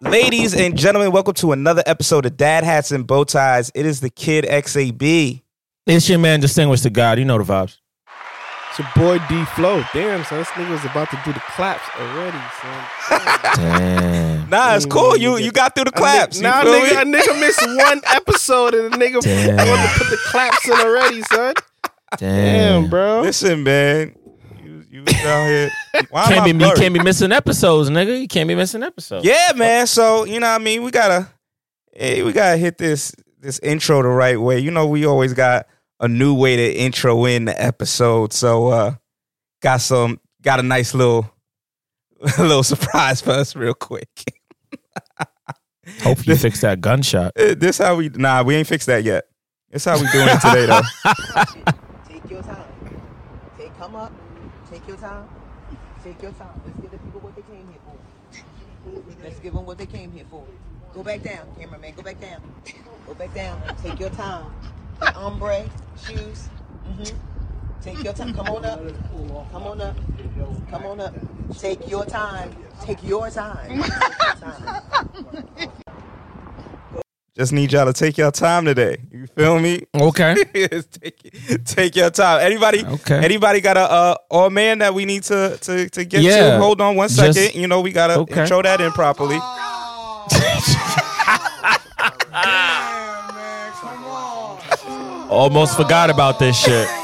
Ladies and gentlemen, welcome to another episode of Dad Hats and Bow Ties. It is the Kid XAB. It's your man, distinguished to God. You know the vibes. It's your boy D Flow. Damn, son, this nigga was about to do the claps already, son. Damn. Nah, it's mm. cool. You you got through the claps. You Nah, feel nigga, me? a nigga missed one episode and the nigga Damn. wanted to put the claps in already, son. Damn, bro. Listen, man. You was out here. Why Can't be, you can't be missing episodes, nigga. You can't be missing episodes. Yeah, man. So you know what I mean? We gotta hey, we gotta hit this this intro the right way. You know, we always got a new way to intro in the episode. So uh got some got a nice little a little surprise for us real quick. Hope you fix that gunshot. This how we nah, we ain't fixed that yet. This how we doing it today though. Take your time. Take come up. Take your time. Take your time. Let's give the people what they came here for. Let's give them what they came here for. Go back down, cameraman. Go back down. Go back down. Take your time. The ombre shoes. hmm Take your time. Come on up. Come on up. Come on up. Take your time. Take your time. Take your time. Just need y'all to take your time today. You feel me? Okay. Take, take your time. Anybody? Okay. Anybody got a uh, or man that we need to to to get Yeah. to? Hold on one second. Just- you know we gotta Okay. intro that in properly. Ah. Almost forgot about this shit.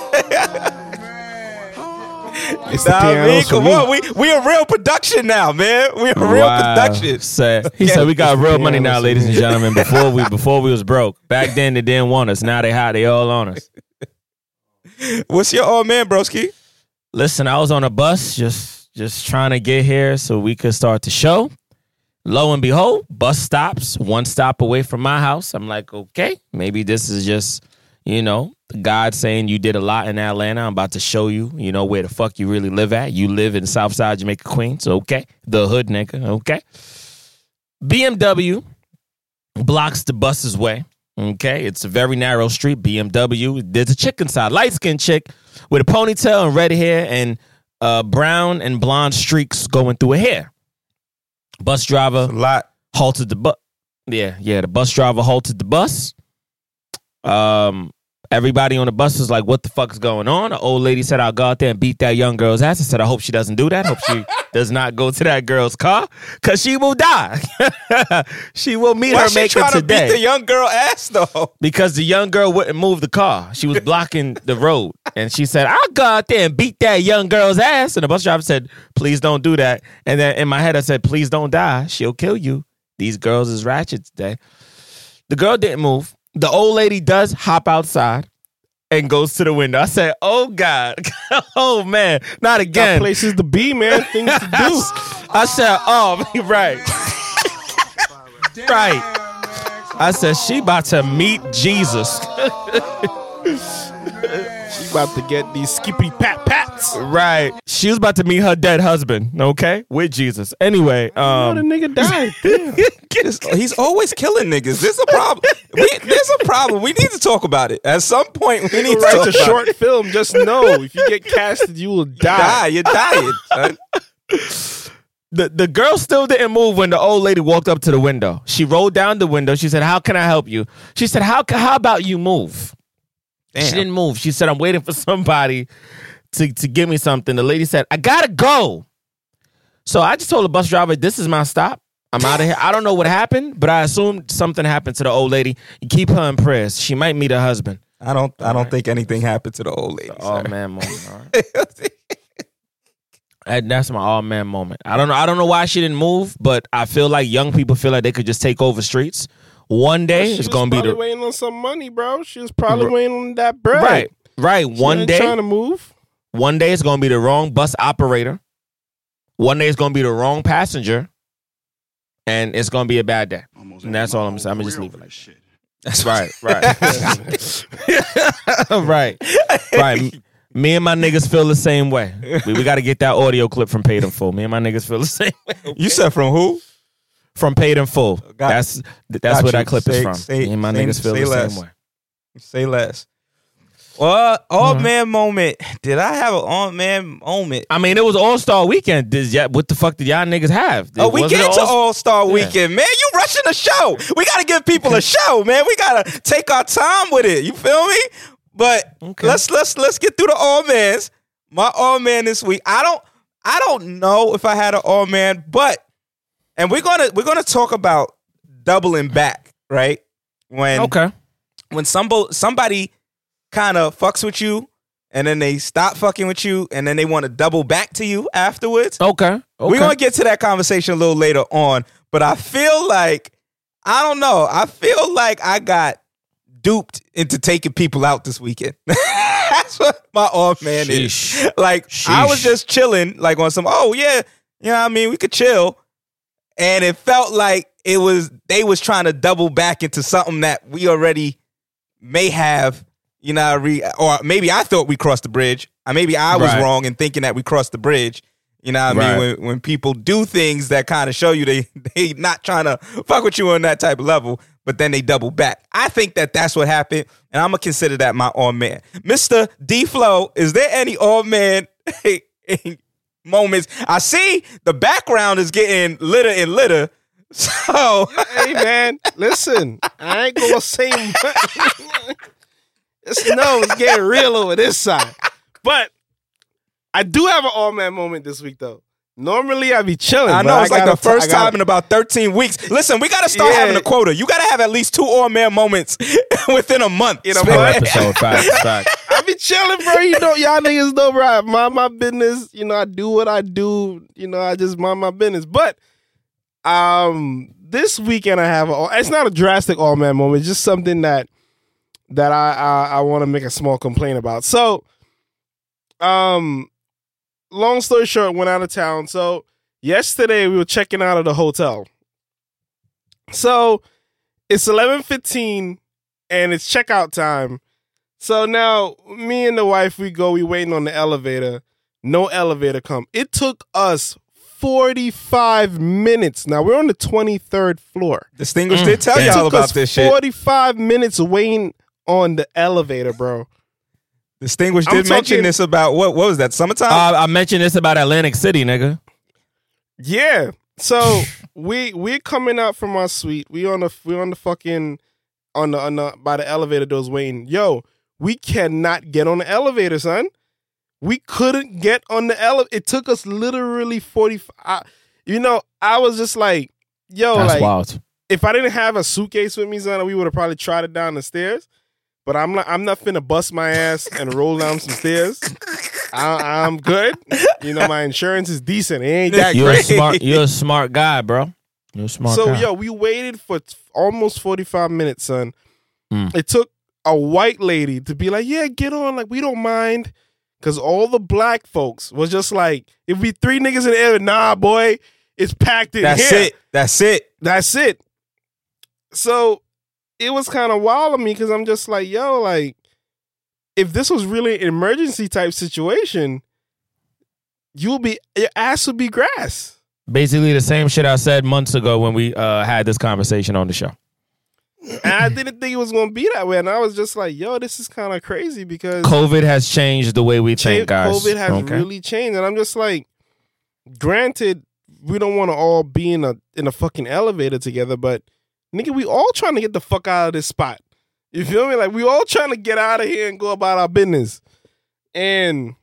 It's the Nah, man, come me. on. We we a real production now, man. We a real Wow. production. Said, he said we got real money now, ladies and gentlemen. Before we before we was broke. Back then they didn't want us. Now they hot. They all on us. What's your old man, broski? Listen, I was on a bus just just trying to get here so we could start the show. Lo and behold, bus stops one stop away from my house. I'm like, okay, maybe this is just, you know, God saying you did a lot in Atlanta. I'm about to show you, you know, where the fuck you really live at. You live in Southside Jamaica, Queens. Okay. The hood nigga. Okay. BMW blocks the bus's way. Okay, it's a very narrow street. BMW. There's a chick inside, light skinned chick with a ponytail and red hair and uh, brown and blonde streaks going through her hair. Bus driver A lot. halted the bus. Yeah, yeah. The bus driver halted the bus. Um, everybody on the bus was like, "What the fuck is going on?" The old lady said, "I'll go out there and beat that young girl's ass." I said, "I hope she doesn't do that. Hope she does not go to that girl's car because she will die. she will meet Why her she maker trying to today." beat the young girl ass though? because the young girl wouldn't move the car. She was blocking the road. And she said, I'll go out there and beat that young girl's ass. And the bus driver said, Please don't do that. And then in my head, I said, Please don't die. She'll kill you. These girls is ratchet today. The girl didn't move. The old lady does hop outside and goes to the window. I said, Oh God. oh man. Not Got again. places to be, man. Things to do. I said, Oh, right. right. I said, She about to meet Jesus. She about to get these skippy pat pats. Right. She was about to meet her dead husband, okay? With Jesus. Anyway, Oh, the um nigga died. He's always killing niggas. There's a problem. we, there's a problem. We need to talk about it. At some point, we need to Write a short it. film. Just know if you get casted, you will Die. die. You're dying. the, the girl still didn't move when the old lady walked up to the window. She rolled down the window. She said, How can I help you? She said, How how about you move? She didn't move. She said, I'm waiting for somebody to, to give me something. The lady said, I gotta go. So I just told the bus driver, This is my stop. I'm out of here. I don't know what happened, but I assume something happened to the old lady. You keep her in prayers. She might meet her husband. I don't. I don't Alright. think anything happened to the old lady. Oh sir. man, moment. All right. That- That's my all man moment. I don't know. I don't know why she didn't move, but I feel like young people feel like they could just take over streets. One day She it's gonna be probably the waiting on some money, bro. She was probably R- waiting on that bread. right, right. She One ain't day, trying to move. one day it's gonna be the wrong bus operator. One day it's gonna be the wrong passenger, and it's gonna be a bad day. Almost And that's all I'm saying. I'm gonna just leave it like that. That's right, right, right, right. Me and my niggas feel the same way. We, we got to get that audio clip from Paid in Full. Me and my niggas feel the same way. You said from who? From Paid in Full. Got- that's that's where that clip Say- is from. say- and my say- niggas feel the less. same way. Say less. Well, old Mhm. man moment. Did I have an old man moment? I mean, it was All Star Weekend. Did y- what the fuck did y'all niggas have? Oh, we get to All- Star Yeah. Weekend, man. You rushing the show. We got to give people a show, man. We got to take our time with it. You feel me? But Okay. let's let's let's get through the all mans. My all man this week. I don't I don't know if I had an all man, but and we're gonna we're gonna talk about doubling back, right? When Okay. when somebody somebody kind of fucks with you and then they stop fucking with you and then they want to double back to you afterwards. Okay. Okay. We're gonna get to that conversation a little later on, but I feel like I don't know. I feel like I got duped into taking people out this weekend. That's what my off man Sheesh. is. Like I was just chilling, like on some. Oh yeah, you know what I mean. We could chill, and it felt like it was they was trying to double back into something that we already may have. You know, re, or maybe I thought we crossed the bridge. Or maybe I was Right. wrong in thinking that we crossed the bridge. You know what I Right. mean? When when people do things that kind of show you they they not trying to fuck with you on that type of level, but then they double back. I think that that's what happened, and I'm gonna consider that my all man, Mister D Flow. Is there any all man moments? I see the background is getting litter and litter. So hey man, listen, I ain't gonna say much. it's no, it's getting real over this side. But I do have an all man moment this week though. Normally I'd be chilling. I but know it's like the first I gotta- time in about 13 weeks. Listen, we got to start Yeah. having a quota. You got to have at least two all man moments within a month. In a Per month. episode. Facts. Facts. Be chilling, bro. You know, y'all niggas know, bro. I mind my business. You know, I do what I do. You know, I just mind my business. But um, this weekend I have. A, it's not a drastic all man moment. It's just something that that I I, I want to make a small complaint about. So, um, long story short, went out of town. So yesterday we were checking out of the hotel. So it's eleven fifteen, and it's checkout time. So now me and the wife we go, we waiting on the elevator. No elevator come. It took us 45 minutes. Now we're on the 23rd floor. Distinguished Mm. did tell Damn. y'all took about us this shit. 45 minutes waiting on the elevator, bro. Distinguished I'm did mention talking- this about what? What was that? Summertime. Uh, I mentioned this about Atlantic City, nigga. Yeah. So we we coming out from our suite. We on the we on the fucking on the on the by the elevator doors waiting. Yo, we cannot get on the elevator, son. We couldn't get on the elevator. It took us literally 40 I, you know, I was just like, yo, That's like wild. if I didn't have a suitcase with me, son, we would have probably tried it down the stairs. But I'm not. I'm not finna bust my ass and roll down some stairs. I, I'm good. You know, my insurance is decent. It ain't that You're a smart. You're a smart guy, bro. You're a smart So guy. yo, we waited for t- almost 45 minutes, son. Mm. It took a white lady to be like, "Yeah, get on, like we don't mind." Cause all the black folks was just like, if we three niggas in the air, nah, boy, it's packed in That's here. it. That's it. That's it. So it was kind of wild on me because I'm just like, yo, like, if this was really an emergency type situation, you'll be your ass would be grass. Basically, the same shit I said months ago when we uh, had this conversation on the show. And I didn't think it was gonna be that way. And I was just like, yo, this is kind of crazy because COVID has changed the way we think, guys. COVID has Okay? really changed. And I'm just like, granted, we don't want to all be in a in a fucking elevator together, but nigga, we all trying to get the fuck out of this spot. You feel me? Like we all trying to get out of here and go about our business. And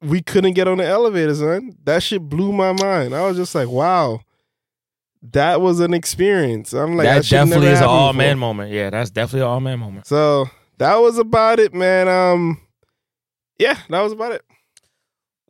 we couldn't get on the elevator, son. That shit blew my mind. I was just like, wow. That was an experience. I'm like, that that definitely is an all before. man moment. Yeah, that's definitely an all man moment. So that was about it, man. Um, yeah, that was about it.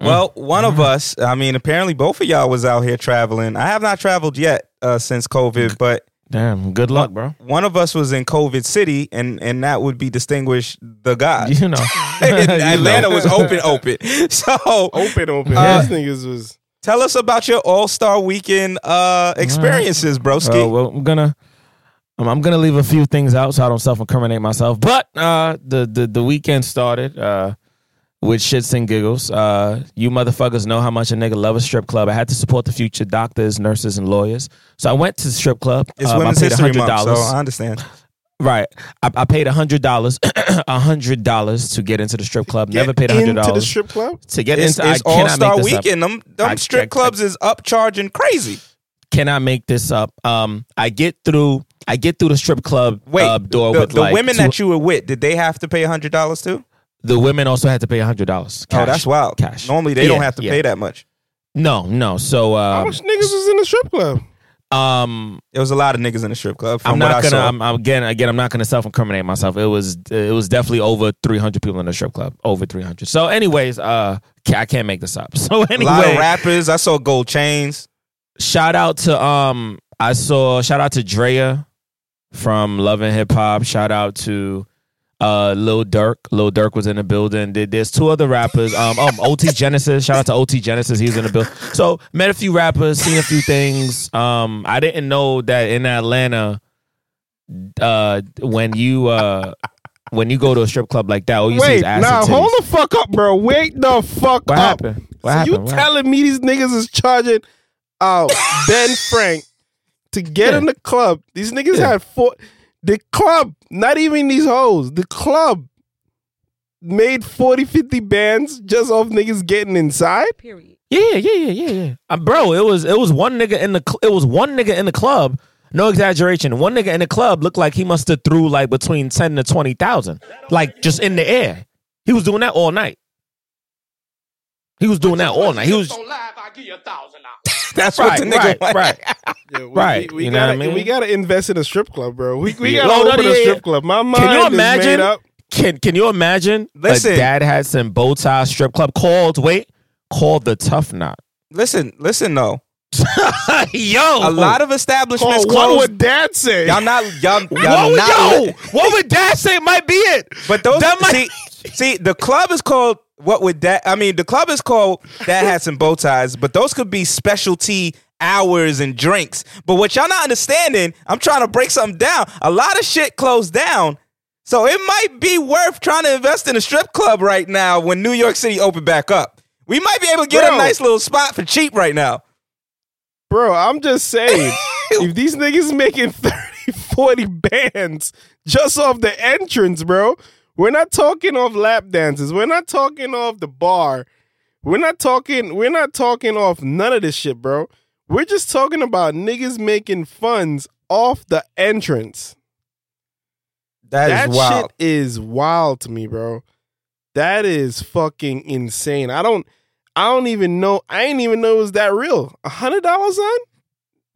Well, one Mm. of us, I mean, apparently both of y'all was out here traveling. I have not traveled yet uh, since COVID, but Damn, good luck, bro. one of us was in COVID City, and and that would be distinguished the guy. You know, Atlanta was open, open. So Open, open. Uh, These niggas was. Tell us about your All Star Weekend uh, experiences, broski. Uh, well, I'm gonna. I'm, I'm gonna leave a few things out so I don't self-incriminate myself. But uh, the the the weekend started uh, with shits and giggles. Uh, you motherfuckers know how much a nigga love a strip club. I had to support the future doctors, nurses, and lawyers. So I went to the strip club. it's Um, Women's I paid History $100. Month, so I understand. Right. I, I paid hundred dollars, hundred dollars to get into the strip club. Never paid hundred dollars into the strip club. to get It's, into. it's I All Star make this up. Weekend. Them, them I- strip I- clubs is upcharging crazy. Cannot make this up. Um, I get through. I get through the strip club Wait, uh, door the, with the like women two- that you were with, did they have to pay hundred dollars too? the women also had to pay hundred dollars. Oh, that's wild. Cash. Normally they don't have to yeah. pay that much. No, no. So, How um, much niggas was in the strip club? Um, it was a lot of niggas in the strip club. From I'm not I gonna. I'm, I'm again, again, I'm not gonna self-incriminate myself. It was, it was definitely over 300 people in the strip club. Over 300. So, anyways, uh, I can't make this up. So, a lot of rappers. I saw gold chains. shout out to um, I saw shout out to Drea from Love and Hip Hop. Shout out to uh Lil Durk. Lil Durk was in the building. There- There's two other rappers. Um, um OT Genasis. Shout out to OT Genasis. He was in the building. So met a few rappers, seen a few things. Um, I didn't know that in Atlanta, uh, when you uh when you go to a strip club like that, all you see Wait, is ass now and titties. hold the fuck up, bro. Wait the fuck What up. happened? What so happened? you What telling me these niggas is charging uh, Ben Frank to get in the club? These niggas had four. The club, not even these hoes. The club made 40, 50 bands just off niggas getting inside. Period. Yeah, yeah, yeah, yeah, yeah. Uh, bro, it was it was one nigga in the cl- it was one nigga in the club. No exaggeration. One nigga in the club looked like he must have threw like between ten to twenty thousand, like just in the air. He was doing that all night. He was doing that all night. He was That's right, what the nigga right, right. Yeah, we, Right, We, we you know what I mean? we gotta invest in a strip club, bro. We, we Yeah. gotta no, open yeah, a yeah. strip club. My mind Can you is made imagine? up. Can Can you imagine? Listen. a dad had some bow tie strip club called wait called the Tough Knot. Listen, listen though. Yo, A lot of establishments Oh, what closed. would dad say? Y'all not y'all, y'all what would, not yo, li- what would dad say might be it? But those That might- see, see, the club is called what would that? I mean, the club is called that hats and bow ties, but those could be specialty hours and drinks. But what y'all not understanding, I'm trying to break something down. A lot of shit closed down. So it might be worth trying to invest in a strip club right now when New York City open back up. We might be able to get Bro. a nice little spot for cheap right now. Bro, I'm just saying, if these niggas making 30, 40 bands just off the entrance, bro, we're not talking off lap dances. We're not talking off the bar. We're not talking, we're not talking off none of this shit, bro. We're just talking about niggas making funds off the entrance. that that is wild. shit is wild to me, bro. That is fucking insane. I don't I don't even know I ain't even know it was that real. A hundred dollars on?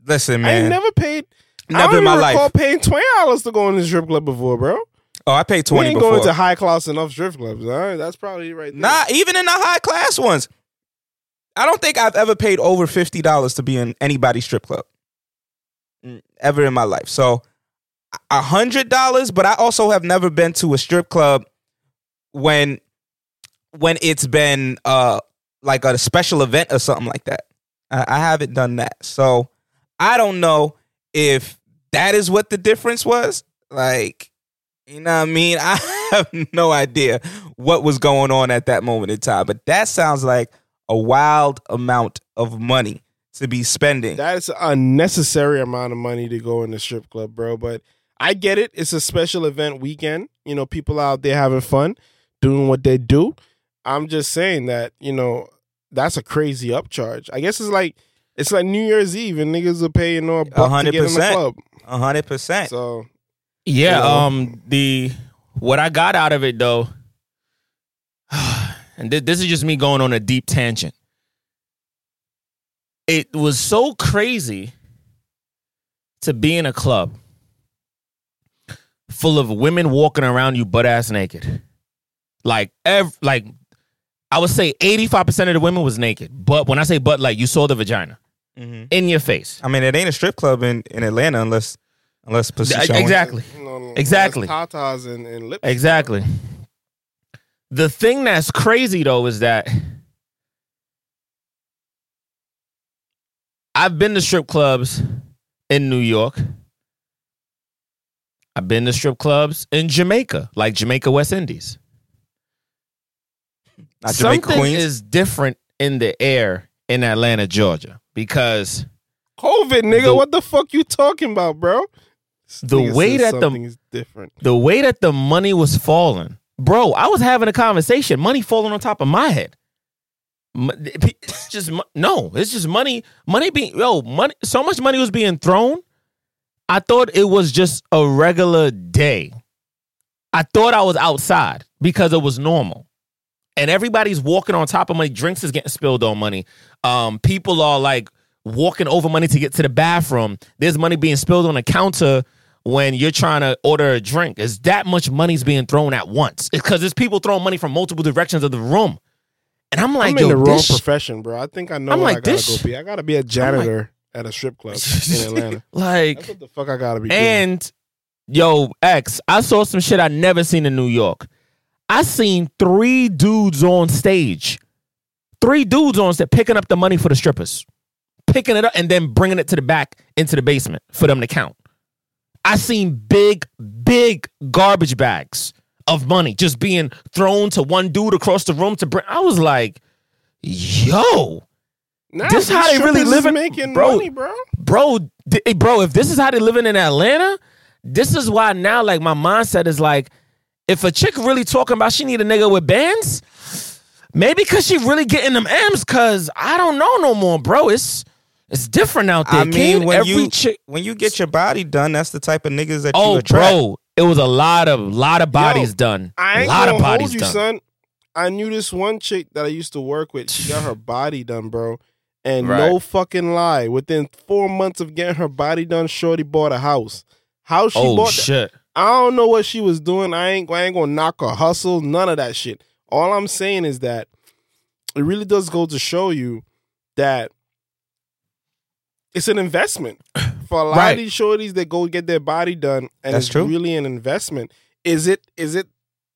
Listen, man. I never paid. I Never don't in my even life. recall paying twenty dollars to go in the strip club before, bro. Oh, I paid We twenty ain't before. going to high class enough strip clubs. All right, that's probably right. There. Nah, even in the high class ones. I don't think I've ever paid over fifty dollars to be in anybody's strip club. Mm, Ever in my life. So a hundred dollars, but I also have never been to a strip club when when it's been uh like a special event or something like that. I, I haven't done that. So I don't know if that is what the difference was. Like, you know what I mean? I have no idea what was going on at that moment in time. But that sounds like a wild amount of money to be spending. That's an unnecessary amount of money to go in the strip club, bro. But I get it. It's a special event weekend. You know, people out there having fun, doing what they do. I'm just saying that, you know, that's a crazy upcharge. I guess it's like it's like New Year's Eve and niggas are paying no buck to get in the club. A hundred percent. So Yeah, You know? um the what I got out of it though and thi- this is just me going on a deep tangent. It was so crazy to be in a club full of women walking around you butt ass naked. Like ev- like I would say 85% of the women was naked. But when I say butt, like you saw the vagina Mhm. in your face. I mean, it ain't a strip club in, in Atlanta unless unless pussy Th- showing. exactly. You know, Exactly. that's Tatas and, and lips. Exactly. The thing that's crazy though is that I've been to strip clubs in New York. I've been to strip clubs in Jamaica, like Jamaica West Indies. Not Jamaica Something Queens. is different in the air in Atlanta, Georgia, because COVID, nigga. The- what the fuck you talking about, bro? The way that the- is different. the way that the money was falling, bro, I was having a conversation, money falling on top of my head. It's just no, it's just money. Money being yo, money. So much money was being thrown. I thought it was just a regular day. I thought I was outside because it was normal, and everybody's walking on top of money. Drinks is getting spilled on money. Um, people are like walking over money to get to the bathroom. There's money being spilled on the counter when you're trying to order a drink. Is that much money's being thrown at once? Because there's people throwing money from multiple directions of the room, and I'm like, I'm in the wrong this profession, bro. I think I know I'm what like, I gotta this- go be. I gotta be a janitor at a strip club in Atlanta. like That's what the fuck I gotta be doing. And yo, X, I saw some shit I never seen in New York. I seen three dudes on stage. Three dudes on stage picking up the money for the strippers. Picking it up and then bringing it to the back into the basement for them to count. I seen big, big garbage bags of money just being thrown to one dude across the room to bring. I was like, yo, Nah, this how they really living- making bro. money, bro. bro, th- eh, bro, if this is how they living in Atlanta, this is why now, like, my mindset is like, if a chick really talking about she need a nigga with bands, maybe cause she really getting them M's, cause I don't know no more, bro. It's it's different out there. I mean, kid. when Every you chick, when you get your body done, that's the type of niggas that you oh, attract. bro, it was a lot of lot of bodies Yo, done. I A ain't lot gonna of bodies hold you, done. son. I knew this one chick that I used to work with. She got her body done, bro. And Right. no fucking lie, within four months of getting her body done, Shorty bought a house. How she Oh bought that? shit! I don't know what she was doing. I ain't, I ain't gonna knock her hustle, none of that shit. All I'm saying is that it really does go to show you that it's an investment. For a lot Right. of these shorties that go get their body done, and That's it's true. really an investment. Is it is it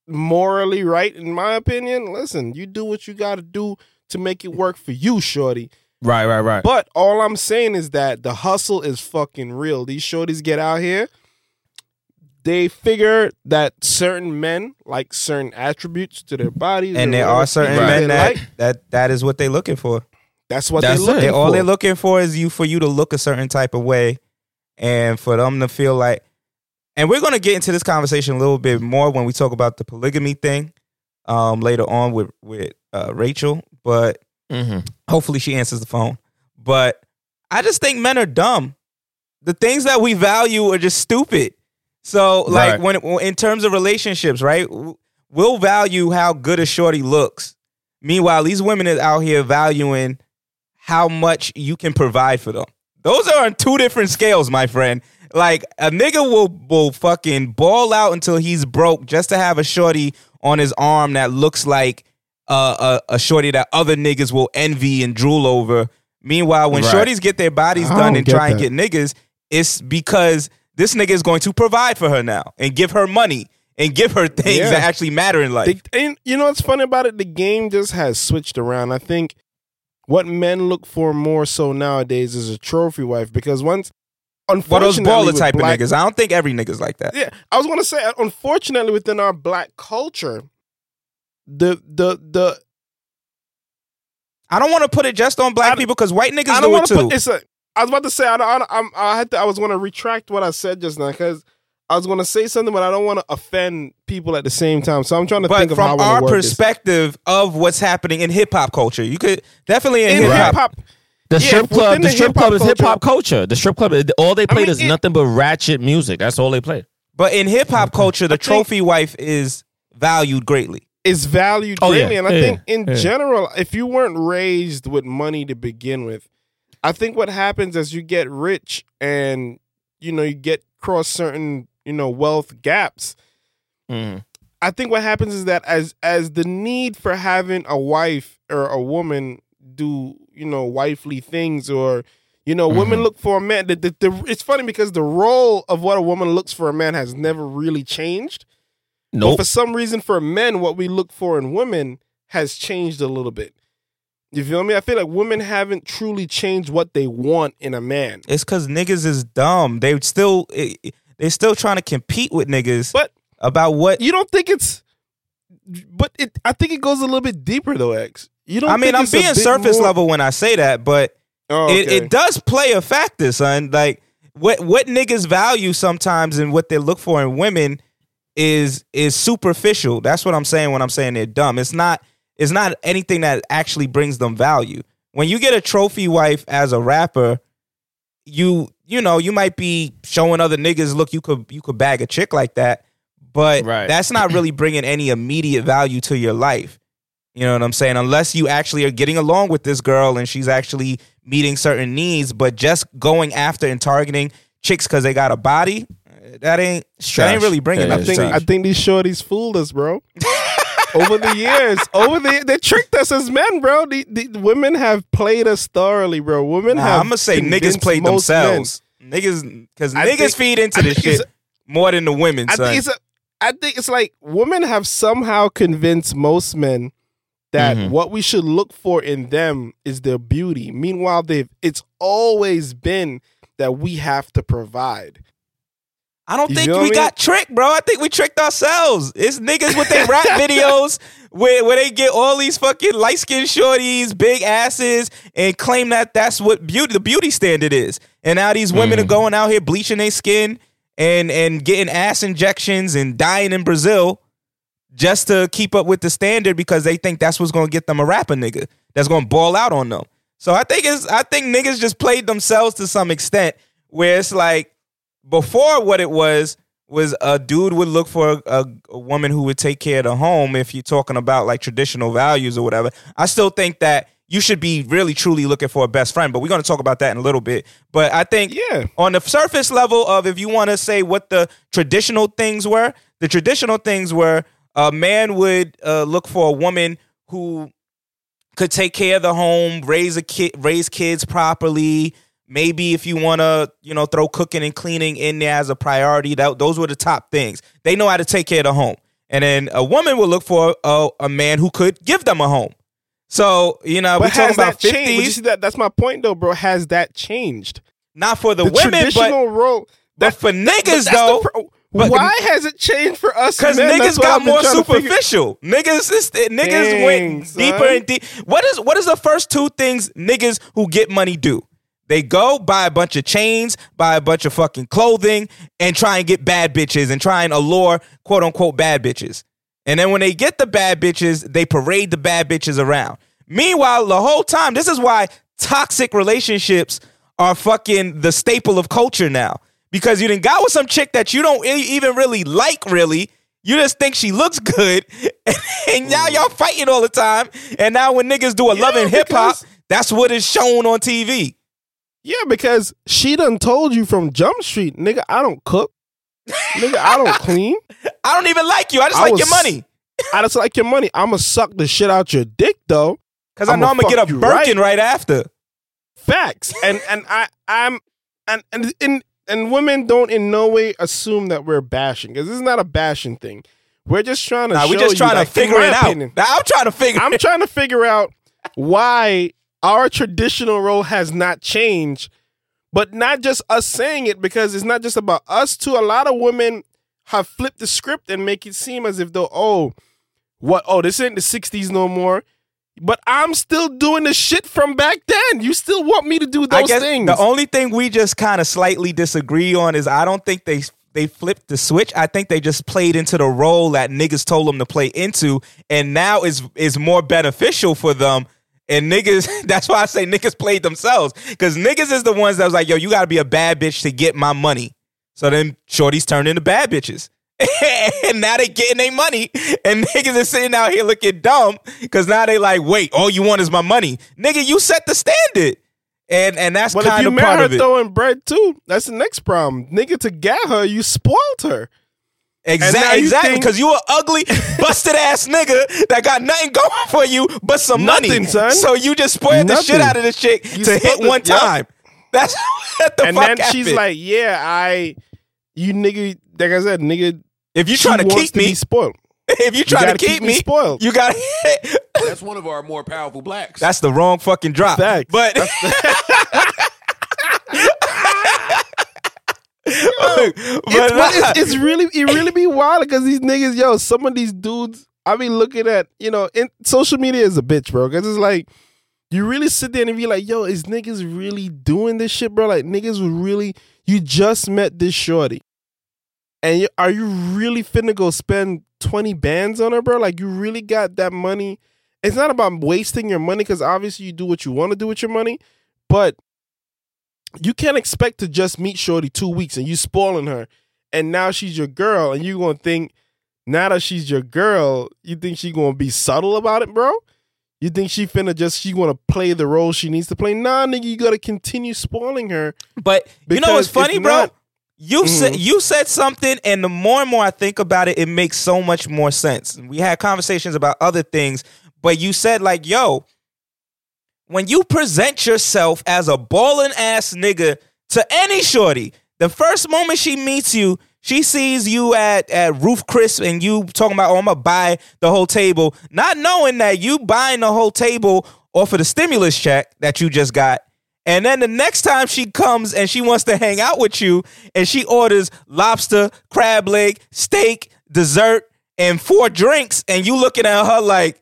morally right? In my opinion, listen, you do what you gotta do to make it work for you, shorty. Right, right, right. But all I'm saying is that the hustle is fucking real. These shorties get out here. They figure that certain men like certain attributes to their bodies, And there are certain men that, like. that that is what they're looking for. That's what That's they're looking it. They, all they're looking for is you for you to look a certain type of way, and for them to feel like. And we're gonna get into this conversation a little bit more when we talk about the polygamy thing, um, later on with with uh, Rachel. But hmm hopefully she answers the phone. But I just think men are dumb. The things that we value are just stupid. So like Right. when in terms of relationships, right? We'll value how good a shorty looks. Meanwhile, these women are out here valuing how much you can provide for them. Those are on two different scales, my friend. Like a nigga will will fucking ball out until he's broke just to have a shorty on his arm that looks like uh, a, a shorty that other niggas will envy and drool over. Meanwhile, when Right. shorties get their bodies I done and try and get niggas, it's because this nigga is going to provide for her now and give her money and give her things Yeah. that actually matter in life. They, and you know what's funny about it? The game just has switched around. I think what men look for more so nowadays is a trophy wife because once, Well, those baller type black- of niggas. I don't think every nigga's like that. Yeah, I was gonna say, uh, unfortunately, within our black culture, the the the I don't want to put it just on black I- people because white niggas I do don't it want to too. put it's a. I was about to say I I, I'm, I had to, I was going to retract what I said just now because I was going to say something, but I don't want to offend people at the same time. So I'm trying to but think of from wanna our word this. perspective of what's happening in hip hop culture, you could definitely in, in hip hip hop. hop, The Yeah, strip club, the, the strip club is hip hop culture. The strip club, all they played mean, is it- nothing but ratchet music. That's all they play. But in hip hop culture, the think- trophy wife is valued greatly. is valued Oh, greatly, yeah, and I yeah, think in yeah. general, if you weren't raised with money to begin with, I think what happens as you get rich and you know you get cross certain you know wealth gaps. Mhm. I think what happens is that as as the need for having a wife or a woman do you know wifely things or you know women Mhm. look for a man. The, the, the, it's funny because the role of what a woman looks for a man has never really changed. But Nope. for some reason, for men, what we look for in women has changed a little bit. You feel me? I feel like women haven't truly changed what they want in a man. It's because niggas is dumb. They still they still trying to compete with niggas But about what. you don't think it's, but it. I think it goes a little bit deeper though, X. You don't. I mean, think I'm being surface more- level when I say that, but Oh, it, it does play a factor, son. Like what what niggas value sometimes and what they look for in women is is superficial. That's what I'm saying when I'm saying they're dumb. It's not it's not anything that actually brings them value. When you get a trophy wife as a rapper, you you know you might be showing other niggas look you could you could bag a chick like that, but Right. that's not really bringing any immediate value to your life. You know what I'm saying? Unless you actually are getting along with this girl and she's actually meeting certain needs, but just going after and targeting chicks because they got a body, uh, that ain't that ain't really bringing Yeah, I think trash. I think these shorties fooled us, bro. over the years, over the they tricked us as men, bro. The, the women have played us thoroughly, bro. Women Nah, have. I'm gonna say niggas played most men. themselves. Niggas, because niggas think- feed into I this shit more than the women. I son. think it's a, I think it's like women have somehow convinced most men that Mhm. what we should look for in them is their beauty. Meanwhile, they've it's always been that we have to provide. I don't You think we got tricked, bro. I think we tricked ourselves. It's niggas with their rap videos where, where they get all these fucking light skinned shorties, big asses, and claim that that's what beauty the beauty standard is. And now these women Mhm. are going out here bleaching their skin and and getting ass injections and dying in Brazil just to keep up with the standard because they think that's what's gonna get them a rapper nigga that's gonna ball out on them. So I think it's I think niggas just played themselves to some extent where it's like before what it was was a dude would look for a, a woman who would take care of the home if you're talking about like traditional values or whatever. I still think that you should be really truly looking for a best friend, but we're going to talk about that in a little bit. But I think Yeah. on the surface level of if you want to say what the traditional things were, the traditional things were a man would uh, look for a woman who could take care of the home, raise a kid, raise kids properly. Maybe if you want to, you know, throw cooking and cleaning in there as a priority, that those were the top things. They know how to take care of the home. And then a woman will look for a, a man who could give them a home. So, you know, we're talking about that changed? But you 50s, see that that's my point though, bro. Has that changed? not for the, The women, but, traditional role. but for niggas the though. pro- but- why has it changed for us? Because niggas got more trying to figure- superficial. Niggas, is, eh, niggas Dang, went son. deeper and deep. What is what is the first two things niggas who get money do? They go buy a bunch of chains, buy a bunch of fucking clothing, and try and get bad bitches and try and allure quote unquote bad bitches. And then when they get the bad bitches, they parade the bad bitches around. Meanwhile, the whole time, this is why toxic relationships are fucking the staple of culture now. Because you didn't got with some chick that you don't even really like, really. You just think she looks good. And now y'all fighting all the time. And now when niggas do a Yeah, love and hip hop, that's what is shown on TV. Yeah, because she done told you from Jump Street, nigga, I don't cook. nigga, I don't clean. I don't even like you. I just I like was- your money. I just like your money. I'ma suck the shit out your dick though. Because I I'ma know I'm gonna get a Birkin right. right after. Facts. And and I I'm and and and, and women don't in no way assume that we're bashing because this is not a bashing thing. We're just trying to. Nah, show we just trying like, to in figure it out. opinion, Nah, I'm trying to figure I'm trying to figure out why our traditional role has not changed, but not just us saying it because it's not just about us too. A lot of women have flipped the script and make it seem as if though, oh, what? Oh, this ain't the '60s no more. But I'm still doing the shit from back then. You still want me to do I those guess things? the only thing we just kind of slightly disagree on is I don't think they they flipped the switch. I think they just played into the role that niggas told them to play into, and now is is more beneficial for them. And niggas, that's why I say niggas played themselves because niggas is the ones that was like, yo, you got to be a bad bitch to get my money. So then shorties turned into bad bitches. and now they getting their money, and niggas is sitting out here looking dumb because now they like, wait, all you want is my money, nigga. You set the standard. and and that's if kind you of met part her throwing bread too, that's the next problem. Nigga, to get her, you spoiled her. Now Exactly, exactly. Because you an ugly, busted ass nigga that got nothing going for you but some money. Nothing, son. So you just spoiled the shit out of this chick You to hit spoiled the- one Yup. time. That's what the and fuck And then she's like, "Yeah, I, you nigga, like I said, nigga, if you try to keep to me, spoiled. if you try to gotta keep, keep me me spoiled. you got to That's one of our more powerful blacks. That's the wrong fucking drop. Facts. But but It's, it's, it's really, it really be wild because these niggas, yo, some of these dudes, I be looking at, you know, in, social media is a bitch, bro. Because it's like, you really sit there and be like, yo, is niggas really doing this shit, bro? Like, niggas was really, you just met this shorty. And you, are you really finna go spend 20 bands on her, bro? Like, you really got that money. It's not about wasting your money because obviously you do what you want to do with your money, but you can't expect to just meet Shorty two weeks and you spoiling her, and now she's your girl, and you gonna think now that she's your girl, you think she gonna be subtle about it, bro? You think she finna just she gonna play the role she needs to play? Nah, nigga, you gotta continue spoiling her. but you know what's funny, bro? not- you said Mhm. you said something, and the more and more I think about it, it makes so much more sense. We had conversations about other things, but you said like, "Yo, when you present yourself as a ballin' ass nigga to any shorty, the first moment she meets you, she sees you at at Ruth's Chris and you talking about, oh, I'm gonna buy the whole table, not knowing that you buying the whole table off of the stimulus check that you just got. And then the next time she comes and she wants to hang out with you and she orders lobster, crab leg, steak, dessert, and four drinks, and you looking at her like,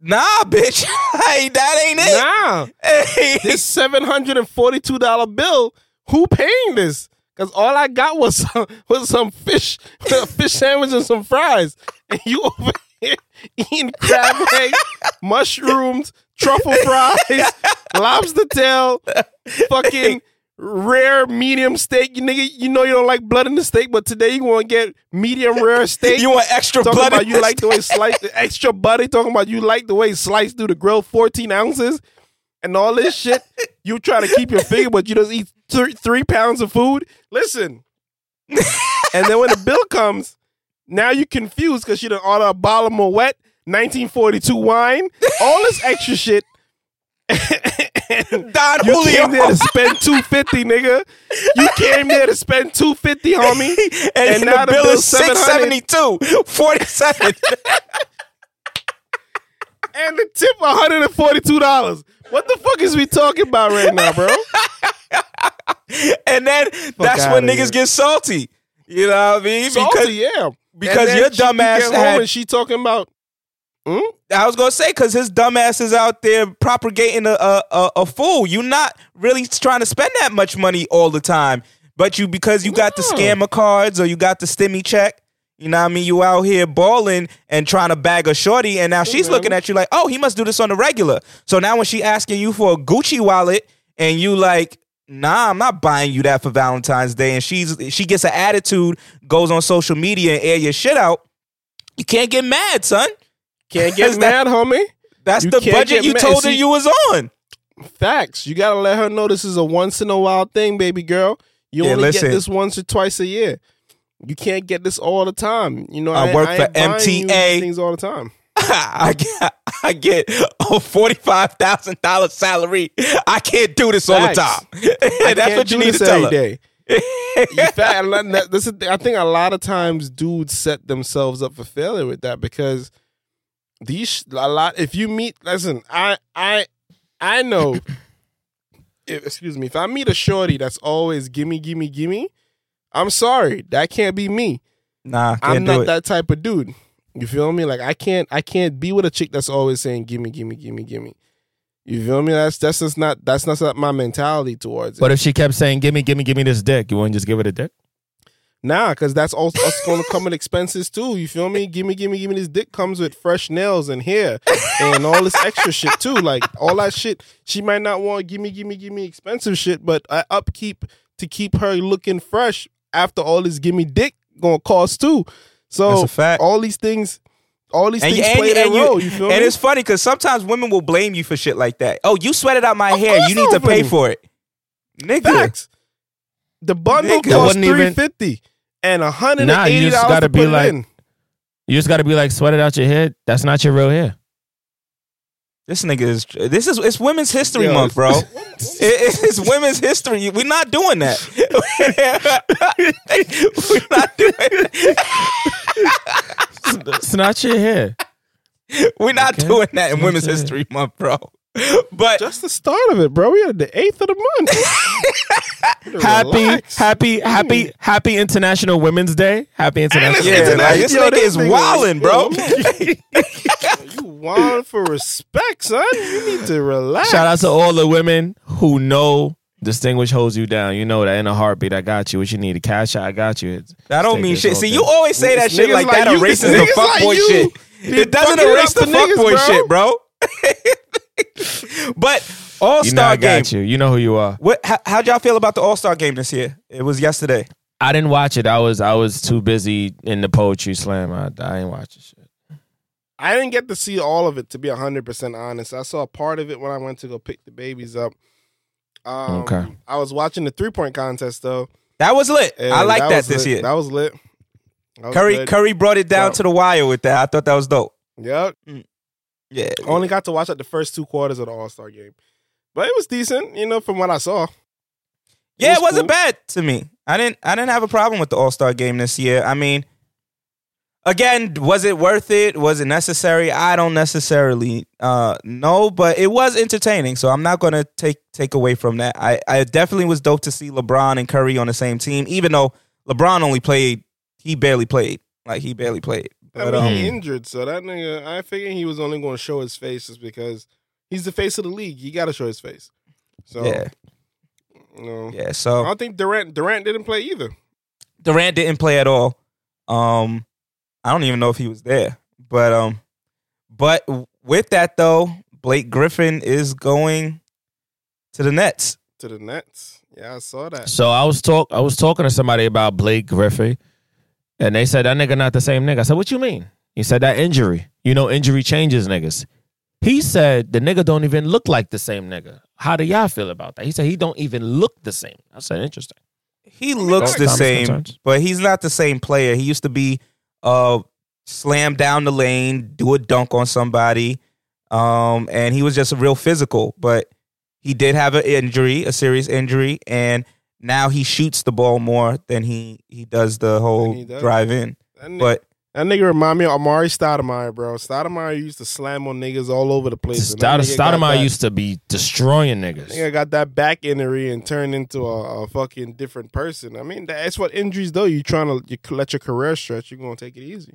nah, bitch, hey, that ain't it. Nah, Hey. this seven hundred and forty two dollar bill. Who paying this? Because all I got was some, was some fish, a fish sandwich and some fries, and you over here eating crab legs, mushrooms, truffle fries, lobster tail, fucking rare medium steak. You nigga, you know you don't like blood in the steak, but today you want to get medium rare steak. You want extra talking blood? about you like the way sliced, extra butter. Talking about you like the way sliced through the grill, fourteen ounces, and all this shit. You try to keep your figure, but you just eat three, three pounds of food. Listen, and then when the bill comes, now you confused because you done order a bottle of Moet 1942 wine, all this extra shit. And Don you Julio. came there to spend two fifty, nigga. You came there to spend two fifty, homie. and, and now the bill bill's is 672 47 and the tip one hundred and forty two dollars. What the fuck is we talking about right now, bro? and then that's when niggas here. get salty you know what i mean Salty, because yeah. because your she- dumb you ass get home had- and she talking about. Hmm? I was gonna say because his dumbass is out there propagating a, a a fool. You're not really trying to spend that much money all the time, but you because you got the scammer cards or you got the stimmy check. You know what I mean? You out here balling and trying to bag a shorty, and now she's man. looking at you like, oh, he must do this on the regular. So now when she asking you for a Gucci wallet, and you like, nah, I'm not buying you that for Valentine's Day, and she's she gets an attitude, goes on social media and air your shit out. You can't get mad, son. Can't get that- mad, homie. That's You the budget you mad. told her you was on. Facts. You gotta let her know this is a once in a while thing, baby girl. You Yeah, only listen. get this once or twice a year. You can't get this all the time. You know, I work ain't for MTA. things all the time. I get I get a forty five thousand dollar salary. I can't do this all the time. That's what you need to tell her. day. Fact, this is, I think a lot of times dudes set themselves up for failure with that because these a lot. If you meet, listen, I I I know. if, excuse me. If I meet a shorty that's always gimme, gimme, gimme, I'm sorry, that can't be me. Nah, can't I'm do not it. that type of dude. You feel me? Like I can't I can't be with a chick that's always saying gimme, gimme, gimme, gimme. You feel me? That's that's just not that's not my mentality towards it. But if she kept saying, "Give me, give me, give me this dick," you wouldn't just give her the dick? Nah, because that's also us going to come with expenses too. You feel me? Gimme, gimme, gimme. This dick comes with fresh nails and hair and all this extra shit too. Like all that shit. She might not want gimme, gimme, gimme expensive shit, but uh, upkeep to keep her looking fresh after all this gimme dick gonna cost too. So That's a fact. all these things all these And, things and, play and, their role. You feel and me? it's funny because sometimes women will blame you for shit like that. Oh, you sweated out my Of hair. You need to pay for it, nigga. Facts. The bundle Nigga. costs Wasn't even- three fifty and hundred and Nah, you eighty just dollars gotta to be put it like- in. You just got to be like, sweat it out your head. That's not your real hair. This nigga is. This is. It's Women's History Yo, Month, bro. It- it's Women's History. We're not doing that. We're not doing. That. It's not your hair. We're not Okay. doing that in Women's History Month, bro. But Just the start of it, bro. We had the eighth of the month. Happy, Relax. happy, happy, happy International Women's Day. Happy International. yeah, Listen, like, this yo, nigga this is nigga wilding, bro. you want for respect, son. You need to relax. Shout out to all the women who know distinguish holds you down. You know that in a heartbeat, I got you. What you need, a cash shot, I got you. It's- That don't mean shit. See, thing. you always say that Niggas shit like, like that you- erases the niggas like fuckboy shit. It doesn't erase the the fuckboy shit, bro. But All You know Star I game. got you. You know who you are. What? How, how'd y'all feel about the All Star game this year? It was yesterday. I didn't watch it. I was I was too busy in the poetry slam. I, I ain't watching shit. I didn't get to see all of it to be hundred percent honest. I saw part of it when I went to go pick the babies up. Um, Okay. I was watching the three point contest though. That was lit. and I like that, was this lit. year. That was lit. That was Curry good. Curry brought it down So- to the wire with that. I thought that was dope. Yep. Yeah. I only got to watch like the first two quarters of the All Star game, but it was decent. You know, from what I saw. Yeah, it was wasn't cool. bad to me. I didn't I didn't have a problem with the All Star game this year. I mean, again, was it worth it? Was it necessary? I don't necessarily uh know, but it was entertaining. So I'm not gonna take take away from that. I, I definitely was dope to see LeBron and Curry on the same team, even though LeBron only played he barely played. Like he barely played. I mean, um he injured, so that nigga. I figured he was only going to show his face just because he's the face of the league. He got to show his face. So yeah. you know, Yeah. I So don't think Durant Durant didn't play either. Durant didn't play at all. Um, I don't even know if he was there. But um, but with that though, Blake Griffin is going to the Nets. To the Nets. Yeah, I saw that. So I was talk I was talking to somebody about Blake Griffin, and they said that nigga not the same nigga. I said, "What you mean?" He said that injury. You know, injury changes niggas. He said the nigga don't even look like the same nigga. How do y'all feel about that? He said he don't even look the same. I said, interesting. He looks the Comments, same, concerns? but he's not the same player. He used to be uh slam down the lane, do a dunk on somebody. Um, and he was just a real physical, but he did have an injury, a serious injury, and now he shoots the ball more than he he does the whole does. drive in. That nigga, But that nigga remind me of Amar'e Stoudemire, bro. Stoudemire used to slam on niggas all over the place. and Stoud- Stoudemire that- used to be destroying niggas. Nigga got that back injury and turned into a, a fucking different person. I mean, that's what injuries do. You trying to you let your career stretch. You're gonna take it easy.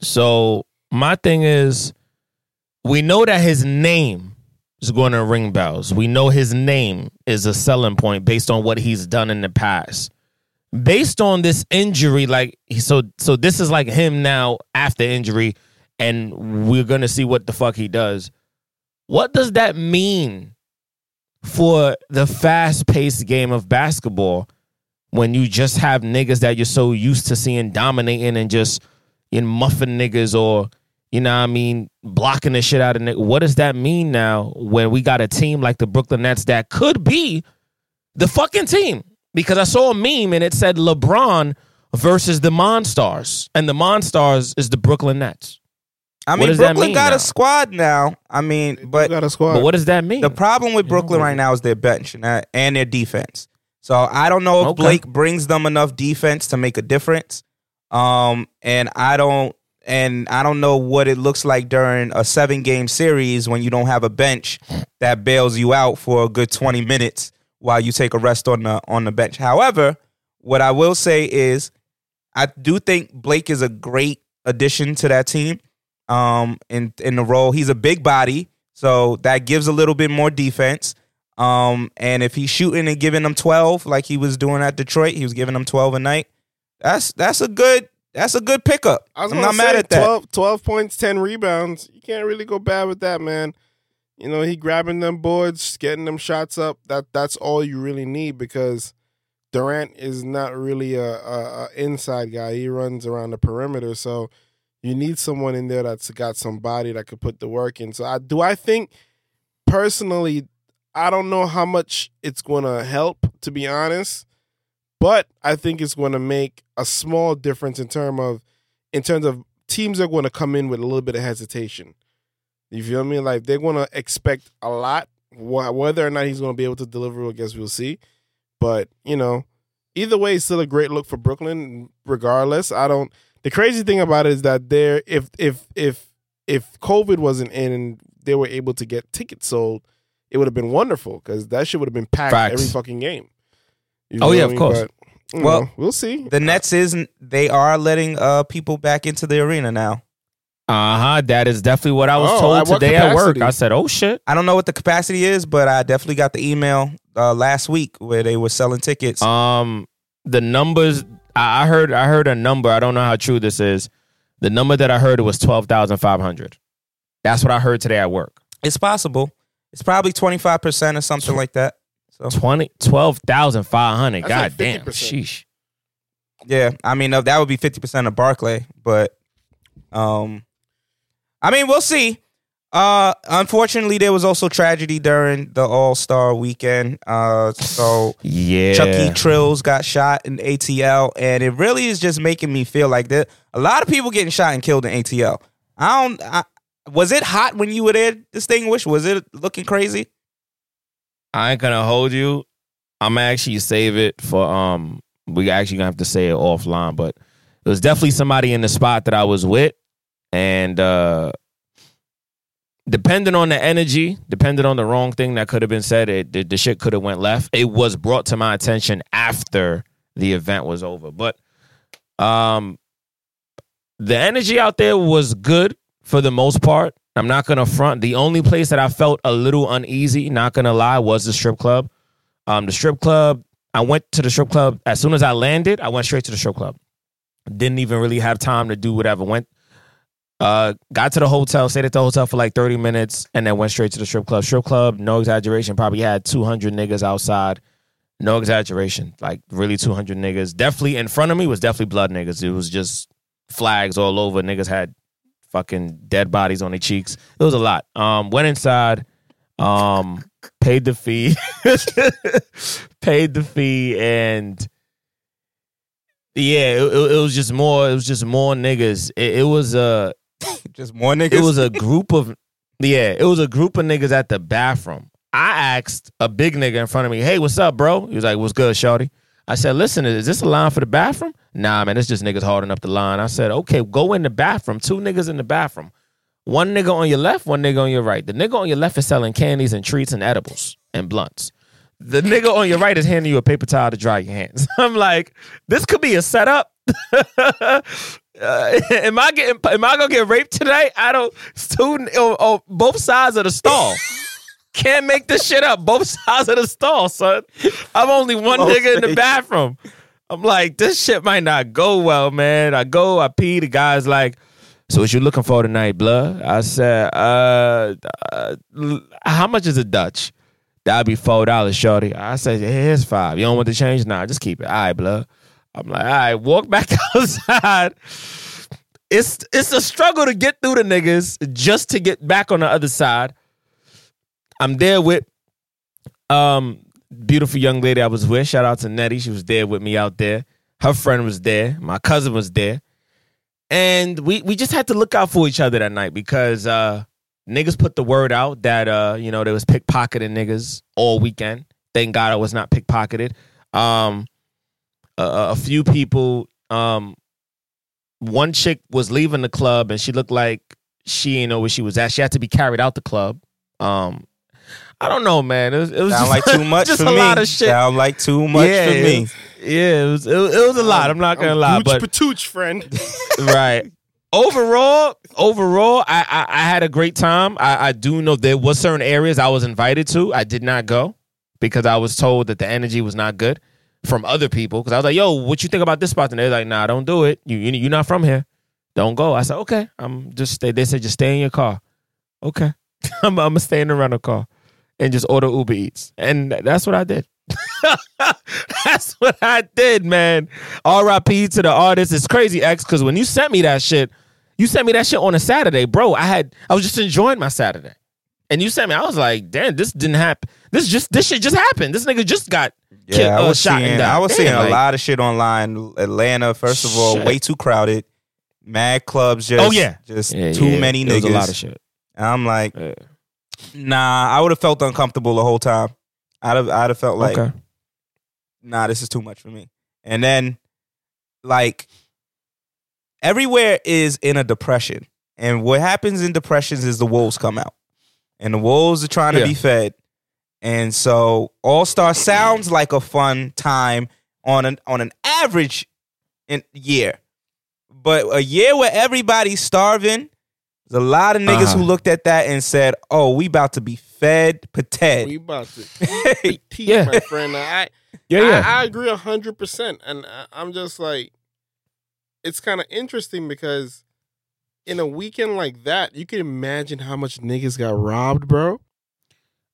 So my thing is, we know that his name is going to ring bells. We know his name is a selling point based on what he's done in the past. Based on this injury, like so, so this is like him now after injury, and we're gonna see what the fuck he does. What does that mean for the fast-paced game of basketball when you just have niggas that you're so used to seeing dominating and just in muffin niggas or you know what I mean blocking the shit out of niggas. What does that mean now when we got a team like the Brooklyn Nets that could be the fucking team? Because I saw a meme and it said LeBron versus the Monstars, and the Monstars is the Brooklyn Nets. I mean, does Brooklyn mean got now? a squad now. I mean, but got a squad. But what does that mean? the problem with Brooklyn right now is their bench and, that- and their defense. So I don't know if Okay. Blake brings them enough defense to make a difference. Um, and I don't, and I don't know what it looks like during a seven game series when you don't have a bench that bails you out for a good twenty minutes while you take a rest on the on the bench. However, what I will say is, I do think Blake is a great addition to that team. Um, in in the role, he's a big body, so that gives a little bit more defense. Um, and if he's shooting and giving them twelve like he was doing at Detroit, he was giving them twelve a night. That's that's a good that's a good pickup. I gonna not mad at that. 12, 12 points, ten rebounds. You can't really go bad with that, man. You know, he grabbing them boards, getting them shots up. That that's all you really need because Durant is not really a, a, a inside guy. He runs around the perimeter, so You need someone in there that's got some body that could put the work in. So I do I think personally, I don't know how much it's gonna help, to be honest. But I think it's gonna make a small difference in term of in terms of teams are gonna come in with a little bit of hesitation. You feel me? Like they're gonna expect a lot. Whether or not he's gonna be able to deliver, I guess we'll see. But you know, either way, it's still a great look for Brooklyn. Regardless, I don't. The crazy thing about it is that there, if if if if COVID wasn't in and they were able to get tickets sold, it would have been wonderful because that shit would have been packed Facts. every fucking game. You Oh, feel yeah, of course. But, Well, know, we'll see. The Nets is they are letting uh people back into the arena now. Uh huh. That is definitely what I was Oh, told at what today at work. I said, "Oh shit." I don't know what the capacity is, but I definitely got the email uh, last week where they were selling tickets. Um, the numbers I I heard. I heard a number. I don't know how true this is. The number that I heard was twelve thousand five hundred. That's what I heard today at work. it's possible. It's probably twenty five percent or something like that. So 20, 12,500. God like damn. Sheesh. yeah, I mean that would be fifty percent of Barclay, but um, I mean we'll see. Uh, unfortunately, there was also tragedy during the All Star weekend. Uh, so Yeah. Chucky Trills got shot in ATL, and it really is just making me feel like that. A lot of people getting shot and killed in ATL. I don't. I, was it hot when you were there? Distinguished? Was it looking crazy? I ain't gonna hold you. I'm actually save it for um. We actually gonna have to say it offline, but it was definitely somebody in the spot that I was with, and uh depending on the energy, depending on the wrong thing that could have been said, it the, the shit could have went left. It was brought to my attention after the event was over, but um, the energy out there was good for the most part. I'm not gonna front. The only place that I felt a little uneasy, not gonna lie, was the strip club. Um, the strip club. I went to the strip club as soon as I landed. I went straight to the strip club. Didn't even really have time to do whatever. Went, uh, got to the hotel, stayed at the hotel for like 30 minutes, and then went straight to the strip club. Strip club, no exaggeration, probably had 200 niggas outside. No exaggeration, like really 200 niggas. Definitely in front of me was definitely blood niggas. It was just flags all over. Niggas had fucking dead bodies on their cheeks. It was a lot. Um, went inside, um, paid the fee, paid the fee, and yeah, it, it- it was just more. It was just more niggas. It, it was a Just more niggas. it was a group of yeah, it was a group of niggas at the bathroom. I asked a big nigga in front of me, "Hey, what's up, bro?" He was like, "What's good, shorty?" I said, "Listen, is this a line for the bathroom?" Nah, man, it's just niggas holding up the line. I said, "Okay, go in the bathroom. Two niggas in the bathroom. One nigga on your left, one nigga on your right. The nigga on your left is selling candies and treats and edibles and blunts. The nigga on your right is handing you a paper towel to dry your hands. I'm like, this could be a setup. uh, am I getting? Am I gonna get raped today? I don't. Student, oh, oh, both sides of the stall. Can't make this shit up. Both sides of the stall, son. I'm only one Both nigga in the bathroom. I'm like, this shit might not go well, man. I go, I pee. The guy's like, so what you looking for tonight, blood? I said, uh, uh how much is a Dutch? That'd be four dollars, shorty. I said, here's five. You don't want the change? Nah, just keep it. All right, blood. I'm like, all right, walk back outside. It's it's a struggle to get through the niggas just to get back on the other side. I'm there with um beautiful young lady I was with. Shout out to Nettie. She was there with me out there. Her friend was there. My cousin was there. And we we just had to look out for each other that night because uh niggas put the word out that uh, you know, there was pickpocketing niggas all weekend. Thank God I was not pickpocketed. Um a, a few people um one chick was leaving the club and she looked like she didn't know where she was at. She had to be carried out the club. Um I don't know, man. It was, it was Sound just like too much just for a me. lot of shit. Sound like too much yeah, for it me. was- yeah, it was, it was it was a lot. I'm not gonna I'm lie, but Patooch, friend. right. Overall, overall, I, I I had a great time. I, I do know there was certain areas I was invited to. I did not go because I was told that the energy was not good from other people. Because I was like, "Yo, what you think about this spot?" And they're like, "Nah, don't do it. You, you you're not from here. Don't go." I said, "Okay." I'm just stay. They said just stay in your car. Okay, I'm I'm gonna stay in the rental car and just order Uber Eats, and that's what I did. That's what I did, man. R.I.P. to the artist. It's crazy, X, because when you sent me that shit, You sent me that shit on a Saturday, bro. I had I was just enjoying my Saturday, and you sent me. I was like, damn, this didn't happen. This just this shit just happened. This nigga just got Yeah, killed, I uh, was shot seeing. I was Damn, seeing a like- lot of shit online. Atlanta, first of all, Shit. way too crowded. Mad clubs, just Oh, yeah. just Yeah, too yeah, many niggas. a lot of shit. And I'm like. Nah, I would have felt uncomfortable the whole time. I'd have, I'd have felt like, okay. nah, this is too much for me. And then, like, everywhere is in a depression. And what happens in depressions is the wolves come out. And the wolves are trying to Yeah. be fed. And so All Star sounds like a fun time on an on an average in year. But a year where everybody's starving, there's a lot of niggas Uh-huh. who looked at that and said, "Oh, we about to be fed We about to eat, Yeah. my friend. I, Yeah, yeah. I, I agree hundred percent, and I- I'm just like, it's kind of interesting because in a weekend like that, you can imagine how much niggas got robbed, bro.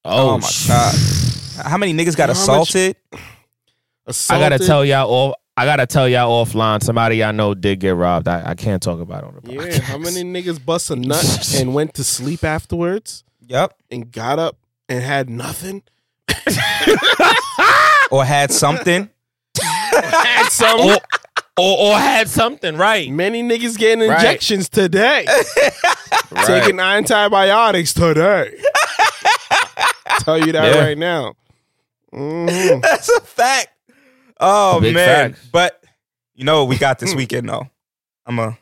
oh, Oh my sh- God. How many niggas got How much- assaulted? I gotta tell y'all all. I gotta tell y'all offline. Somebody I know did get robbed. I, I can't talk about it on the podcast. Yeah, how many niggas bust a nut and went to sleep afterwards Yep. and got up and had nothing? Or had something. Had some. or, or or had something right. Many niggas getting Right. injections today. Right. Taking antibiotics today. Tell you that Yeah. right now. Mhm. That's a fact. Oh Big man. facts. But you know what we got this weekend though. I'm a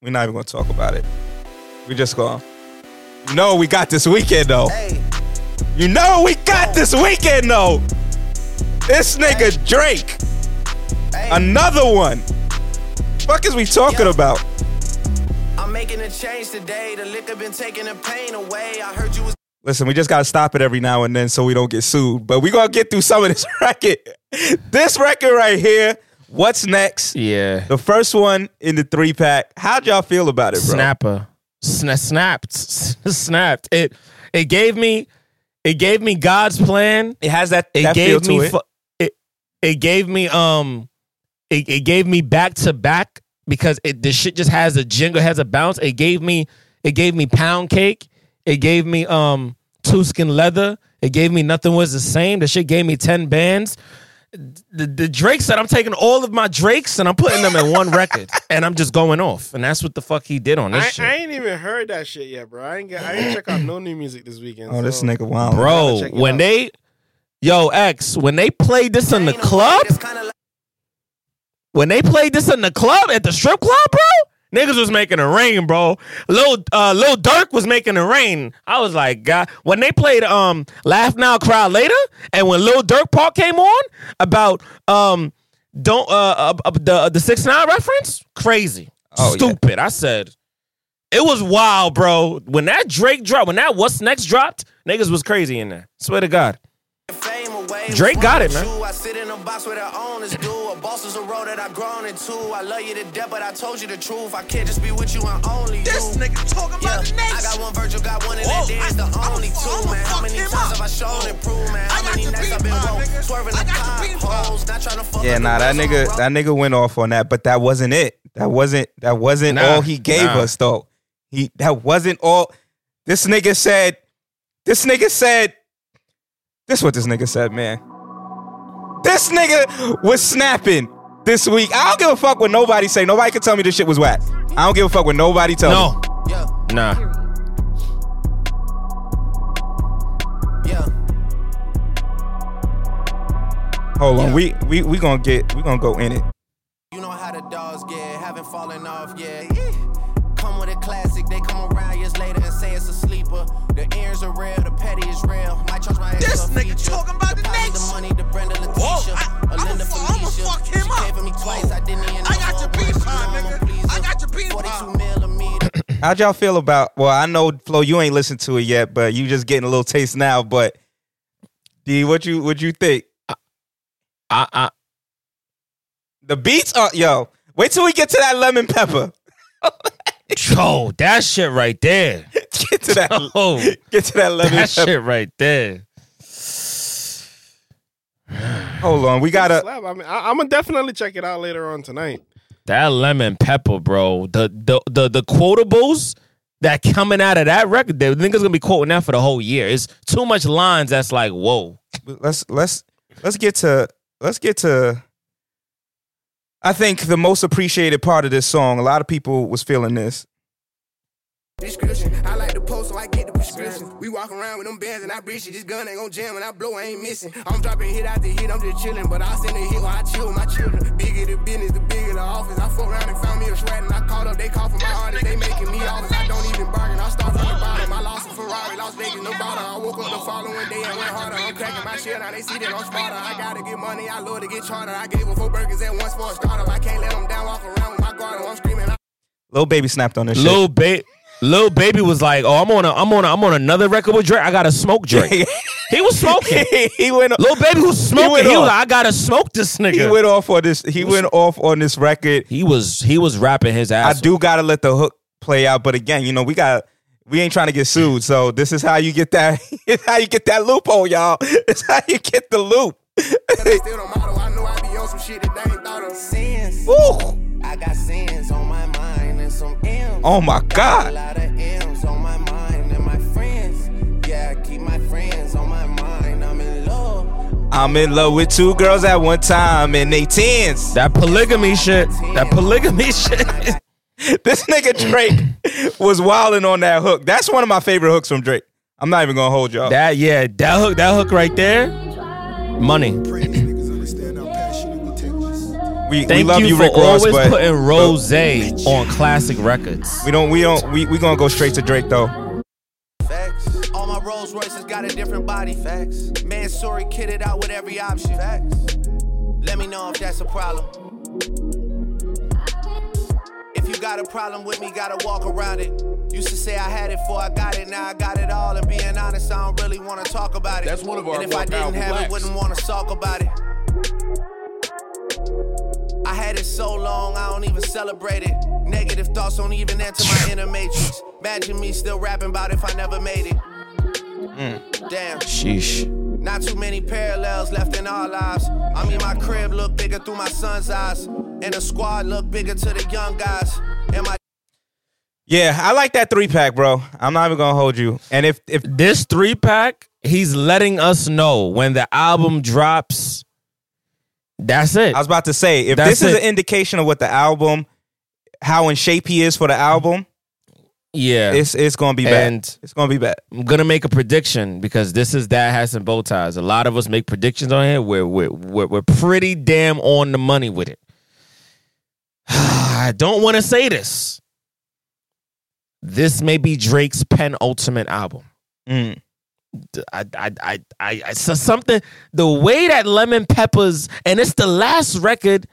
we're not even gonna talk about it. We just gonna You know what we got this weekend though. You know what we got this weekend though. This nigga Drake. Another one. Fuck is we talking about? I'm making a change today. The liquor been taking the pain away. I heard you was Listen, we just gotta stop it every now and then so we don't get sued. But we gonna get through some of this record. This record right here. What's next? Yeah. The first one in the three pack. How'd y'all feel about it, bro? Snapper. Sna- snapped. snapped. It it gave me it gave me God's plan. It has that, It that gave me it. it it gave me um it, it gave me back to back because it the shit just has a jingle, has a bounce. It gave me it gave me pound cake. It gave me um Tuscan Leather. It gave me nothing was the same. The shit gave me 10 bands. The, the Drake said I'm taking all of my Drakes and I'm putting them in one record and I'm just going off. And that's what the fuck he did on this I, shit. I ain't even heard that shit yet, bro. I ain't get, I ain't check out no new music this weekend. oh, this nigga wild. Bro, gotta check it when out. they yo X, when they played this in the club, like when they played this in the club at the strip club, bro, niggas was making it rain, bro. Lil uh Lil Durk was making it rain. I was like, God, when they played um Laugh Now, Cry Later, and when Lil Durk part came on about um don't uh, uh, uh the the six nine reference, crazy, Oh, yeah. stupid. I said. It was wild, bro. When that Drake dropped, when that What's Next dropped, niggas was crazy in there. Swear to God. Fame away. Drake got it, man. I sit in a box where the owners do. A boss is a road that I've grown into. I love you to death, but I told you the truth. I can't just be with you and only you. This nigga talking Yeah, about the next. I got one Virgil, got one, and Whoa, that there's the only two, man. How many times have I shown and proved, man? How many nights I've been woke, swerving the got the potholes, not trying to fuck Yeah, nah, that nigga, that nigga went off on that, but that wasn't it. That wasn't that wasn't Nah, all he gave nah. us though. He that wasn't all. This nigga said. This nigga said. This what this nigga said, man. This nigga was snapping this week. I don't give a fuck what nobody say. Nobody can tell me this shit was whack. I don't give a fuck what nobody tell No, me. Yeah, nah. Hold on, we we we gonna get we gonna go in it. You know how the dogs get, haven't fallen off yet. Come with a classic, they come around years later and say it's a sleeper. The ears are real, the petty is real. Might charge my This ex a nigga feature. talking about the Posse, next. The money, the Brenda Letitia. Whoa, I- I'ma I'ma fuck him she up. came for me twice, I didn't even. I got your her beat, voice, my you know I'm a nigga. I got your beat, 42. How'd y'all feel about? Well, I know Flo, you ain't listened to it yet, but you just getting a little taste now. But D, what you what you think? I, I, The beats are yo. Wait till we get to that lemon pepper. yo, that shit right there. Get to that. Oh, Get to that lemon that shit right there. Hold on, we gotta. Slap. I mean, I, I'm gonna definitely check it out later on tonight. That lemon pepper, bro. The the the the quotables that coming out of that record, the niggas gonna be quoting that for the whole year. It's too much lines that's like, whoa. let's let's let's get to let's get to I think the most appreciated part of this song. A lot of people was feeling this. Description. I like the post, so I get the prescription. We walk around with them bands and I breach it. This gun ain't gon' jam and I blow, I ain't missing. I'm dropping hit after hit, I'm just chilling. But I send a hit while I chill with my children. Bigger the business, the bigger the office. I fuck around and found me a shred and I called up. They call for my artist, they making me office. I don't even bargain, I start from the bottom. I lost a Ferrari, Las Vegas, Nevada. I woke up the following day and went harder. I'm cracking my shit, now they see that I'm smarter. I gotta get money, I love to get charter. I gave them four burgers at once for a startup. I can't let them down, walk around with my guard. I'm screaming. I- Lil Baby snapped on this shit. Lil ba- Lil Baby was like, "Oh, I'm on a, I'm on, a, I'm on another record with Drake. I gotta smoke Drake." he was smoking. he went Lil Baby was smoking. went He, was off. like, "I gotta smoke this nigga." he went off on this he went off on this record. he was he was rapping his ass. I ass. do gotta let the hook play out, but again, you know, we got we ain't trying to get sued, so this is how you get that. It's how you get that loophole, y'all. It's how you get the loop. But I still don't model. I know I be on some shit that they ain't thought of. Sins. Ooh. I got sins on my mind and some M's. Oh my A God. lot of M's on my mind and my friends. Yeah, I keep my friends on my mind. I'm in love. I'm in love with two girls at one time in they tens. that polygamy shit. That polygamy shit. This nigga Drake was wilding on that hook. That's one of my favorite hooks from Drake. I'm not even gonna hold y'all. that yeah, that hook, that hook right there. Money. We, we love you, you, for Rick Ross, always but putting Rose on classic records. we don't we don't we we gonna go straight to Drake though. Facts. All my Rolls Royces got a different body. Facts. Man, sorry, kitted out with every option. Facts. Let me know if that's a problem. If you got a problem with me, gotta walk around it. Used to say I had it before I got it, now I got it all. And being honest, I don't really wanna talk about it. That's one of our And if more I didn't powerful have it, wouldn't wanna talk about it. I had it so long, I don't even celebrate it. Negative thoughts don't even enter my inner matrix. Imagine me still rapping about if I never made it. Mm. Damn, Sheesh. not too many parallels left in our lives. I mean, my crib look bigger through my son's eyes, and the squad look bigger to the young guys. And my Yeah, I like that three pack, bro. I'm not even gonna hold you. And if if This three pack, he's letting us know when the album drops. That's it. I was about to say, if That's this is it. an indication of what the album, how in shape he is for the album, yeah. it's it's gonna be bad. And- it's gonna be bad. I'm gonna make a prediction because this is Dad Hats and Bow Ties. A lot of us make predictions on here. We're we're we're, we're pretty damn on the money with it. I don't want to say this. This may be Drake's penultimate album. Mm. I, I, I, I, so something. The way that Lemon Peppers, and it's the last record.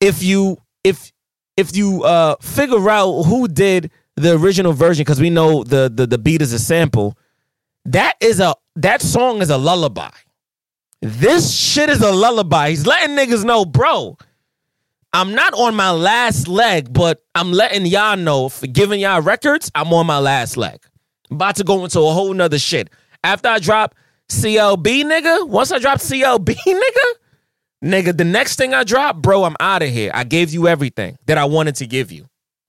If you, if, if you uh figure out who did the original version, because we know the, the the beat is a sample. That is a that song is a lullaby. This shit is a lullaby. He's letting niggas know, bro. I'm not on my last leg, but I'm letting y'all know for giving y'all records, I'm on my last leg. About to go into a whole nother shit. After I drop CLB, nigga, once I drop CLB, nigga, nigga, the next thing I drop, bro, I'm out of here. I gave you everything that I wanted to give you.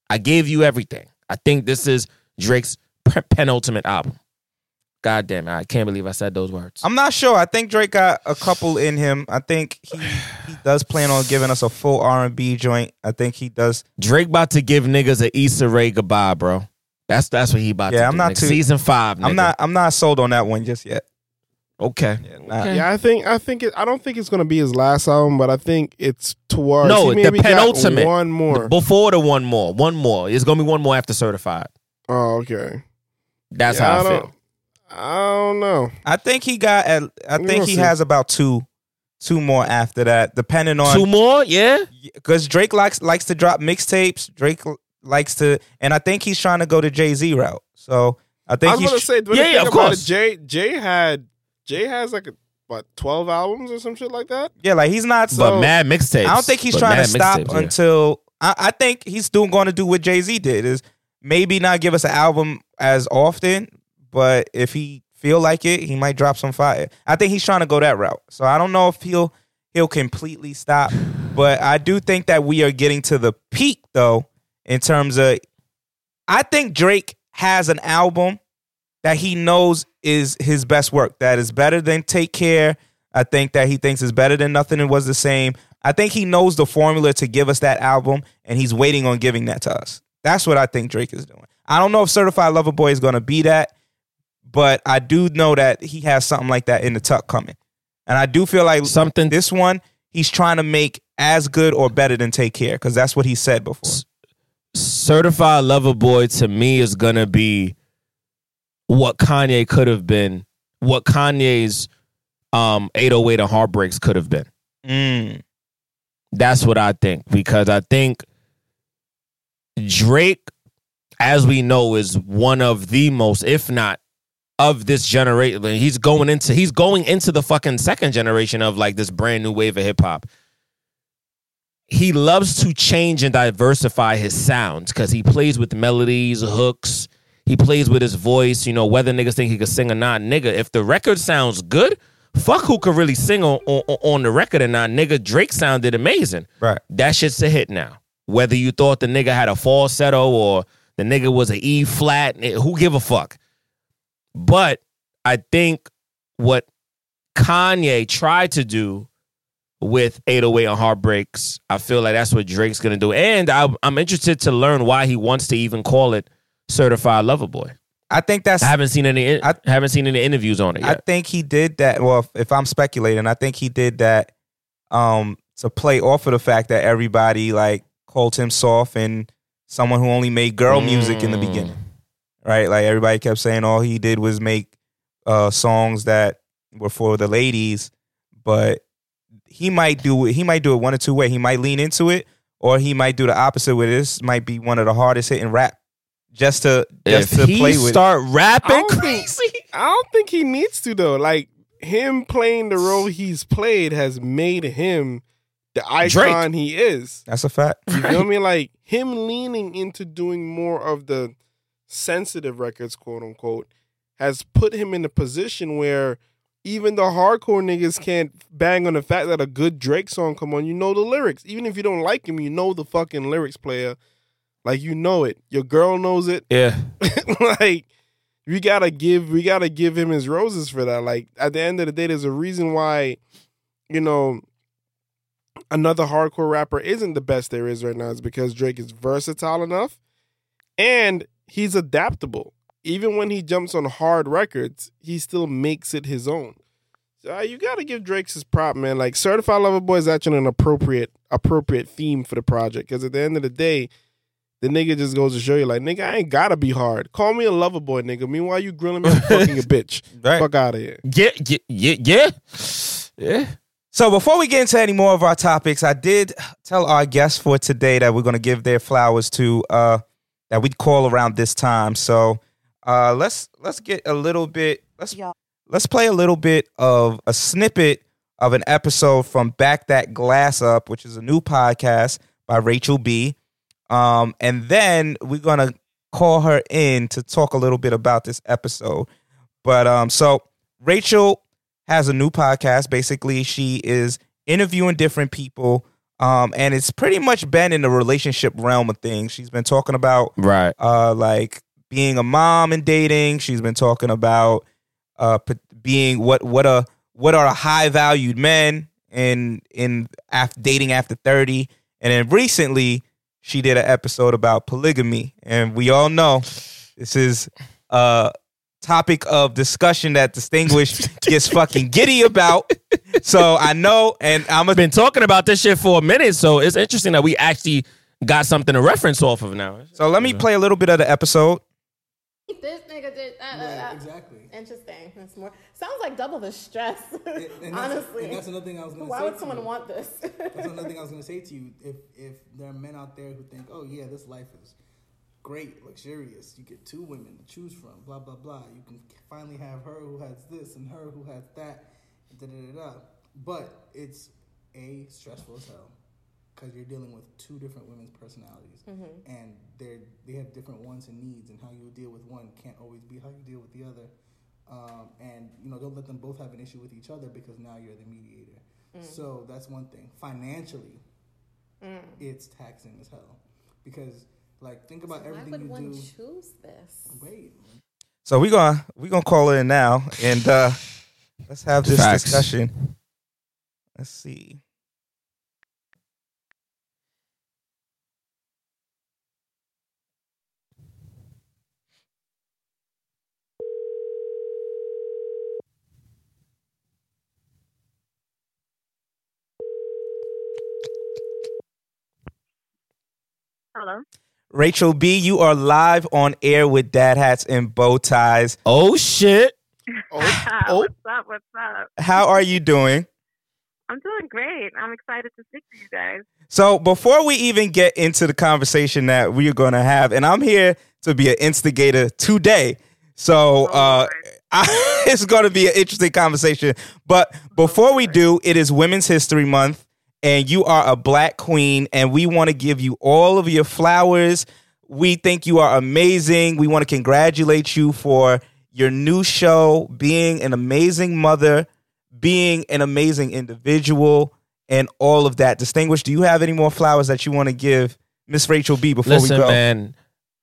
I gave you everything. I think this is Drake's penultimate album. God damn it. I can't believe I said those words. I'm not sure. I think Drake got a couple in him. I think he he does plan on giving us a full R and B joint. I think he does. Drake about to give niggas a Issa Rae goodbye, bro. That's that's what he about Yeah, to I'm do. not too- Season five, nigga. I'm not. I'm not sold on that one just yet. Okay. Nah. Okay. Yeah, I think I think it, I don't think it's gonna be his last album, but I think it's towards. No, he the maybe got penultimate. One more. Before the one more. One more. It's gonna be one more after certified. oh, okay. That's Yeah, how I, don't- feel. I don't know. I think he got. At, I We think he see. has about two, two more after that, depending on Two more, yeah? because Drake likes likes to drop mixtapes. Drake likes to, and I think he's trying to go the Jay Z route. So I I think was he's gonna say, when Yeah, yeah, think of about course. It, Jay Jay had Jay has like a, what twelve albums or some shit like that. yeah, like he's not. But mad mixtapes. I don't think he's But trying to stop yeah. until I, I think he's still going to do what Jay Z did is maybe not give us an album as often, but if he feel like it, he might drop some fire. I think he's trying to go that route. So I don't know if he'll he'll completely stop But I do think that we are getting to the peak though, in terms of I think Drake has an album that he knows is his best work. That is better than Take Care. I think that he thinks is better than Nothing and Was the Same. I think he knows the formula to give us that album, and he's waiting on giving that to us. That's what I think Drake is doing. I don't know if Certified Lover Boy is going to be that, but I do know that he has something like that in the tuck coming. And I do feel like Something- this one, he's trying to make as good or better than Take Care because that's what he said before. Certified Lover Boy to me is gonna be what Kanye could have been, what Kanye's um 808 and Heartbreaks could have been. Mm. That's what I think because I think Drake, as we know, is one of the most, if not of this generation. He's going into he's going into the fucking second generation of like this brand new wave of hip hop. He loves to change and diversify his sounds because he plays with melodies, hooks. He plays with his voice. You know whether niggas think he could sing or not. Nigga, if the record sounds good, fuck who could really sing on, on, on the record or not. Nigga, Drake sounded amazing. Right. That shit's a hit now. Whether you thought the nigga had a falsetto or the nigga was an E flat, who give a fuck? But I think what Kanye tried to do with 808 and Heartbreaks, I feel like that's what Drake's gonna do. And I, I'm interested to learn why he wants to even call it Certified Lover Boy. I think that's I haven't seen any. I haven't seen any interviews on it I think he did that. Well, if, if I'm speculating, I think he did that um, to play off of the fact that everybody like called him soft and someone who only made girl music in the Mm. beginning, right? Like everybody kept saying all he did was make uh, songs that were for the ladies, but he might do it. He might do it one or two way. He might lean into it, or he might do the opposite. Where this might be one of the hardest hitting rap, just to just if to he play with. start rapping don't think- I don't think he needs to though. Like him playing the role he's played has made him the icon he is. That's a fact. You know what I mean? Like him leaning into doing more of the sensitive records, quote unquote, has put him in a position where even the hardcore niggas can't bang on the fact that a good Drake song come on. You know the lyrics. Even if you don't like him, you know the fucking lyrics, player. Like you know it. Your girl knows it. yeah, like we gotta give we gotta give him his roses for that. Like at the end of the day, there's a reason why, you know, another hardcore rapper isn't the best there is right now. It's because Drake is versatile enough and he's adaptable. Even when he jumps on hard records, he still makes it his own. So uh, you gotta give Drake's his prop, man. Like Certified Lover Boy is actually an appropriate appropriate theme for the project. Because at the end of the day, the nigga just goes to show you, like, nigga, I ain't gotta be hard. Call me a lover boy, nigga. Meanwhile, you grilling me, fucking a bitch. Right. Fuck out of here. yeah, yeah, yeah, yeah. yeah. So before we get into any more of our topics, I did tell our guests for today that we're to give their flowers to uh that we'd call around this time. So uh let's let's get a little bit let's let's play a little bit of a snippet of an episode from Back That Glass Up, which is a new podcast by Rachel B. Um and then we're going to call her in to talk a little bit about this episode. But um so Rachel has a new podcast. Basically, she is interviewing different people. Um, and it's pretty much been in the relationship realm of things. She's been talking about Right. uh like being a mom and dating. She's been talking about uh being what what a what are high valued men in in after dating after 30. And then recently she did an episode about polygamy. And we all know this is a topic of discussion that distinguished gets fucking giddy about. So I know and I'm a I've been talking about this shit for a minute, so it's interesting that we actually got something to reference off of now. so let me play a little bit of the episode. This nigga did. Uh, uh, Yeah, uh, exactly. Interesting. That's more. Sounds like double the stress. And that's, honestly. and that's another thing I was going to say. Why would someone you. want this? That's another thing I was going to say to you. If if there are men out there who think, oh yeah, this life is great, luxurious, you get two women to choose from, blah blah blah. You can finally have her who has this and her who has that, da da da da. But it's a stressful as hell because you're dealing with two different women's personalities, and they they have different wants and needs, and how you deal with one can't always be how you deal with the other. Um, and you know, don't let them both have an issue with each other because now you're the mediator. So that's one thing. Financially, it's taxing as hell because like think about Why everything would you one do. choose this? Wait, So we're gonna we're gonna call it in now and uh let's have this Facts. discussion. Let's see. Hello. Rachel B, you are live on air with Dad Hats and Bow Ties. Oh shit. Oh, oh. What's up? What's up? How are you doing? I'm doing great. I'm excited to speak to you guys. So before we even get into the conversation that we're going to have, and I'm here to be an instigator today. So uh, I, it's going to be an interesting conversation. But before we do, it is Women's History Month, and you are a black queen, and we want to give you all of your flowers. We think you are amazing. We want to congratulate you for your new show, being an amazing mother, being an amazing individual, and all of that. Distinguished, do you have any more flowers that you want to give Miss Rachel B before Listen, we go? man,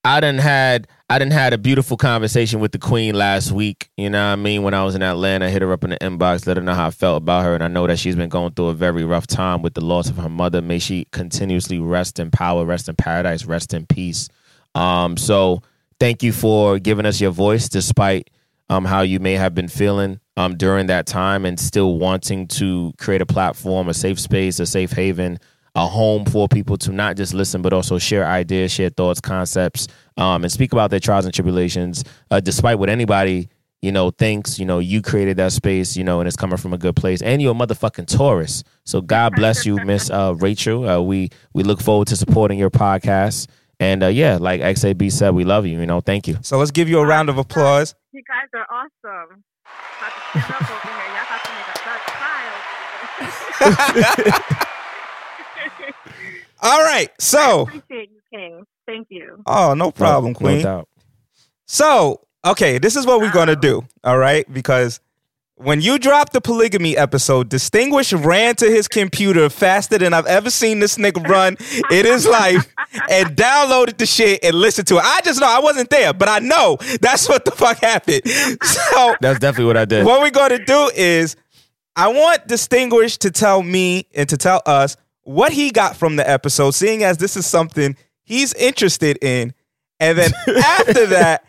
I didn't had I didn't had a beautiful conversation with the queen last week. You know what I mean? When I was in Atlanta, I hit her up in the inbox, let her know how I felt about her, and I know that she's been going through a very rough time with the loss of her mother. May she continuously rest in power, rest in paradise, rest in peace. Um, so thank you for giving us your voice, despite um how you may have been feeling um during that time, and still wanting to create a platform, a safe space, a safe haven a home for people to not just listen but also share ideas, share thoughts, concepts, um, and speak about their trials and tribulations. Uh, despite what anybody you know thinks, you know you created that space, you know, and it's coming from a good place. And you're a motherfucking Taurus, so God bless you, Miss uh, Rachel. Uh, we we look forward to supporting your podcast. And uh, yeah, like XAB said, we love you. You know, thank you. So let's give you a round of applause. You guys are awesome. All right, so Appreciate you, King. Thank you. oh, no problem, No- Queen. No doubt. So, okay, this is what we're going to do. Um, all right, because when you dropped the polygamy episode, Distinguished ran to his computer faster than I've ever seen this nigga run in his life and downloaded the shit and listened to it. I just know I wasn't there, but I know that's what the fuck happened. So, That's definitely what I did. what we're going to do is I want Distinguished to tell me and to tell us what he got from the episode, seeing as this is something he's interested in. And then after that,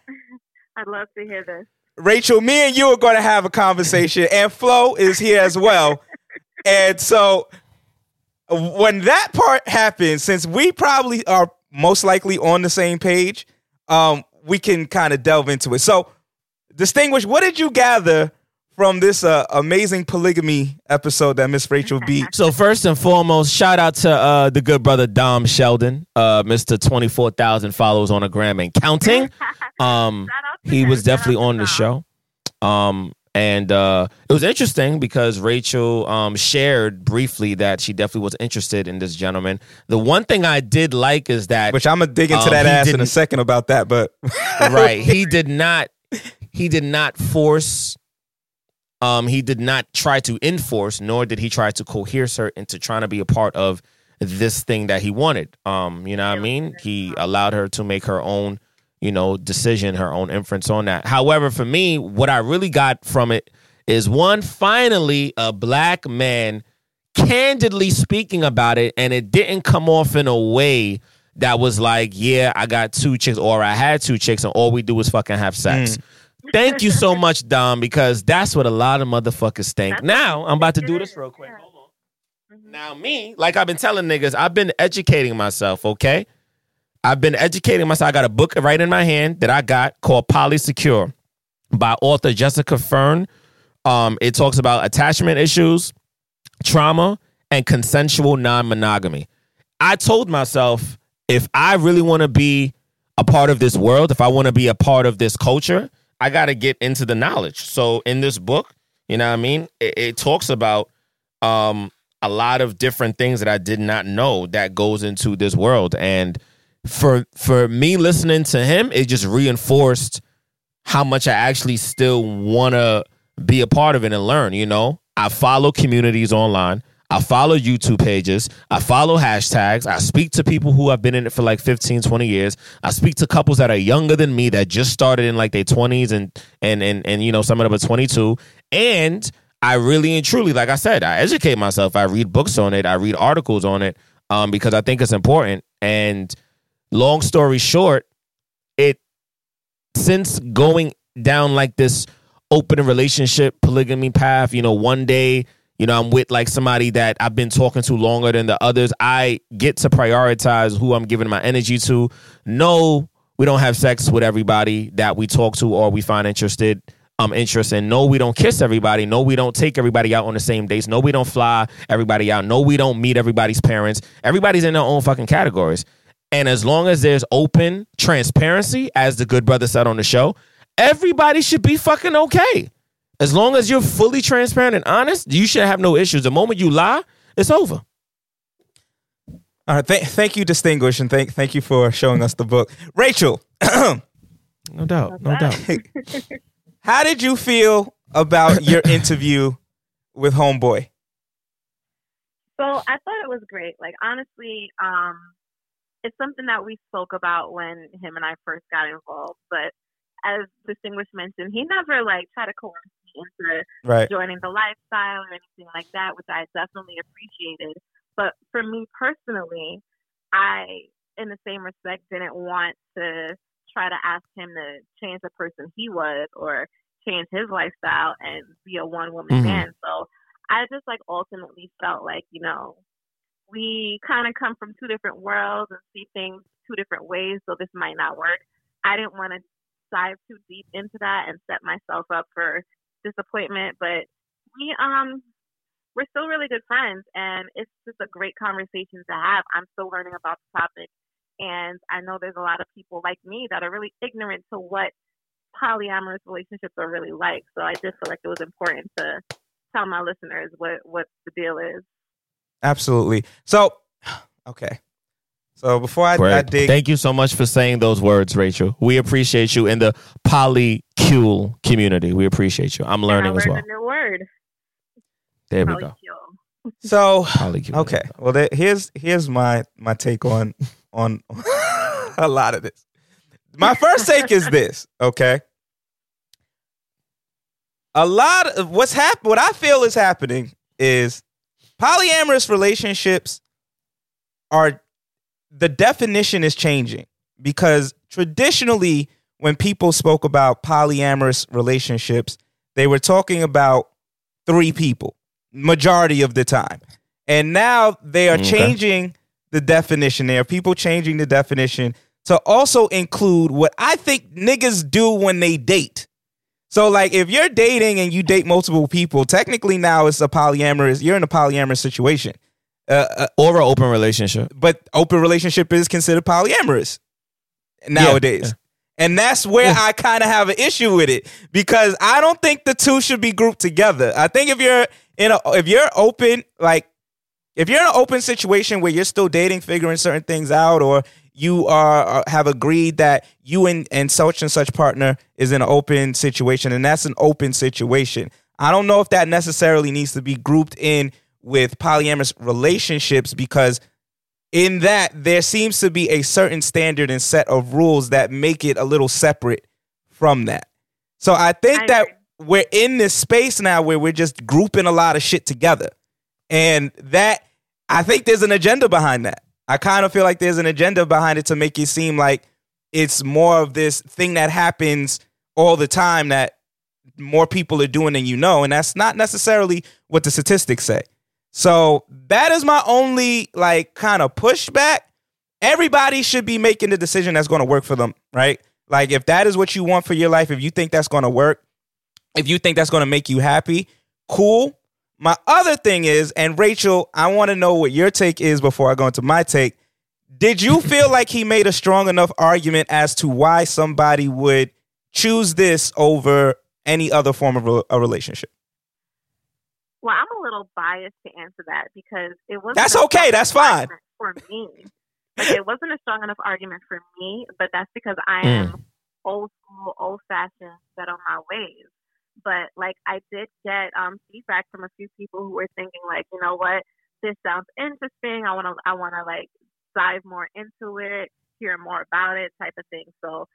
I'd love to hear this. Rachel, me and you are going to have a conversation, and Flo is here as well. And so, when that part happens, since we probably are most likely on the same page, um, we can kind of delve into it. So, distinguish, what did you gather from this uh, amazing polygamy episode that Miss Rachel B? So first and foremost, shout out to uh, the good brother Dom Sheldon, uh, Mister Twenty Four Thousand followers on a gram and counting. Um, he was definitely on the show. Um, and uh, it was interesting because Rachel um, shared briefly that she definitely was interested in this gentleman. The one thing I did like is that, which I'm gonna dig into um, that ass in a second about that, but right, he did not, he did not force. Um, he did not try to enforce, nor did he try to coerce her into trying to be a part of this thing that he wanted. Um, you know what I mean? He allowed her to make her own, you know, decision, her own inference on that. However, for me, what I really got from it is one, finally, a black man candidly speaking about it, and it didn't come off in a way that was like, yeah, I got two chicks, or I had two chicks, and all we do is fucking have sex. Thank you so much, Dom, because that's what a lot of motherfuckers think. now, I'm about to do this real quick. Hold. Now, me, like I've been telling niggas, I've been educating myself, okay? I've been educating myself. I got a book right in my hand that I got called Polysecure by author Jessica Fern. Um, it talks about attachment issues, trauma, and consensual non monogamy. I told myself if I really want to be a part of this world, if I want to be a part of this culture, I got to get into the knowledge. So in this book, you know what I mean? It, it talks about um, a lot of different things that I did not know that goes into this world. And for for me listening to him, it just reinforced how much I actually still want to be a part of it and learn, you know? I follow communities online. I follow YouTube pages. I follow hashtags. I speak to people who have been in it for like 15, 20 years. I speak to couples that are younger than me that just started in like their 20s and and and and you know some of them are 22. And I really and truly, like I said, I educate myself. I read books on it. I read articles on it um, because I think it's important. And long story short, it since going down like this open relationship polygamy path, you know, one day, you know, I'm with like somebody that I've been talking to longer than the others. I get to prioritize who I'm giving my energy to. No, we don't have sex with everybody that we talk to or we find interested um interest in. No, we don't kiss everybody. No, we don't take everybody out on the same dates. No, we don't fly everybody out. No, we don't meet everybody's parents. Everybody's in their own fucking categories. And as long as there's open transparency, as the good brother said on the show, everybody should be fucking okay. As long as you're fully transparent and honest, you should have no issues. The moment you lie, it's over. All right, th- thank you, distinguished, and thank thank you for showing us the book, Rachel. no doubt, no doubt. How did you feel about your interview with Homeboy? So I thought it was great. Like honestly, um, it's something that we spoke about when him and I first got involved. But as distinguished mentioned, he never like tried to coerce me into Right. joining the lifestyle or anything like that, which I definitely appreciated. But for me personally, I, in the same respect, didn't want to try to ask him to change the person he was or change his lifestyle and be a one woman Mhm. man. So I just like ultimately felt like, you know, we kind of come from two different worlds and see things two different ways, so this might not work. I didn't want to dive too deep into that and set myself up for disappointment, but we um we're still really good friends and it's just a great conversation to have. I'm still learning about the topic and I know there's a lot of people like me that are really ignorant to what polyamorous relationships are really like. So I just feel like it was important to tell my listeners what what the deal is. Absolutely. So, okay. So before I, I dig, Thank you so much for saying those words, Rachel. We appreciate you in the polycule community. We appreciate you. I'm learning as well. a new word. There we go. so Polycule. okay. Well, there, here's here's my my take on on a lot of this. My first take is this. Okay. A lot of what's hap- what I feel is happening is polyamorous relationships are the definition is changing because traditionally when people spoke about polyamorous relationships they were talking about three people majority of the time. And now they are mm, Okay. changing the definition. There are people changing the definition to also include what i think niggas do when they date. So like if you're dating and you date multiple people technically now it's a polyamorous you're in a polyamorous situation uh, uh, or an open relationship. But open relationship is considered polyamorous nowadays. And that's where I kind of have an issue with it because I don't think the two should be grouped together. I think if you're in a if you're open like if you're in an open situation where you're still dating, figuring certain things out, or you are are- have agreed that you and, and such and such partner is in an open situation, and that's an open situation. I don't know if that necessarily needs to be grouped in with polyamorous relationships because in that there seems to be a certain standard and set of rules that make it a little separate from that. So I think that we're in this space now where we're just grouping a lot of shit together. And that I think there's an agenda behind that. I kind of feel like there's an agenda behind it to make it seem like it's more of this thing that happens all the time that more people are doing than you know. And that's not necessarily what the statistics say. So that is my only like kind of pushback. Everybody should be making the decision that's going to work for them, right? Like if that is what you want for your life, if you think that's going to work, if you think that's going to make you happy, cool. My other thing is, and Rachel, I want to know what your take is before I go into my take. Did you feel like he made a strong enough argument as to why somebody would choose this over any other form of a- a relationship? Well, I'm a little biased to answer that because it wasn't. That's okay, that's fine. For me, like it wasn't a strong enough argument for me, but that's because I am old school, old fashioned, set on my ways. But like I did get um feedback from a few people who were thinking like, you know what, this sounds interesting. I want to I want to like dive more into it, hear more about it, type of thing. So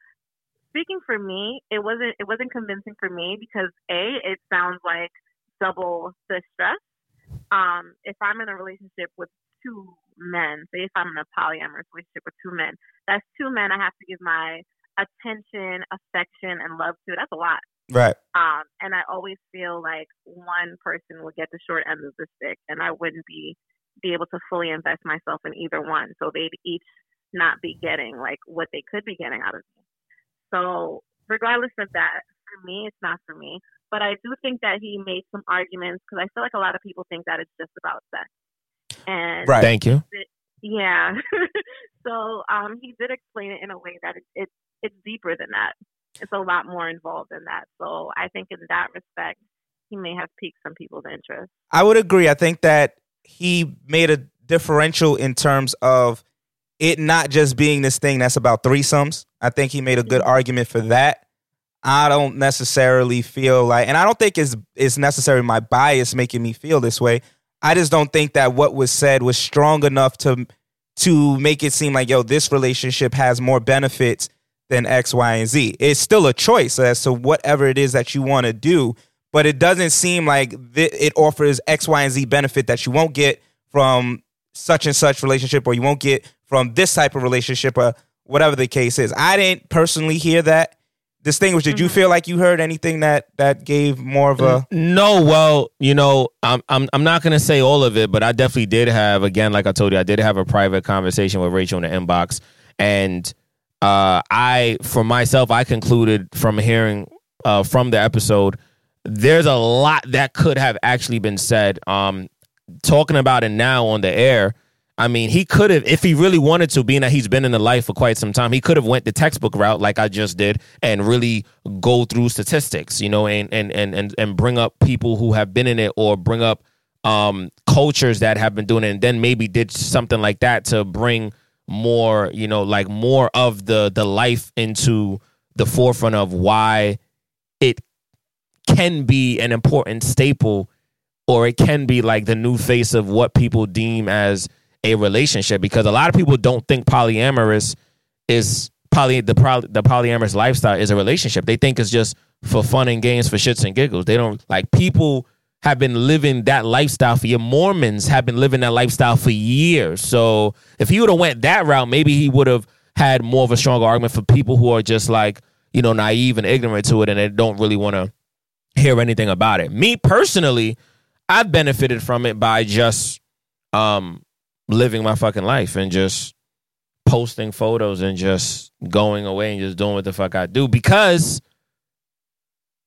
speaking for me, it wasn't it wasn't convincing for me because a it sounds like double the stress. Um, if I'm in a relationship with two men, say if I'm in a polyamorous relationship with two men, that's two men I have to give my attention, affection, and love to. That's a lot. Right. Um, and I always feel like one person will get the short end of the stick, and I wouldn't be be able to fully invest myself in either one. So they'd each not be getting like what they could be getting out of me. So regardless of that, for me, it's not for me. But I do think that he made some arguments because I feel like a lot of people think that it's just about sex. And Right. Thank you. it- yeah. so um, he did explain it in a way that it, it it's deeper than that. It's a lot more involved than that. So I think in that respect, he may have piqued some people's interest. I would agree. I think that he made a differential in terms of it not just being this thing that's about threesomes. I think he made a good argument for that. I don't necessarily feel like, and I don't think it's it's necessarily my bias making me feel this way. I just don't think that what was said was strong enough to to make it seem like yo, this relationship has more benefits than X, Y, and Z. It's still a choice as to whatever it is that you want to do, but it doesn't seem like th- it offers X, Y, and Z benefit that you won't get from such and such relationship, or you won't get from this type of relationship, or whatever the case is. I didn't personally hear that distinguish. Did you feel like you heard anything that that gave more of a? No, well, you know, I'm I'm I'm not gonna say all of it, but I definitely did have again, like I told you, I did have a private conversation with Rachel in the inbox, and uh, I, for myself, I concluded from hearing uh, from the episode, there's a lot that could have actually been said. Um, talking about it now on the air. I mean, he could have, if he really wanted to, being that he's been in the life for quite some time, he could have went the textbook route like I just did and really go through statistics, you know, and and and and, and bring up people who have been in it or bring up um cultures that have been doing it and then maybe did something like that to bring more, you know, like more of the the life into the forefront of why it can be an important staple or it can be like the new face of what people deem as a relationship because a lot of people don't think polyamorous is poly the poly, the polyamorous lifestyle is a relationship. They think it's just for fun and games for shits and giggles. They don't like people have been living that lifestyle for years. Mormons have been living that lifestyle for years. So if he would have went that route, maybe he would have had more of a stronger argument for people who are just like, you know, naive and ignorant to it and they don't really want to hear anything about it. Me personally, I've benefited from it by just um living my fucking life and just posting photos and just going away and just doing what the fuck I do because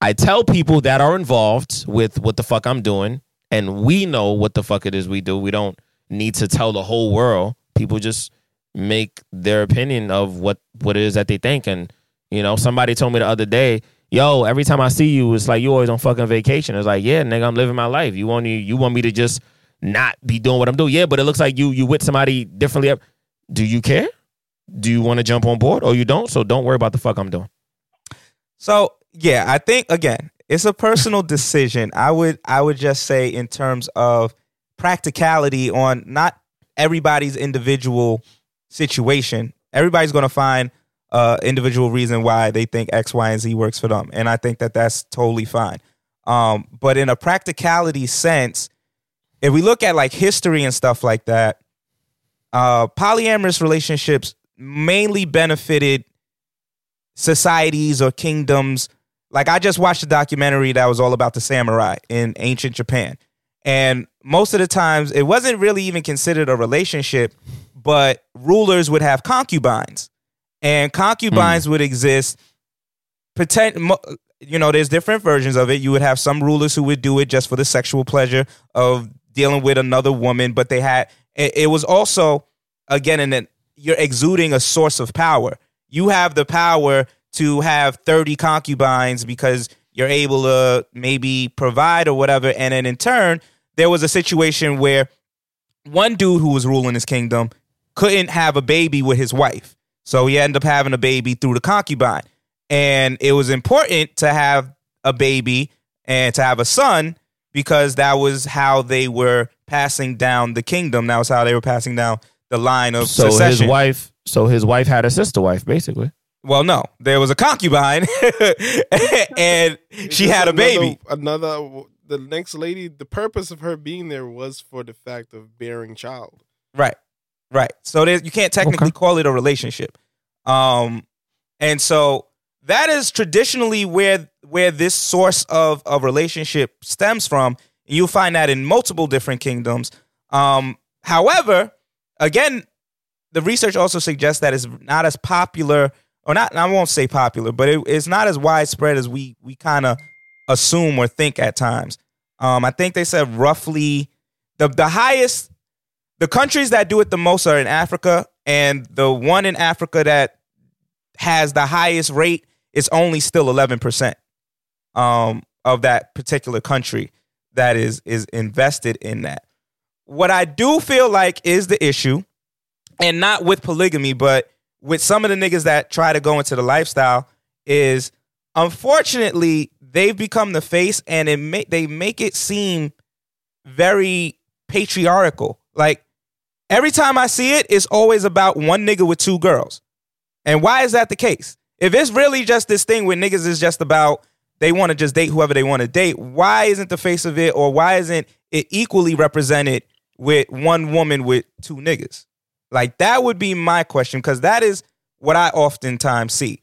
I tell people that are involved with what the fuck I'm doing and we know what the fuck it is we do. We don't need to tell the whole world. People just make their opinion of what what it is that they think and you know, somebody told me the other day, "Yo, every time I see you, it's like you always on fucking vacation." It's like, "Yeah, nigga, I'm living my life. You want me, you want me to just not be doing what I'm doing?" Yeah, but it looks like you you with somebody differently. Do you care? Do you want to jump on board or you don't? So don't worry about the fuck I'm doing. So yeah, I think again, it's a personal decision. I would I would just say in terms of practicality on not everybody's individual situation. Everybody's going to find uh individual reason why they think X, Y, and Z works for them, and I think that that's totally fine. Um, but in a practicality sense, if we look at like history and stuff like that, uh, polyamorous relationships mainly benefited societies or kingdoms. Like I just watched a documentary that was all about the samurai in ancient Japan. And most of the times it wasn't really even considered a relationship, but rulers would have concubines. And concubines would exist pretend you know there's different versions of it you would have some rulers who would do it just for the sexual pleasure of dealing with another woman but they had it, it was also again in that you're exuding a source of power. You have the power to have 30 concubines because you're able to maybe provide or whatever. And then in turn there was a situation where one dude who was ruling his kingdom couldn't have a baby with his wife. So he ended up having a baby through the concubine. And it was important to have a baby and to have a son because that was how they were passing down the kingdom. That was how they were passing down the line of So succession. his wife, so his wife had a sister wife, basically. well, no, there was a concubine, and she had a another- baby. Another, the next lady. The purpose of her being there was for the fact of bearing child. Right, right. So there, you can't technically call it a relationship. Um, and so that is traditionally where where this source of of relationship stems from. You'll find that in multiple different kingdoms. Um, however, again, the research also suggests that it's not as popular, or not. I won't say popular, but it, it's not as widespread as we we kind of assume or think at times. Um, I think they said roughly the the highest the countries that do it the most are in Africa, and the one in Africa that has the highest rate is only still eleven percent um, of that particular country that is is invested in that. What I do feel like is the issue, and not with polygamy, but with some of the niggas that try to go into the lifestyle, is unfortunately they've become the face, and it make they make it seem very patriarchal. Like every time I see it, it's always about one nigga with two girls. And why is that the case? If it's really just this thing where niggas is just about they want to just date whoever they want to date, why isn't the face of it or why isn't it equally represented with one woman with two niggas? Like that would be my question because that is what I oftentimes see.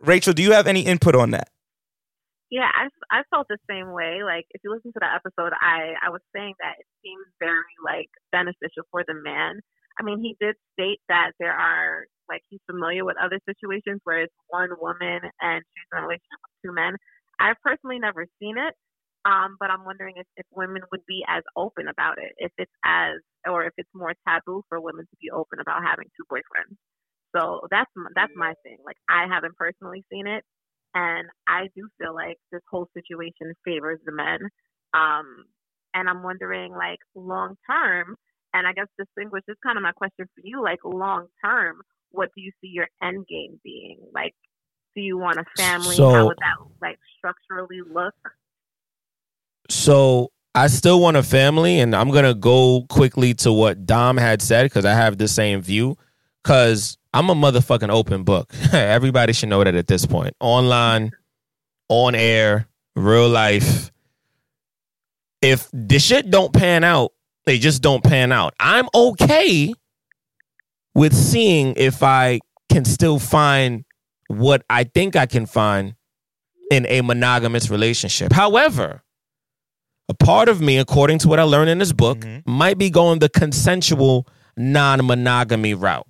Rachel, do you have any input on that? Yeah, I, I felt the same way. Like, if you listen to that episode, I, I was saying that it seems very, like, beneficial for the man. I mean, he did state that there are, like, he's familiar with other situations where it's one woman and she's in a relationship with two men. I've personally never seen it, um, but I'm wondering if, if women would be as open about it, if it's as, or if it's more taboo for women to be open about having two boyfriends. So that's that's my thing. Like I haven't personally seen it, and I do feel like this whole situation favors the men. Um, and I'm wondering, like long term, and I guess distinguish this is kind of my question for you. Like long term, what do you see your end game being? Like, do you want a family? So- How would that like structurally look? So I still want a family, and I'm gonna go quickly to what Dom had said because I have the same view. Because I'm a motherfucking open book. Everybody should know that at this point. Online, on air, real life. If the shit don't pan out, they just don't pan out. I'm okay with seeing if I can still find what I think I can find in a monogamous relationship. However, a part of me, according to what I learned in this book, mm-hmm. might be going the consensual non monogamy route,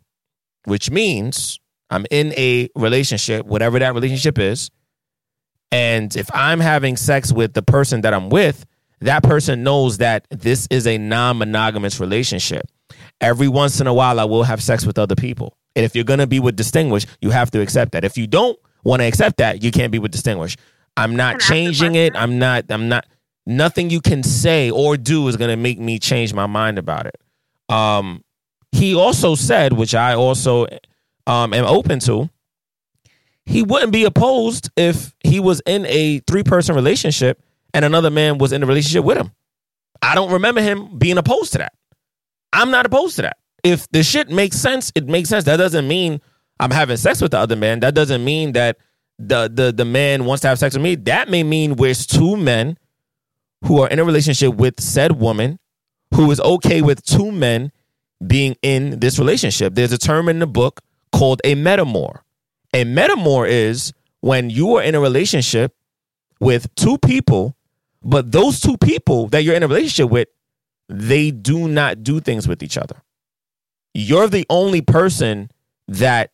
which means I'm in a relationship, whatever that relationship is. And if I'm having sex with the person that I'm with, that person knows that this is a non monogamous relationship. Every once in a while, I will have sex with other people. And if you're going to be with Distinguished, you have to accept that. If you don't want to accept that, you can't be with Distinguished. I'm not changing it. I'm not, I'm not, nothing you can say or do is going to make me change my mind about it. Um, he also said, which I also um, am open to, he wouldn't be opposed if he was in a three person relationship and another man was in a relationship with him. I don't remember him being opposed to that. I'm not opposed to that. If the shit makes sense, it makes sense. That doesn't mean I'm having sex with the other man. That doesn't mean that the the the man wants to have sex with me. That may mean we're two men who are in a relationship with said woman who is okay with two men being in this relationship. There's a term in the book called a metamor. A metamor is when you are in a relationship with two people, but those two people that you're in a relationship with, they do not do things with each other. You're the only person that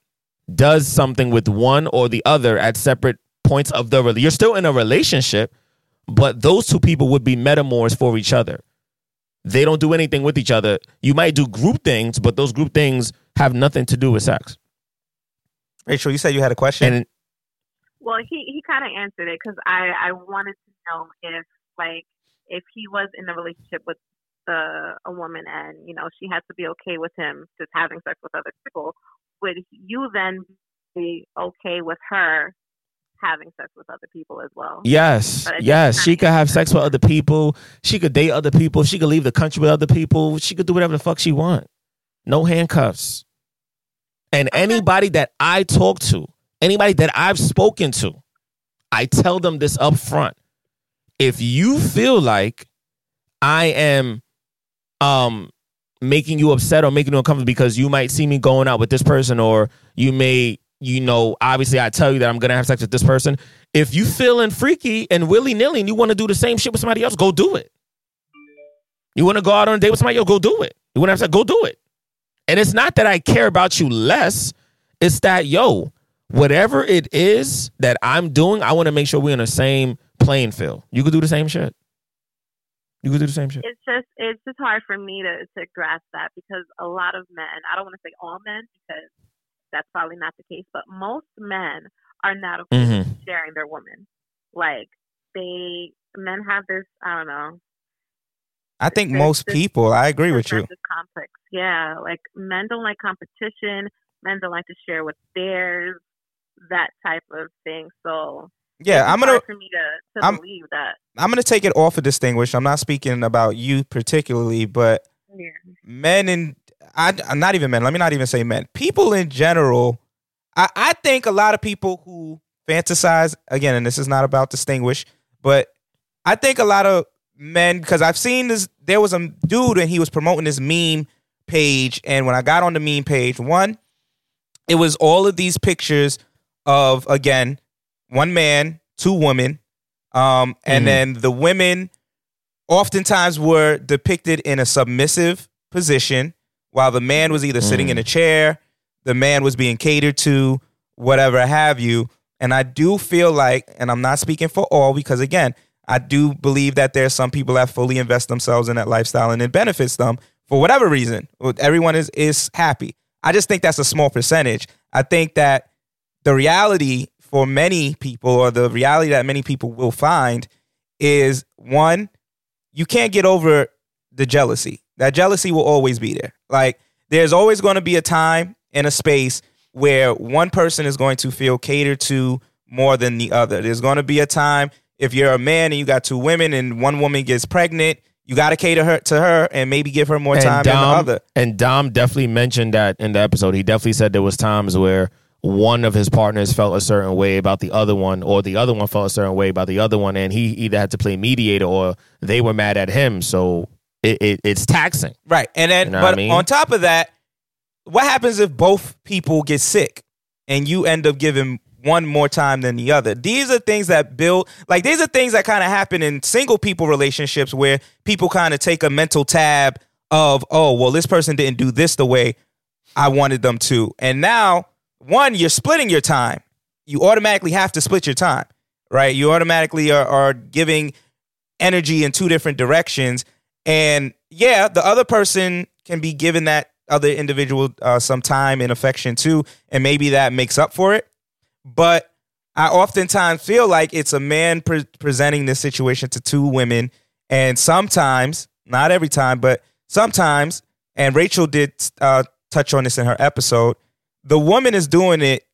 does something with one or the other at separate points of the you're still in a relationship, but those two people would be metamors for each other. They don't do anything with each other. You might do group things, but those group things have nothing to do with sex. Rachel, you said you had a question. And Well, he he kind of answered it because I I wanted to know if like if he was in a relationship with the a woman and you know she had to be okay with him just having sex with other people, would you then be okay with her having sex with other people as well. Yes, But I just yes. She could have sex with other people. She could date other people. She could leave the country with other people. She could do whatever the fuck she want. No handcuffs. And anybody that I talk to, anybody that I've spoken to, I tell them this up front. If you feel like I am um making you upset or making you uncomfortable because you might see me going out with this person or you may you know obviously i tell you that i'm gonna have sex with this person. If you feeling freaky and willy-nilly and you want to do the same shit with somebody else go do it. You want to go out on a date with somebody else go do it. You want to have sex go do it. And it's not that i care about you less it's that yo whatever it is that i'm doing i want to make sure we're in the same playing field. You could do the same shit you could do the same shit It's just it's just hard for me to to grasp that because a lot of men, I don't want to say all men because that's probably not the case, but most men are not okay Mhm. sharing their woman. Like they men have this, I don't know, I think most this people. I agree with you. complex. Yeah, like men don't like competition. Men don't like to share what's theirs. That type of thing. So Yeah, I'm gonna hard for me to to I'm- believe that. I'm gonna take it off of distinguished. I'm not speaking about you particularly, but Yeah. men and I, I'm not even men. Let me not even say men. People in general. I, I think a lot of people who fantasize again, and this is not about distinguish, but I think a lot of men because I've seen this. There was a dude and he was promoting this meme page, and when I got on the meme page, one, it was all of these pictures of again one man, two women, um, and Mhm. then the women oftentimes were depicted in a submissive position while the man was either sitting in a chair, the man was being catered to, whatever have you. And I do feel like, and I'm not speaking for all because again, I do believe that there's some people that fully invest themselves in that lifestyle and it benefits them for whatever reason. Everyone is is happy. I just think that's a small percentage. I think that the reality for many people, or the reality that many people will find, is one, you can't get over the jealousy. That jealousy will always be there. Like, there's always going to be a time and a space where one person is going to feel catered to more than the other. There's going to be a time if you're a man and you got two women and one woman gets pregnant, you got to cater her to her and maybe give her more time than the other. And Dom definitely mentioned that in the episode. He definitely said there was times where one of his partners felt a certain way about the other one, or the other one felt a certain way about the other one, and he either had to play mediator or they were mad at him. So it, it it's taxing. Right. And then, You know but I mean? on top of that, what happens if both people get sick and you end up giving one more time than the other? These are things that build, like, these are things that kind of happen in single people relationships where people kind of take a mental tab of, oh, well, this person didn't do this the way I wanted them to. And now, one, you're splitting your time. You automatically have to split your time, right? You automatically are, are giving energy in two different directions. And yeah, the other person can be given that other individual uh, some time and affection too, and maybe that makes up for it. But I oftentimes feel like it's a man pre- presenting this situation to two women, and sometimes, not every time, but sometimes, and Rachel did uh, touch on this in her episode, the woman is doing it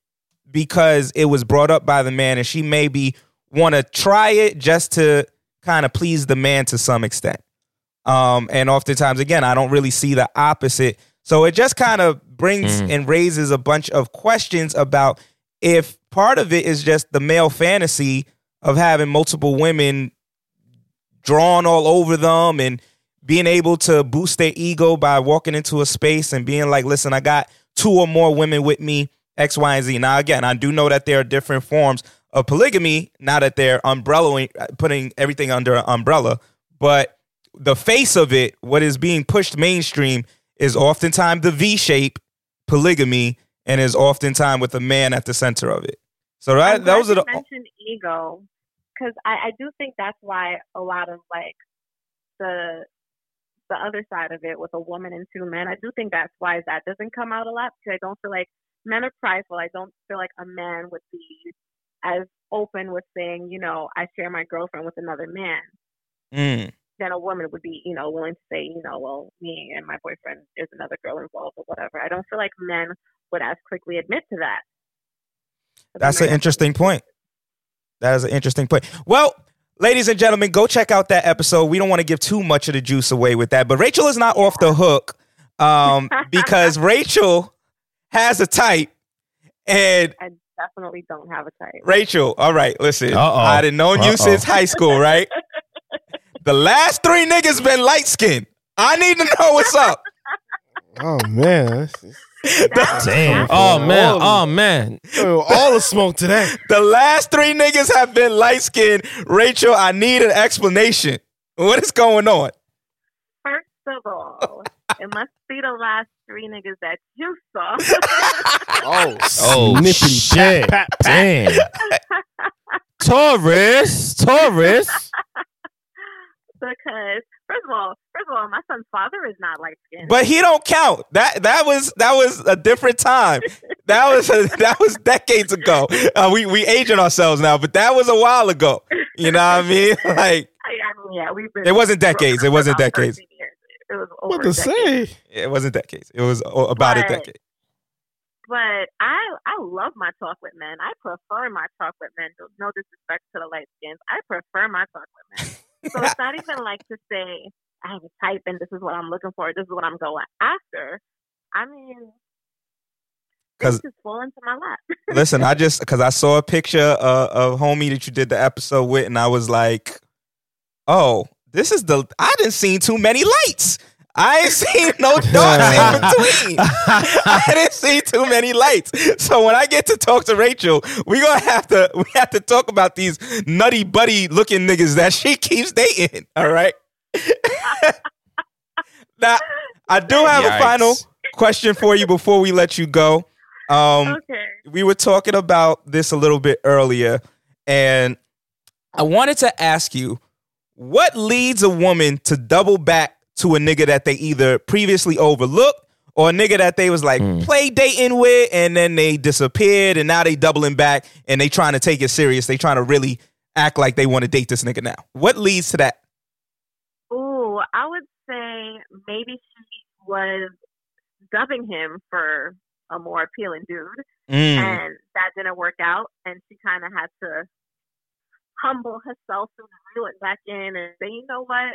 because it was brought up by the man, and she maybe want to try it just to kind of please the man to some extent. Um, and oftentimes, again, I don't really see the opposite. So it just kind of brings Mm. and raises a bunch of questions about if part of it is just the male fantasy of having multiple women drawn all over them and being able to boost their ego by walking into a space and being like, listen, I got two or more women with me, X, Y, and Z. Now, again, I do know that there are different forms of polygamy, now that they're umbrella uh, putting everything under an umbrella, but the face of it, what is being pushed mainstream, is oftentimes the V shape polygamy and is oftentimes with a man at the center of it. So right, that those are you the mentioned ego because I, I do think that's why a lot of like the the other side of it with a woman and two men. I do think that's why that doesn't come out a lot because I don't feel like men are prideful. I don't feel like a man would be as open with saying, you know, I share my girlfriend with another man Mm. than a woman would be, you know, willing to say, you know, well, me and my boyfriend, there's another girl involved or whatever. I don't feel like men would as quickly admit to that. That's an interesting point. that is an interesting point. Well, ladies and gentlemen, go check out that episode. We don't want to give too much of the juice away with that, but Rachel is not off the hook um, because Rachel has a type, and I definitely don't have a type. Rachel, all right, listen, Uh-oh. I'd have known you Uh-oh. since high school, right? the last three niggas been light skinned. I need to know what's up. Oh man, Damn. Oh, oh man. Oh man. all the smoke today. The last three niggas have been light skinned. Rachel, I need an explanation. What is going on? First of all, it must be the last three niggas that you saw. Oh, oh, Oh snippity shit. pat, pat, pat. Damn. Taurus. Taurus. Because first of all, first of all, my son's father is not light skinned. But he don't count. That that was that was a different time. That was a, that was decades ago. Uh, we we aging ourselves now, but that was a while ago. You know what I mean? Like I, I mean, yeah, we've been. It wasn't decades. It wasn't for about decades. It was over What to say? it wasn't decades. It was o- about a decade. But I I love my talk with men. I prefer my talk with men. No disrespect to the light skins. I prefer my talk with men. so it's not even like to say I have a type and this is what I'm looking for. This is what I'm going after. I mean, Because just fall into my lap. listen, I just because I saw a picture uh, of homie that you did the episode with, and I was like, oh, this is the I didn't see too many lights. I ain't seen no darks in between. I didn't see too many lights. So when I get to talk to Rachel, we gonna have to we have to talk about these nutty buddy looking niggas that she keeps dating. All right. now I do have Yikes. a final question for you before we let you go. Um, okay. we were talking about this a little bit earlier, and I wanted to ask you what leads a woman to double back to a nigga that they either previously overlooked or a nigga that they was like play dating with and then they disappeared and now they doubling back and they trying to take it serious. They trying to really act like they want to date this nigga now. What leads to that? Ooh, I would say maybe she was dubbing him for a more appealing dude, Mm. and that didn't work out, and she kind of had to humble herself and reel it back in and say, you know what,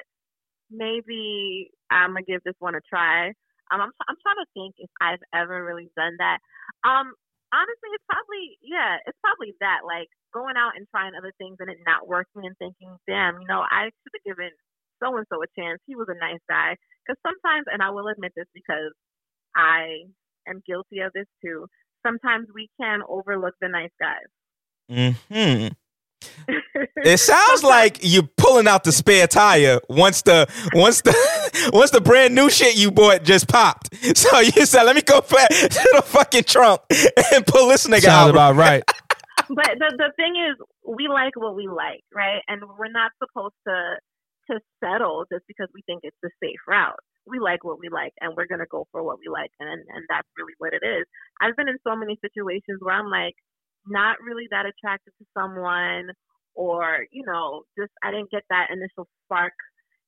maybe I'm gonna give this one a try. Um, I'm I'm trying to think if I've ever really done that. Um, honestly, it's probably yeah, it's probably that like going out and trying other things and it not working and thinking, damn, you know, I should have given so and so a chance. He was a nice guy. Because sometimes, and I will admit this because I am guilty of this too. Sometimes we can overlook the nice guys. Hmm. It sounds like you're pulling out the spare tire once the once the once the brand new shit you bought just popped. So you said, "Let me go back to the fucking trunk and pull this nigga Sounds out." about right. but the the thing is, we like what we like, right? And we're not supposed to to settle just because we think it's the safe route. We like what we like, and we're gonna go for what we like, and and that's really what it is. I've been in so many situations where I'm like not really that attracted to someone, or you know, just I didn't get that initial spark.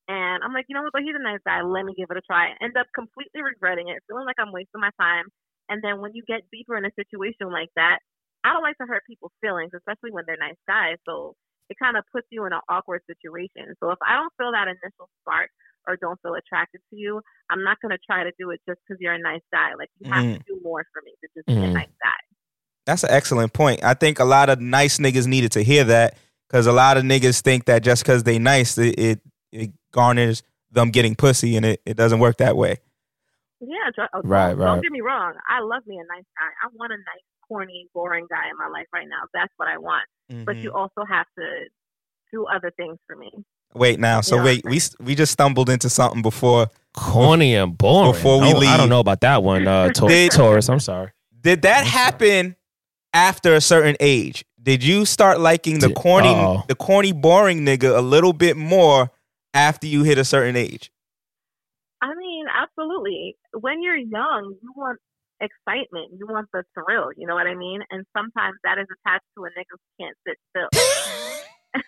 And I'm like, you know what? But he's a nice guy. Let me give it a try. End up completely regretting it, feeling like I'm wasting my time. And then when you get deeper in a situation like that, I don't like to hurt people's feelings, especially when they're nice guys. So it kind of puts you in an awkward situation. So if I don't feel that initial spark or don't feel attracted to you, I'm not going to try to do it just because you're a nice guy. Like you have Mm. to do more for me to just be a Mm. nice guy. That's an excellent point. I think a lot of nice niggas needed to hear that because a lot of niggas think that just because they nice, it, it it garners them getting pussy, and it, it doesn't work that way. Yeah, dr- oh, Right, don't, right. Don't get me wrong. I love me a nice guy. I want a nice, corny, boring guy in my life right now. That's what I want. But Mm-hmm. you also have to do other things for me. Wait now, so Yeah. wait, we we just stumbled into something before. Corny and boring. Before we No, leave, I don't know about that one, uh, Tor- Taurus. I'm sorry. Did that happen after a certain age? Did you start liking the corny, uh-oh. the corny, boring nigga a little bit more after you hit a certain age? I mean, absolutely. When you're young, you want excitement. You want the thrill. You know what I mean? And sometimes that is attached to a nigga who can't sit still.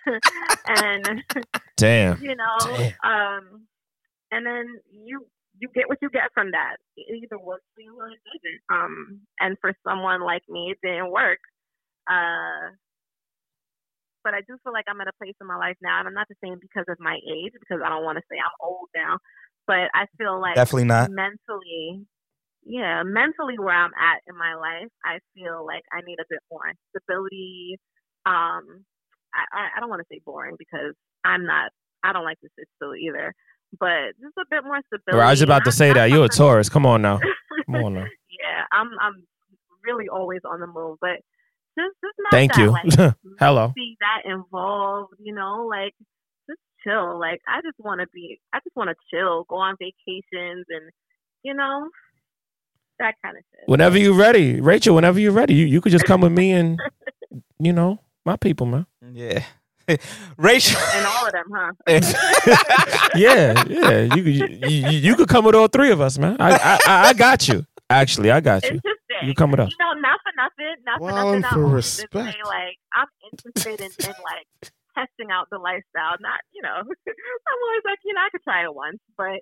and Damn. you know, Damn. um, and then you you get what you get from that. It either works for you or it doesn't. Um, and for someone like me, it didn't work. Uh, but I do feel like I'm at a place in my life now, and I'm not just saying because of my age, because I don't want to say I'm old now, but I feel like Definitely not. mentally, yeah, mentally where I'm at in my life, I feel like I need a bit more stability. Um, I, I, I don't want to say boring because I'm not, I don't like to sit still either, but just a bit more stability. Bro, I was about to say that. You're a somebody- Taurus. Come on now. Come on now. yeah, I'm I'm really always on the move, but just just not Thank that, you. Like, Hello. Be that involved, you know, like just chill. Like I just want to be, I just want to chill, go on vacations, and you know, that kind of shit. Whenever you're ready, Rachel. Whenever you're ready, you you could just come with me and you know my people, man. Yeah. Rachel. And all of them, huh? Yeah, yeah. You could you, you, you could come with all three of us, man. I I, I- I got you. Actually, I got you. You come with us. You know, not for nothing, not for Wildin' nothing. I for respect. Say, like I'm interested in, in like testing out the lifestyle. Not, you know, I'm always like, you know, I could try it once, but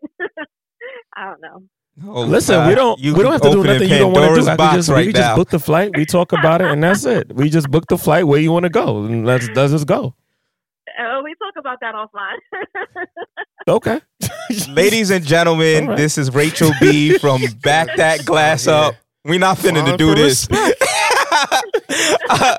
I don't know. Oh, Listen, God. we don't You we don't have to do opening nothing you don't want to do. I could just, right we could just book the flight. We talk about it, and that's it. We just book the flight where you want to go, and let's let's just go. Uh, we talk about that offline. Okay. Ladies and gentlemen, All right. this is Rachel B from Back That Glass Up. We're not finna to do this. Uh,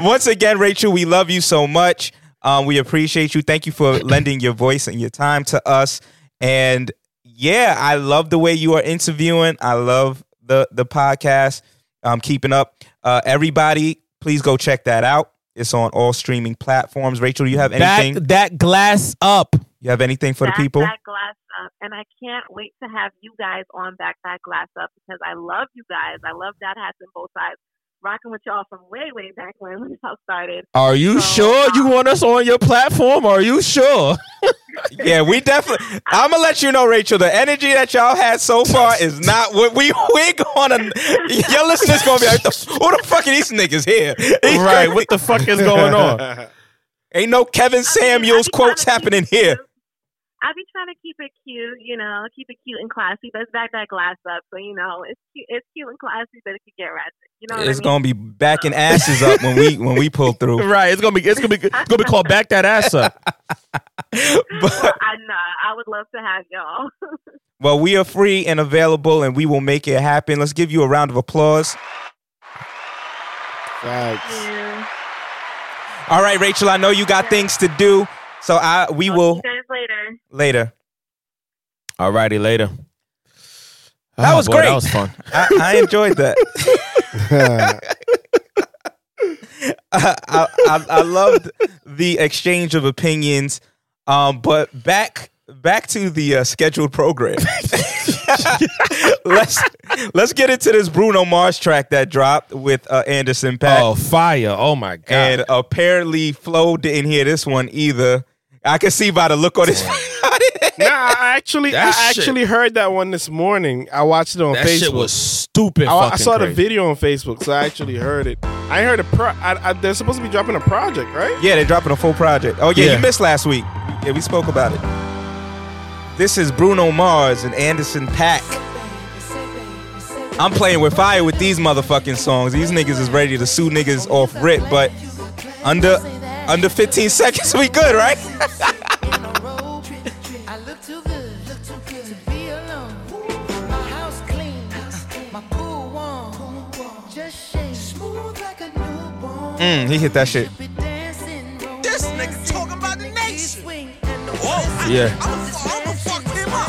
once again, Rachel, we love you so much. Um, we appreciate you. Thank you for lending your voice and your time to us. And yeah, I love the way you are interviewing. I love the the podcast. I'm um, keeping up. Uh, everybody, please go check that out. It's on all streaming platforms. Rachel, do you have anything? Back that glass up. You have anything for the people? That glass up, and I can't wait to have you guys on back that glass up because I love you guys. I love Dad Hats and Bow Ties. Rocking with y'all from way, way back when when y'all started. Are you sure you um, want us on your platform? Are you sure? Yeah, we definitely. I'm gonna let you know, Rachel. The energy that y'all had so far is not what we we gonna. Your listeners gonna be like, "The- "Who the fuck are these niggas here?" right. What the fuck is going on? Ain't no Kevin Samuels quotes happening here. I be trying to keep it cute, you know, keep it cute and classy, but it's back that glass up, so you know, it's cute, it's cute and classy, but it could get ratchet. You know what It's I mean? gonna be backing asses up when we when we pull through. Right. It's gonna be it's gonna be it's gonna be called back that ass up. Well, I know. I would love to have y'all. Well, we are free and available, and we will make it happen. Let's give you a round of applause. Facts. yeah. All right, Rachel. I know you got things to do, so I we will See you guys later. later. Alrighty, later. That Oh, was boy, great. That was fun. I, I enjoyed that. I, I, I, I loved the exchange of opinions. Um, but back back to the uh, scheduled program. let's let's get into this Bruno Mars track that dropped with uh, Anderson Paak. Oh, fire. Oh my god. And apparently Flo didn't hear this one either. I can see by the look on his nah, I actually, That I shit- actually heard that one this morning. I watched it on Facebook. that Facebook. shit was stupid. I, I fucking saw the crazy. video on Facebook, so I actually heard it. I heard a pro. I, I, they're supposed to be dropping a project, right? Yeah, they're dropping a full project. Oh yeah, Yeah. you missed last week. Yeah, we spoke about it. This is Bruno Mars and Anderson Paak. I'm playing with fire with these motherfucking songs. These niggas is ready to sue niggas off rip, but under under 15 seconds we good, right? I look too good, look too good to be alone. My house clean, my pool warm. Just shake smooth like a newborn. Mm, he hit that shit. This nigga talking about the nation. Whoa. Yeah. I'ma fuck him up.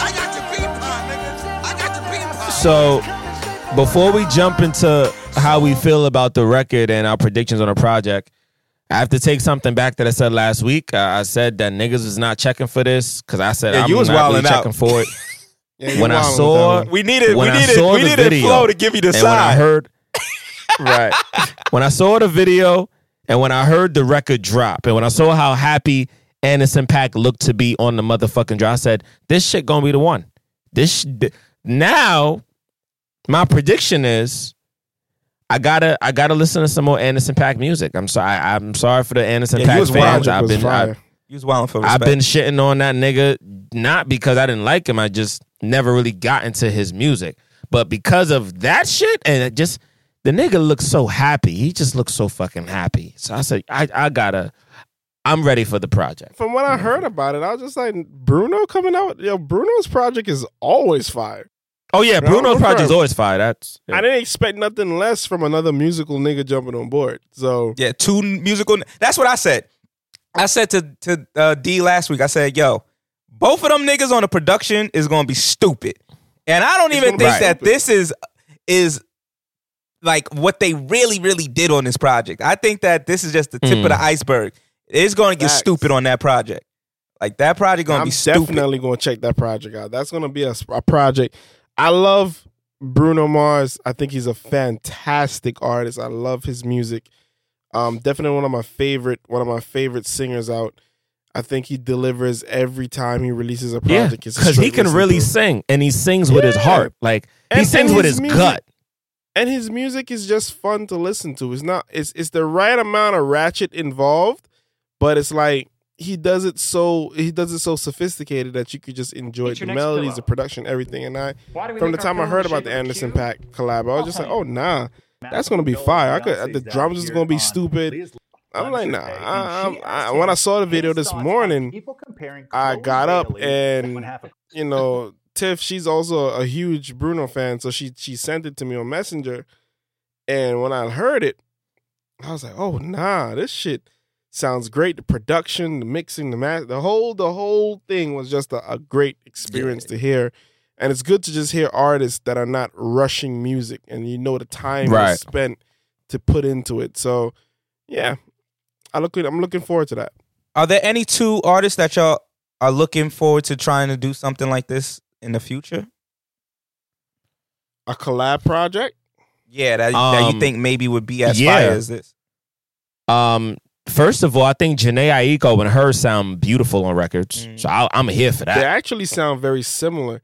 I got the beat pie, nigga. I got the beat pie. So before we jump into how we feel about the record and our predictions on the project, I have to take something back that I said last week. Uh, I said that niggas was not checking for this because I said Yeah, I'm you was not really wilding out. checking for it. Yeah, when I saw that. We needed when we I needed saw we needed video, Flo to give you the and when I heard right when I saw the video and when I heard the record drop and when I saw how happy Anderson Paak looked to be on the motherfucking drop, I said this shit gonna be the one. This sh- now my prediction is I gotta I gotta listen to some more Anderson Paak music. I'm sorry I'm sorry for the Anderson Yeah, he Paak was fans. wild. I've been I, fire. He was wilding for I've been shitting on that nigga not because I didn't like him. I just never really got into his music. But because of that shit and it just the nigga looks so happy. He just looks so fucking happy. So I said, I, I gotta, I'm ready for the project. From what I heard about it, I was just like, Bruno coming out. Yo, Bruno's project is always fire. Oh yeah, Bruno's no project's problem. always fire. That's I didn't expect nothing less from another musical nigga jumping on board. So Yeah, two musical. That's what I said. I said to to uh, D last week. I said, "Yo, both of them niggas on the production is going to be stupid," and I don't It's even gonna think that stupid. this is is like what they really really did on this project. I think that this is just the tip of the Mm. iceberg. It's going to get Facts. stupid on that project. Like that project going to I'm be stupid. definitely going to check that project out. That's going to be a, a project. I love Bruno Mars. I think he's a fantastic artist. I love his music. Um, definitely one of my favorite one of my favorite singers out. I think he delivers every time he releases a project. A because he can really through. sing and he sings with his heart. Like he And- sings and with his his music- gut. and his music is just fun to listen to. It's not it's it's the right amount of ratchet involved, but it's like he does it so he does it so sophisticated that you could just enjoy the melodies, pillow. the production, everything. And I Why do we from the time I heard about the Anderson cube? Paak collab, I was just like, oh nah, that's gonna be fire. I could the drums is gonna be stupid. I'm like, nah. I, I, I, when I saw the video this morning, I got up and you know, Tiff, she's also a huge Bruno fan, so she she sent it to me on Messenger. And when I heard it, I was like, "Oh nah, this shit sounds great. The production, the mixing, the math, the whole the whole thing was just a, a great experience to hear." And it's good to just hear artists that are not rushing music, and you know the time Right. was spent to put into it. So, yeah, I look. I'm looking forward to that. Are there any two artists that y'all are looking forward to trying to do something like this in the future? A collab project. Yeah, that, that you Um, think maybe would be as yeah. fire as this. Um, first of all, I think Jhené Aiko and her sound beautiful on records, Mm. so I, I'm here for that. They actually sound very similar.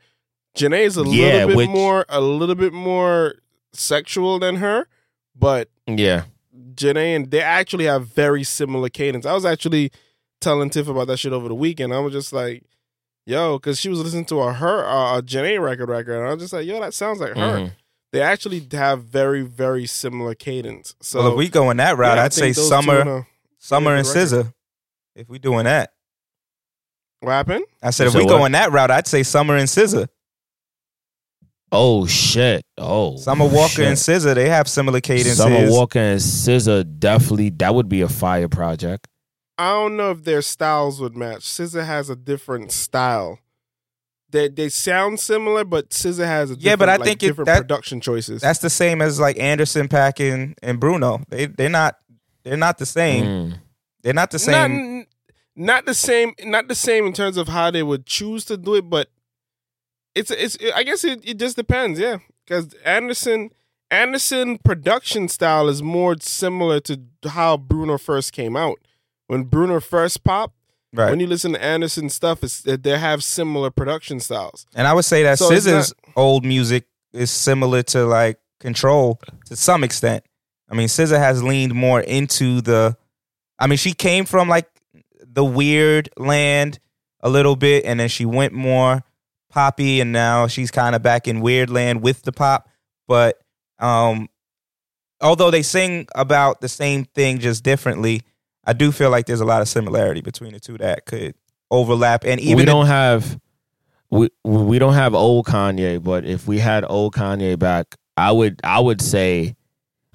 Jhené is a Yeah, little bit which- more, a little bit more sexual than her, but Yeah, Jhené and they actually have very similar cadence. I was actually telling Tiff about that shit over the weekend. I was just like, yo, because she was listening to a her uh, a Jhené record record, and I was just like, yo, that sounds like her. Mhm. They actually have very very similar cadence. So well, if we go in that route, yeah, I I'd say think those two Summer, on a- Summer and. SZA. If we doing that, what happened? I said You if we said go what? in that route, I'd say Summer and SZA. Oh shit! Oh, Summer Walker shit. and SZA, they have similar cadences. Summer Walker and SZA definitely that would be a fire project. I don't know if their styles would match. SZA has a different style. They they sound similar, but SZA has a Yeah, but I like, think it- different that- production choices. That's the same as like Anderson Paak and, and Bruno. They they're not they're not the same. Mm. They're not the same. Not, not the same. Not the same in terms of how they would choose to do it, but it's it's. I guess it, it just depends. Yeah, because Anderson Anderson production style is more similar to how Bruno first came out. When Bruno first popped, right. when you listen to Anderson stuff, it's they have similar production styles. And I would say that So it's SZA's old music is similar to like Control to some extent. I mean, SZA has leaned more into the. I mean, she came from like the weird land a little bit, and then she went more poppy, and now she's kind of back in weird land with the pop. But um, although they sing about the same thing just differently, I do feel like there's a lot of similarity between the two that could overlap. And even we don't have we we don't have old Kanye, but if we had old Kanye back, I would I would say,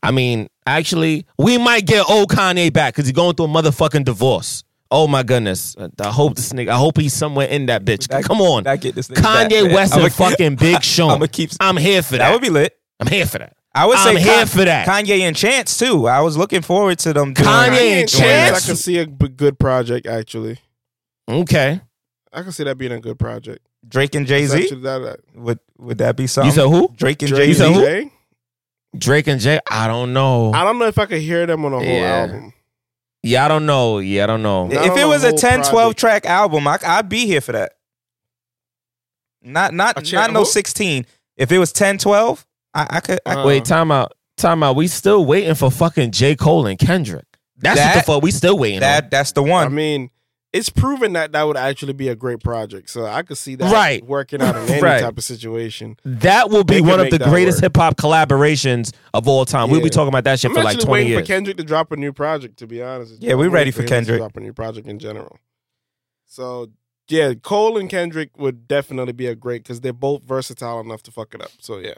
I mean, actually, we might get old Kanye back because he's going through a motherfucking divorce. Oh my goodness! I hope this nigga. I hope he's somewhere in that bitch. That- Come on, that get this nigga back, Kanye man. West I'ma and fucking Big Sean. I'ma keep- I'm here for that. that would be lit. I'm here for that. I would say I'm here Con- for that. Kanye and Chance too. I was looking forward to them. Doing, Kanye doing and. Chance? I can see a good project actually. Okay. I can see that being a good project. Drake and Jay Z. Actually, that- that- Would would that be something? You said who? Drake and Drake Jay You said Z. who? Jay? Drake and Jay. I don't know. I don't know if I could hear them on a whole Yeah. album. yeah, I don't know. Yeah, I don't know. Not If it was a whole 10, 12 track album, I, I'd be here for that. Not not A not no who? sixteen. If it was 10, 12, I, I could. I, Uh, Wait, time out. Time out. We still waiting for fucking J. Cole and Kendrick. That's what the fuck we still waiting that that's the one. I mean, it's proven that that would actually be a great project. So I could see that Right. working out in any Right. type of situation. That will be They one of the greatest hip hop collaborations of all time. We'll be talking about that shit I'm for like actually 20 waiting years. for Kendrick to drop a new project. To be honest. Yeah, we I'm ready for to Kendrick. drop a new project in general. So yeah, Cole and Kendrick would definitely be a great because they're both versatile enough to fuck it up. So yeah,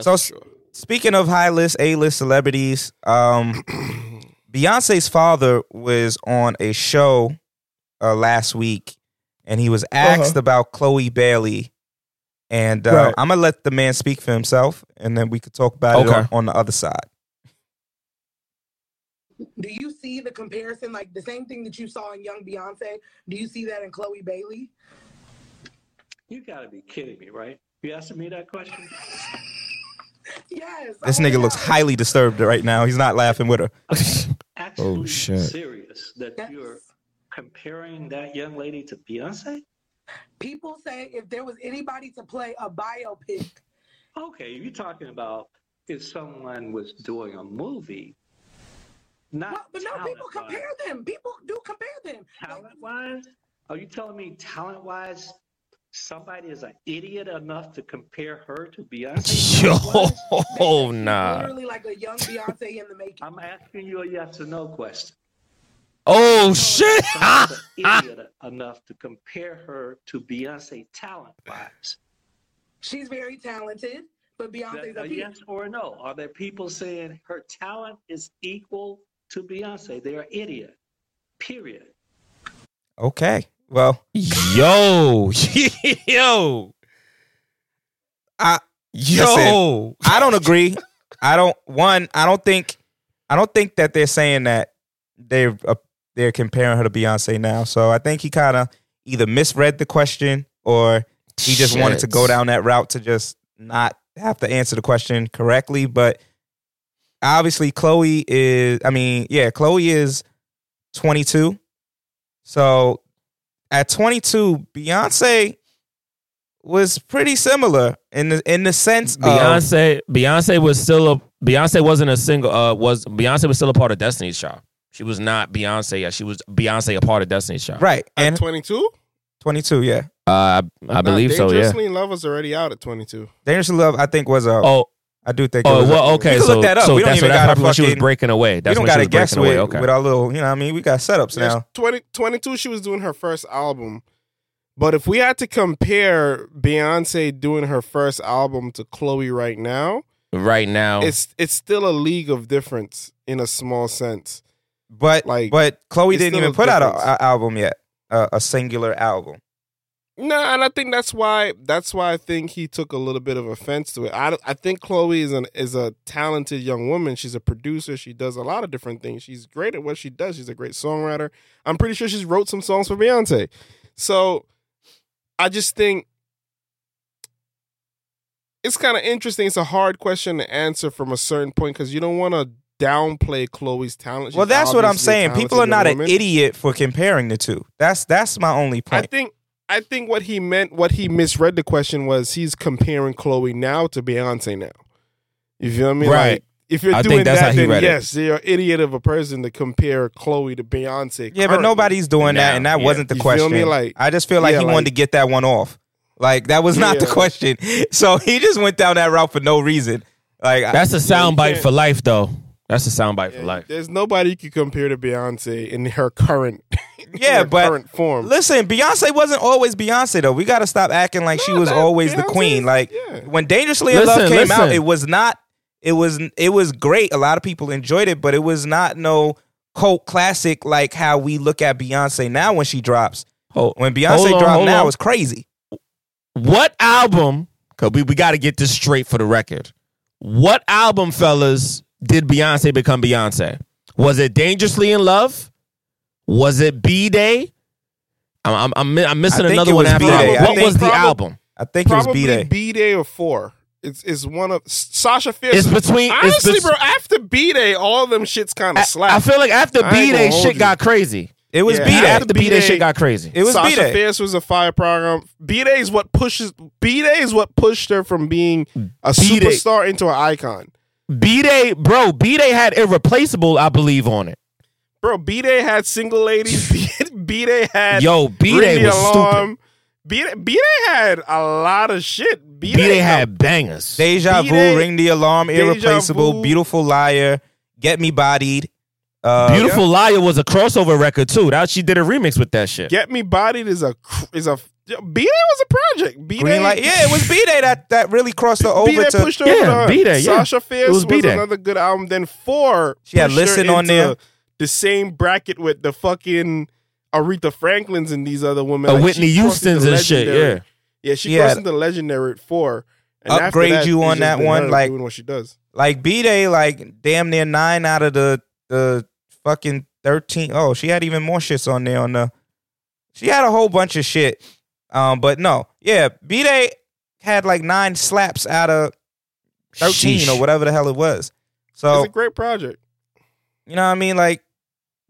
so s- speaking of high list, A list celebrities, um, Beyonce's father was on a show uh, last week, and he was asked Uh-huh. about Chloe Bailey. And uh, Right. I'm gonna let the man speak for himself, and then we could talk about it on, on the other side. Do you see the comparison, like the same thing that you saw in young Beyonce? Do you see that in Chloe Bailey? You gotta be kidding me, right? You asking me that question? Yes. This nigga looks highly disturbed right now. He's not laughing with her. Actually Oh, shit. serious that you're comparing that young lady to Beyonce? People say if there was anybody to play a biopic, Okay, you're talking about if someone was doing a movie, not but no, people compare them. People do compare them. talent wise. Are you telling me talent wise, somebody is an idiot enough to compare her to Beyonce? Yo, oh, nah. Literally like a young Beyonce in the making. I'm asking you a yes or no question. Oh shit! Idiot enough to compare her to Beyonce talent wise. She's very talented, but Beyonce's A a yes or no? Are there people saying her talent is equal to Beyonce? They're an idiot. Period. Okay. Well, yo, yo, I Yo. listen, I don't agree. I don't. One, I don't think. I don't think that they're saying that they're uh, they're comparing her to Beyonce now. So I think he kind of either misread the question or he just wanted to go down that route to just not have to answer the question correctly. But obviously, Chloe is. I mean, yeah, Chloe is 22. So at 22, Beyonce was pretty similar in the in the sense of Beyonce, Beyonce was still a Beyonce wasn't a single. Uh, was Beyonce was still a part of Destiny's Child? She was not Beyonce. yet. She was Beyonce a part of Destiny's Child. right and 22. 22, yeah. Uh, I, I believe so. Yeah. Dangerously in Love was already out at 22. Dangerously Love, I think was a. Oh, I do think. it Oh was a- well, okay. You can so look that up. so we don't that's, even that's got probably when she was breaking away. That's we don't when got she to was guess breaking with, away. Okay. with our little. You know, what I mean, we got setups Yes, now. 20, 22, she was doing her first album. But if we had to compare Beyonce doing her first album to Chloe right now, right now, it's it's still a league of difference in a small sense. But like, but Chloe didn't even put out an album yet, uh, a singular album. No, and I think that's why that's why I think he took a little bit of offense to it. I, I think Chloe is an is a talented young woman. She's a producer. She does a lot of different things. She's great at what she does. She's a great songwriter. I'm pretty sure she's wrote some songs for Beyonce. So I just think it's kind of interesting. It's a hard question to answer from a certain point because you don't want to downplay Chloe's talent. well, that's what I'm saying. People are not young an idiot for comparing the two. That's that's my only point. I point. think I think what he meant, what he misread the question was he's comparing Chloe now to Beyonce now. You feel me? Right. Like, if you're I doing that, then read it. yes, you're an idiot of a person to compare Chloe to Beyonce. yeah, but nobody's doing that, and that yeah. wasn't the You feel question. me? Like- I just feel like yeah, he wanted to get that one off. Like that was not the question. So he just went down that route for no reason. Like That's a soundbite can't- for life, though. That's a soundbite for life. There's nobody you can compare to Beyonce in her current, in Yeah, her but current form. Listen, Beyonce wasn't always Beyonce though. We got to stop acting like she was that- always the Beyonce's- queen. Like yeah. when Dangerously in Love Listen, came out, listen. it was not. It was it was great. A lot of people enjoyed it, but it was not no cult classic like how we look at Beyonce now when she drops. Hold- When Beyonce hold on, dropped hold now, on. it's crazy. What album? Cause we, we got to get this straight for the record. What album, fellas, did Beyonce become Beyonce? Was it Dangerously in Love? Was it B Day? I'm, I'm, I'm, missing I another one after B-Day. that. What was the probab- album? I think it was B Day. B Day or four. It's it's one of Sasha Fierce. It's between- it's honestly, bro. After B Day, all of them shits kind of slap. I feel like after B Day, shit you. got crazy. It was Yeah, B Day. After B Day, B-Day, shit got crazy. It was Sasha B-Day. Fierce was a fire program. B Day is what pushes. B Day is what pushed her from being a B-Day. superstar into an icon. B Day, bro. B Day had irreplaceable, I believe, on it. Bro, B Day had single ladies. B Day had Yo, B-Day was Alarm. B Day had a lot of shit. B B Day had bangers. Deja B-Day, Vu, Ring the Alarm, Deja Irreplaceable, Vu. Beautiful Liar, Get Me Bodied. Uh, Beautiful Liar was a crossover record too. That she did a remix with that shit. Get Me Bodied is a is a B Day was a project. B Day, like Yeah, it was B Day that, that really crossed her over B Day to. pushed her Yeah, over. B-Day, yeah. Sasha Fierce It was, was another good album. Then Four. She had Listen on there. The same bracket with the fucking Aretha Franklin's and these other women. Uh, Like, Whitney Houston's and shit, yeah. Yeah, she Yeah. crossed into legendary at four. And after Upgrade that, you on that one, like- doing what she does. like B Day, like damn near nine out of the the fucking thirteen. Oh, she had even more shits on there on the. She had a whole bunch of shit. Um, but no, yeah, B Day had like nine slaps out of thirteen Sheesh. or whatever the hell it was. So It's a great project. you know what I mean? Like,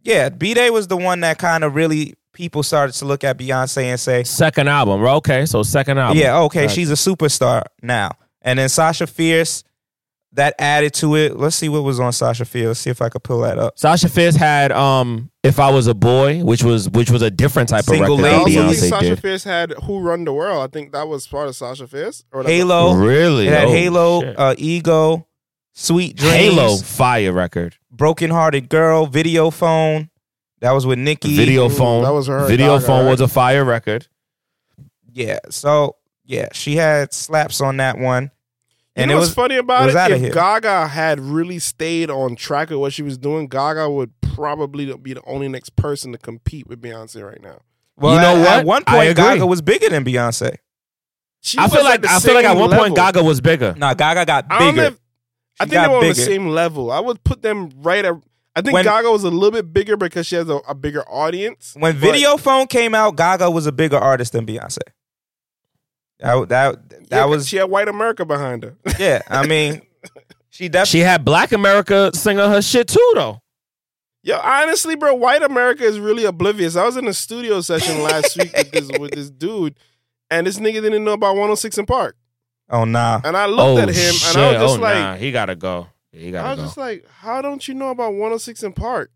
yeah, B Day was the one that kind of really people started to look at Beyonce and say, Second album. Okay, so second album. yeah, okay, Gotcha. she's a superstar now. And then Sasha Fierce, that added to it. Let's see what was on Sasha Fierce. Let's see if I could pull that up. Sasha Fierce had um "If I Was a Boy," which was which was a different type Single of record. I that also think Beyonce Sasha did. Fierce had Who Run the World. I think that was part of Sasha Fierce. Or that's a- Halo, Really? It had Oh, Halo, shit. uh, Ego, Sweet Dreams, Halo fire record. Broken Hearted Girl, Video Phone. That was with Nicki. Video phone. that was her and Video Gaga, phone right? was a fire record. Yeah. So yeah, she had slaps on that one. You And know it what's was funny about was it? If here. Gaga had really stayed on track of what she was doing, Gaga would probably be the only next person to compete with Beyonce right now. Well, You know at, what? At one point. Gaga was bigger than Beyonce. She I feel like the I feel like at one level. point Gaga was bigger. Nah, Gaga got I don't bigger. if- I think they got were on the same level. I would put them right at. I think When- Gaga was a little bit bigger because she has a, a bigger audience. When but- Video Phone came out, Gaga was a bigger artist than Beyonce. That that that Yeah, 'cause was she had White America behind her. yeah. I mean, she definitely She had Black America singing her shit too, though. Yo, honestly, bro, White America is really oblivious. I was in a studio session last week with this with this dude, and this nigga didn't know about 106 & Park. Oh nah. And I looked oh at him, shit! and I was just oh like, nah, he gotta go. He I gotta was go. just like, how don't you know about 106 & Park?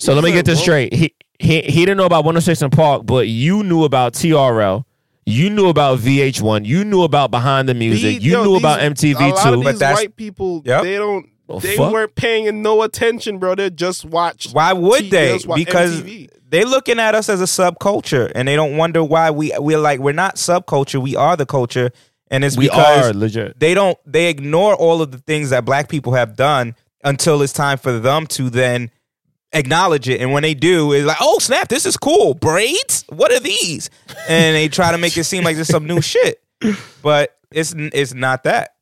So let me He's get this like, straight. He he he didn't know about 106 & Park, but you knew about TRL. You knew about VH1. You knew about Behind the Music. The- you yo, knew these- about A MTV lot too. of But these that's- white people, Yep. they don't, Oh, they fuck. weren't paying no attention, bro. They just watched. Why would T- they? just Because MTV. they looking at us as a subculture, and they don't wonder why we we're like we're not subculture. We are the culture, and it's we because are legit. they don't they ignore all of the things that black people have done until it's time for them to then acknowledge it and when they do it's like oh snap this is cool. Braids? What are these? And they try to make it seem like there's some new shit. But it's it's not that.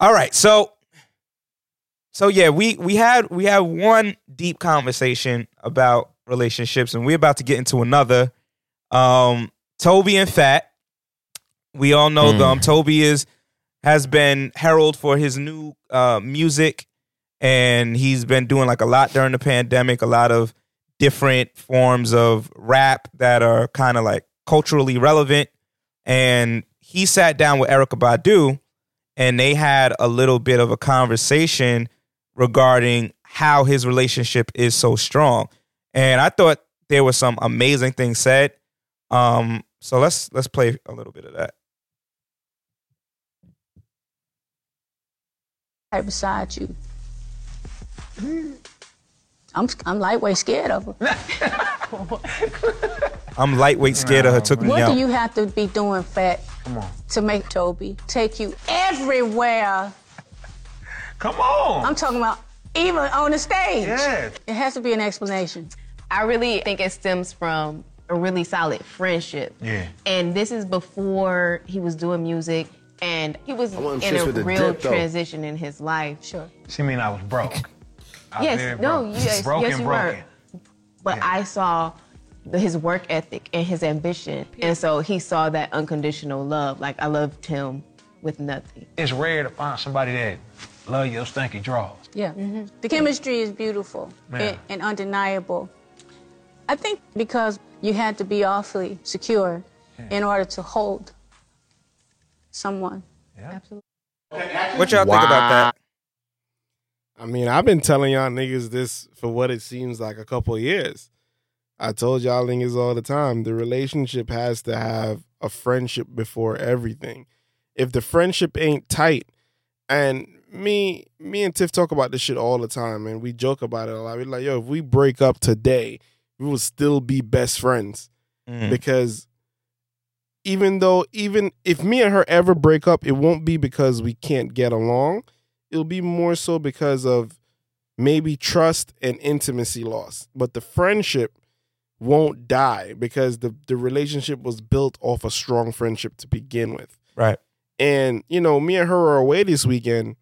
All right so so yeah we we had we had one deep conversation about relationships and we're about to get into another. Um Tobe and fat we all know Mm. them. Tobe is has been heralded for his new uh music and he's been doing like a lot during the pandemic a lot of different forms of rap that are kind of like culturally relevant. And he sat down with Erykah Badu and they had a little bit of a conversation regarding how his relationship is so strong. And I thought there was some amazing things said. Um so let's let's play a little bit of that. Right beside you. I'm I'm lightweight scared of her. I'm lightweight scared of her took me What out do you have to be doing, Fat, to make Tobe take you everywhere? Come on. I'm talking about even on the stage. Yes. It has to be an explanation. I really think it stems from a really solid friendship. Yeah. And this is before he was doing music and he was in a real dip, transition in his life. Sure. She mean I was broke. I was yes, very no, broke. yes, broke yes, you broken. were. But I saw the, his work ethic and his ambition. And so he saw that unconditional love. Like I loved him with nothing. It's rare to find somebody that love your stinky draws. Yeah. Mm-hmm. The chemistry is beautiful and, and undeniable. I think because you had to be awfully secure in order to hold someone. Absolutely. what y'all think about that I mean, I've been telling y'all niggas this for what it seems like a couple of years. I told y'all niggas all the time, the relationship has to have a friendship before everything. If the friendship ain't tight, and me, me and Tiff talk about this shit all the time, and we joke about it a lot. We're like, yo, if we break up today, we will still be best friends Mm. because even though even if me and her ever break up, it won't be because we can't get along. It'll be more so because of maybe trust and intimacy loss. But the friendship won't die because the the relationship was built off a strong friendship to begin with. Right. And you know, me and her are away this weekend,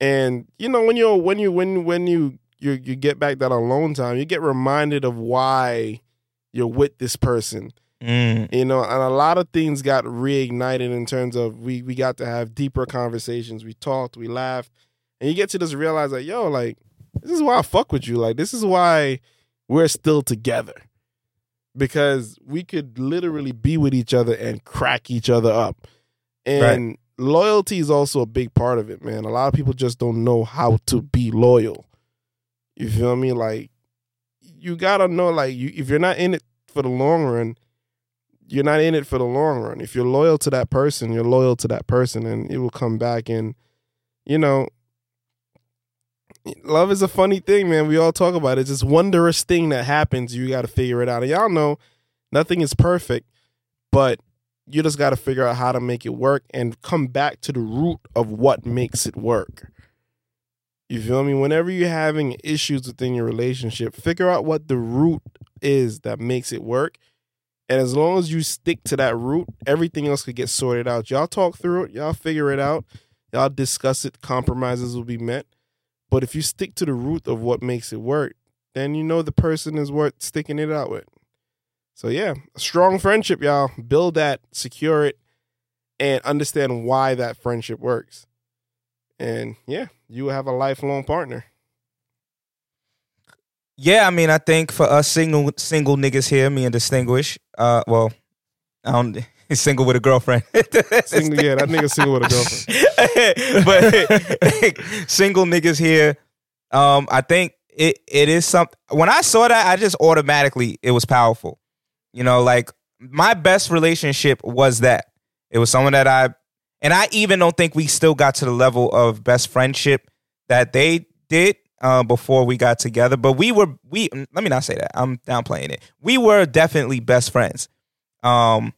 and you know when you when you when when you you you get back that alone time, you get reminded of why you're with this person. Mm. You know, and a lot of things got reignited in terms of we we got to have deeper conversations. We talked, we laughed, and you get to just realize like, yo, like this is why I fuck with you. Like this is why we're still together because we could literally be with each other and crack each other up. And loyalty is also a big part of it, man. A lot of people just don't know how to be loyal. You feel me? Like you gotta know, like you if you're not in it for the long run, you're not in it for the long run. If you're loyal to that person, you're loyal to that person, and it will come back. And you know, love is a funny thing, man. We all talk about it. It's this wondrous thing that happens. You got to figure it out. And y'all know nothing is perfect, but you just got to figure out how to make it work and come back to the root of what makes it work. You feel me? Whenever you're having issues within your relationship, figure out what the root is that makes it work. And as long as you stick to that root, everything else could get sorted out. Y'all talk through it, y'all figure it out, y'all discuss it, compromises will be met. But if you stick to the root of what makes it work, then you know the person is worth sticking it out with. So yeah, a strong friendship, y'all. Build that, secure it, and understand why that friendship works. And yeah, you have a lifelong partner. Yeah, I mean, I think for us single single niggas here, me and Distinguish, uh, well, I don't he's single with a girlfriend. Single, yeah, that nigga single with a girlfriend. but single niggas here, um, I think it it is something. When I saw that, I just automatically it was powerful. You know, like my best relationship was that it was someone that I, and I even don't think we still got to the level of best friendship that they did uh, before we got together. But we were we. Let me not say that. I'm downplaying it. We were definitely best friends. Um,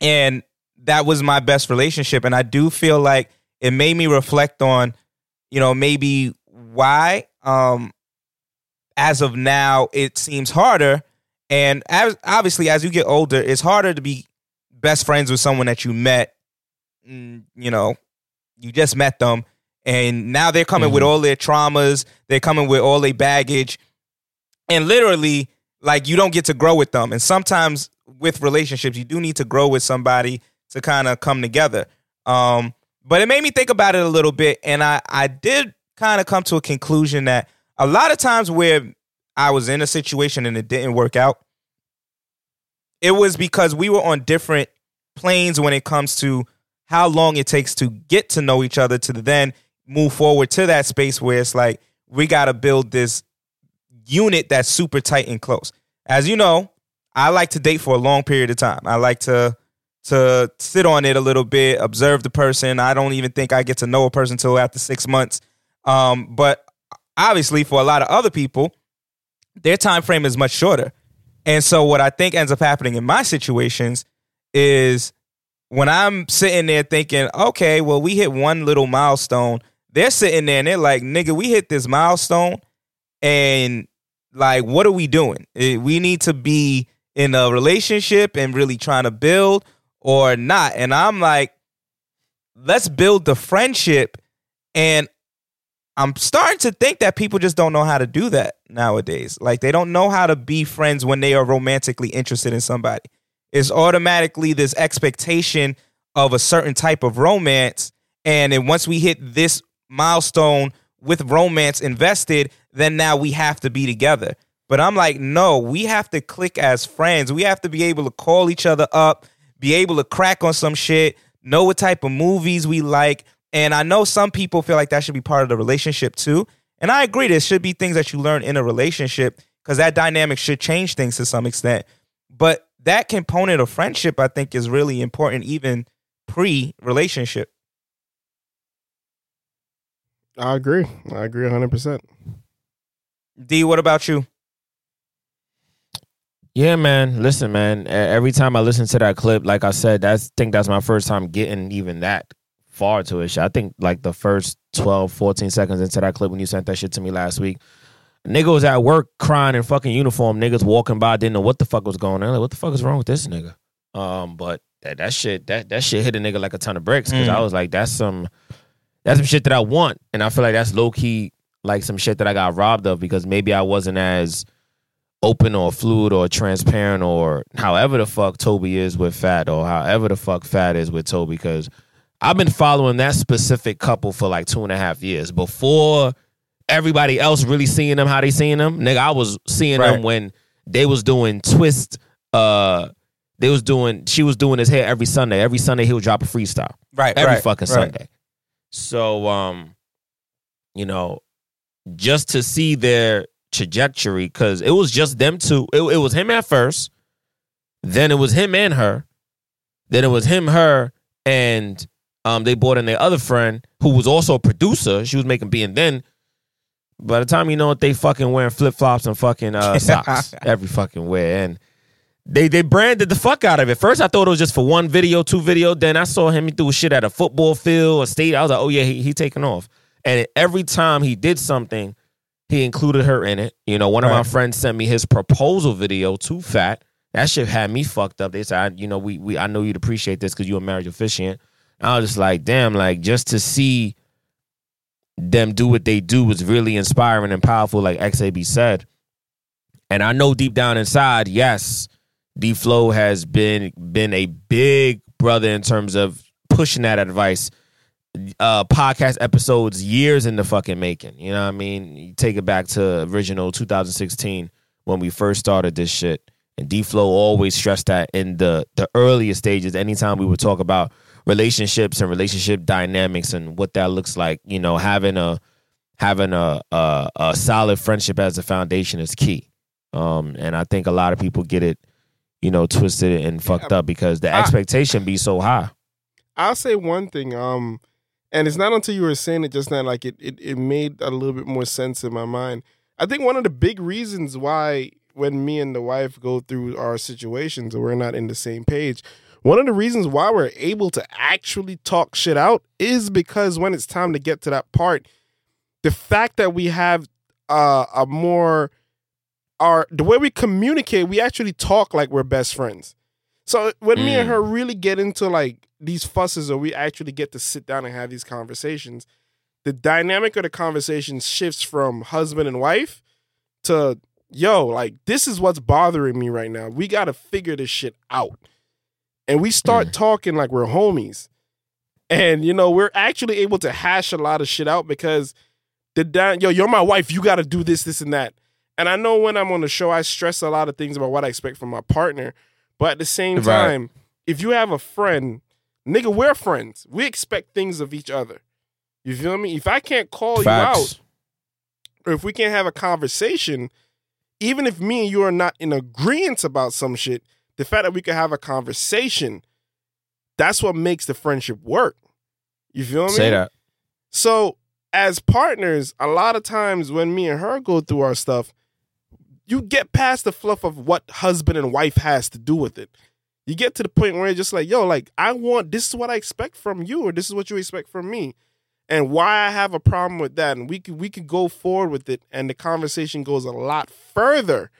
and that was my best relationship. And I do feel like it made me reflect on, you know, maybe why, um, as of now, it seems harder. And as obviously, as you get older, it's harder to be best friends with someone that you met. mm, You know, you just met them, and now they're coming with all their traumas. They're coming with all their baggage, and literally, like you don't get to grow with them. And sometimes with relationships, you do need to grow with somebody to kind of come together. Um, but it made me think about it a little bit, and I I did kind of come to a conclusion that a lot of times where I was in a situation and it didn't work out, it was because we were on different planes when it comes to how long it takes to get to know each other to then move forward to that space where it's like we got to build this unit that's super tight and close. As you know, I like to date for a long period of time. I like to to sit on it a little bit, observe the person. I don't even think I get to know a person until after six months. Um, but obviously, for a lot of other people, their time frame is much shorter. And so, what I think ends up happening in my situations is when I'm sitting there thinking, okay, well, we hit one little milestone. They're sitting there and they're like, nigga, we hit this milestone, and like, what are we doing? Eh, We need to be in a relationship and really trying to build or not. And I'm like, let's build the friendship. And I'm starting to think that people just don't know how to do that nowadays. Like they don't know how to be friends when they are romantically interested in somebody. It's automatically this expectation of a certain type of romance. And then once we hit this milestone with romance invested, then now we have to be together. But I'm like, no, we have to click as friends. We have to be able to call each other up, be able to crack on some shit, know what type of movies we like. And I know some people feel like that should be part of the relationship too. And I agree, there should be things that you learn in a relationship. because that dynamic should change things to some extent. But that component of friendship, I think, is really important, even pre relationship. I agree. I agree 100%. D, what about you? Yeah, man. Listen, man. Every time I listen to that clip, like I said, that's I think that's my first time getting even that far to it. I think like the first 12, 14 seconds into that clip when you sent that shit to me last week. Nigga was at work crying in fucking uniform. Niggas walking by didn't know what the fuck was going on. Like, what the fuck is wrong with this nigga? Um, but that that shit that that shit hit a nigga like a ton of bricks because Mm. I was like, that's some that's some shit that I want, and I feel like that's low key like some shit that I got robbed of because maybe I wasn't as open or fluid or transparent or however the fuck Tobe is with Fat or however the fuck Fat is with Tobe because I've been following that specific couple for like two and a half years before everybody else really seeing them how they seeing them. Nigga, I was seeing them when they was doing twist. Uh, they was doing. She was doing his hair every Sunday. Every Sunday he would drop a freestyle. Right, Every right, fucking right. Sunday. So um, you know, just to see their trajectory because it was just them two. It, it was him at first, then it was him and her, then it was him, her, and um, they brought in their other friend who was also a producer. She was making B, and then by the time you know it, they fucking wearing flip flops and fucking uh, socks every fucking wear, and they they branded the fuck out of it. First, I thought it was just for one video, two video. Then I saw him do shit at a football field, a state. I was like, oh yeah, he, he taking off. And every time he did something, he included her in it. You know, one of my friends sent me his proposal video to Fat. That shit had me fucked up. They said, I, you know, we we I know you'd appreciate this because you're a marriage officiant. I was just like, damn, like just to see them do what they do was really inspiring and powerful, like XAB said. And I know deep down inside, yes, D Flow has been been a big brother in terms of pushing that advice. Uh podcast episodes years in the fucking making. You know what I mean? You take it back to original 2016 when we first started this shit. And D Flow always stressed that in the the earliest stages, anytime we would talk about relationships and relationship dynamics and what that looks like, you know, having a having a a, a solid friendship as a foundation is key. Um, and I think a lot of people get it, you know, twisted and fucked up because the I- expectation be so high. I'll say one thing, um, and it's not until you were saying it just now, like it, it, it made a little bit more sense in my mind. I think one of the big reasons why when me and the wife go through our situations and we're not in the same page, one of the reasons why we're able to actually talk shit out is because when it's time to get to that part, the fact that we have uh, a more our the way we communicate, we actually talk like we're best friends. So when me and Mm. her really get into like these fusses, or we actually get to sit down and have these conversations, the dynamic of the conversation shifts from husband and wife to yo, like this is what's bothering me right now. We got to figure this shit out, and we start talking like we're homies, and you know we're actually able to hash a lot of shit out because the yo, you're my wife. You got to do this, this, and that. And I know when I'm on the show, I stress a lot of things about what I expect from my partner. But at the same Right. time, if you have a friend, nigga, we're friends. We expect things of each other. You feel me? If I can't call you out, or if we can't have a conversation, even if me and you are not in agreement about some shit, the fact that we can have a conversation, that's what makes the friendship work. You feel me? Say that. So, as partners, a lot of times when me and her go through our stuff, you get past the fluff of what husband and wife has to do with it. You get to the point where you're just like, yo, like, I want this is what I expect from you, or this is what you expect from me. And why I have a problem with that. And we could we could go forward with it and the conversation goes a lot further.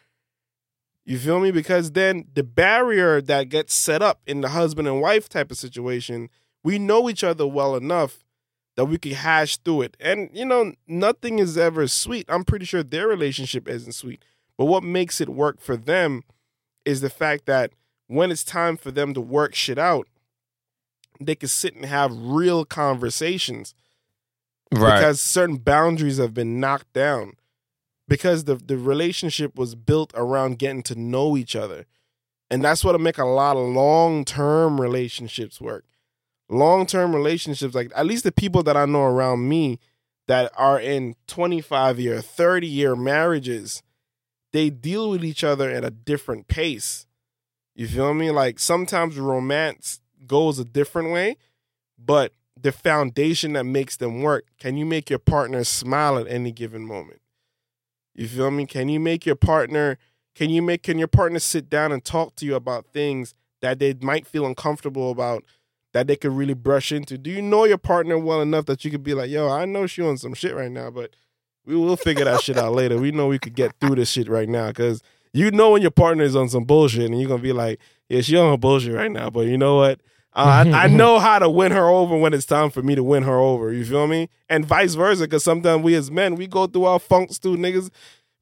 You feel me? Because then the barrier that gets set up in the husband and wife type of situation, we know each other well enough that we can hash through it. And you know, nothing is ever sweet. I'm pretty sure their relationship isn't sweet. But what makes it work for them is the fact that when it's time for them to work shit out, they can sit and have real conversations. Right. Because certain boundaries have been knocked down. Because the, the relationship was built around getting to know each other. And that's what'll make a lot of long term relationships work. Long term relationships, like at least the people that I know around me that are in 25 year, 30 year marriages, they deal with each other at a different pace. You feel me? Like sometimes romance goes a different way, but the foundation that makes them work, can you make your partner smile at any given moment? You feel me? Can you make your partner can you make can your partner sit down and talk to you about things that they might feel uncomfortable about that they could really brush into? Do you know your partner well enough that you could be like, yo, I know she on some shit right now, but we will figure that shit out later. We know we could get through this shit right now because you know when your partner is on some bullshit and you're gonna be like, yeah, she on her bullshit right now, but you know what? Uh, I, I know how to win her over when it's time for me to win her over. You feel me? And vice versa, because sometimes we as men we go through our funks too, niggas.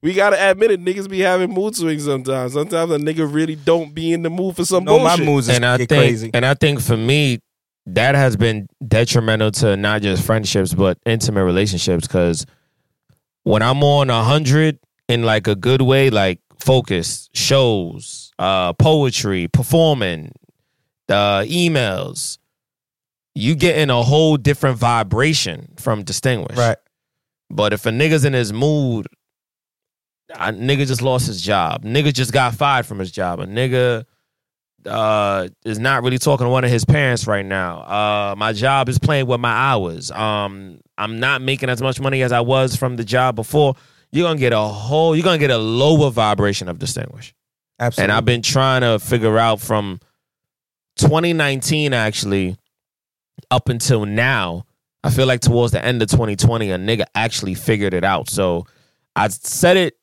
We gotta admit it, niggas be having mood swings sometimes. Sometimes a nigga really don't be in the mood for some No, my bullshit. moods and I think, and I think for me, that has been detrimental to not just friendships but intimate relationships. Because when I'm on a hundred in like a good way, like focus, shows, uh, poetry, performing, uh, emails, you get in a whole different vibration from distinguished. Right. But if a nigga's in his mood, a nigga just lost his job. Nigga just got fired from his job. A nigga uh is not really talking to one of his parents right now. Uh my job is playing with my hours. Um I'm not making as much money as I was from the job before. You're gonna get a whole you're gonna get a lower vibration of distinguish. Absolutely. And I've been trying to figure out from 2019 actually up until now. I feel like towards the end of 2020, a nigga actually figured it out. So I said it.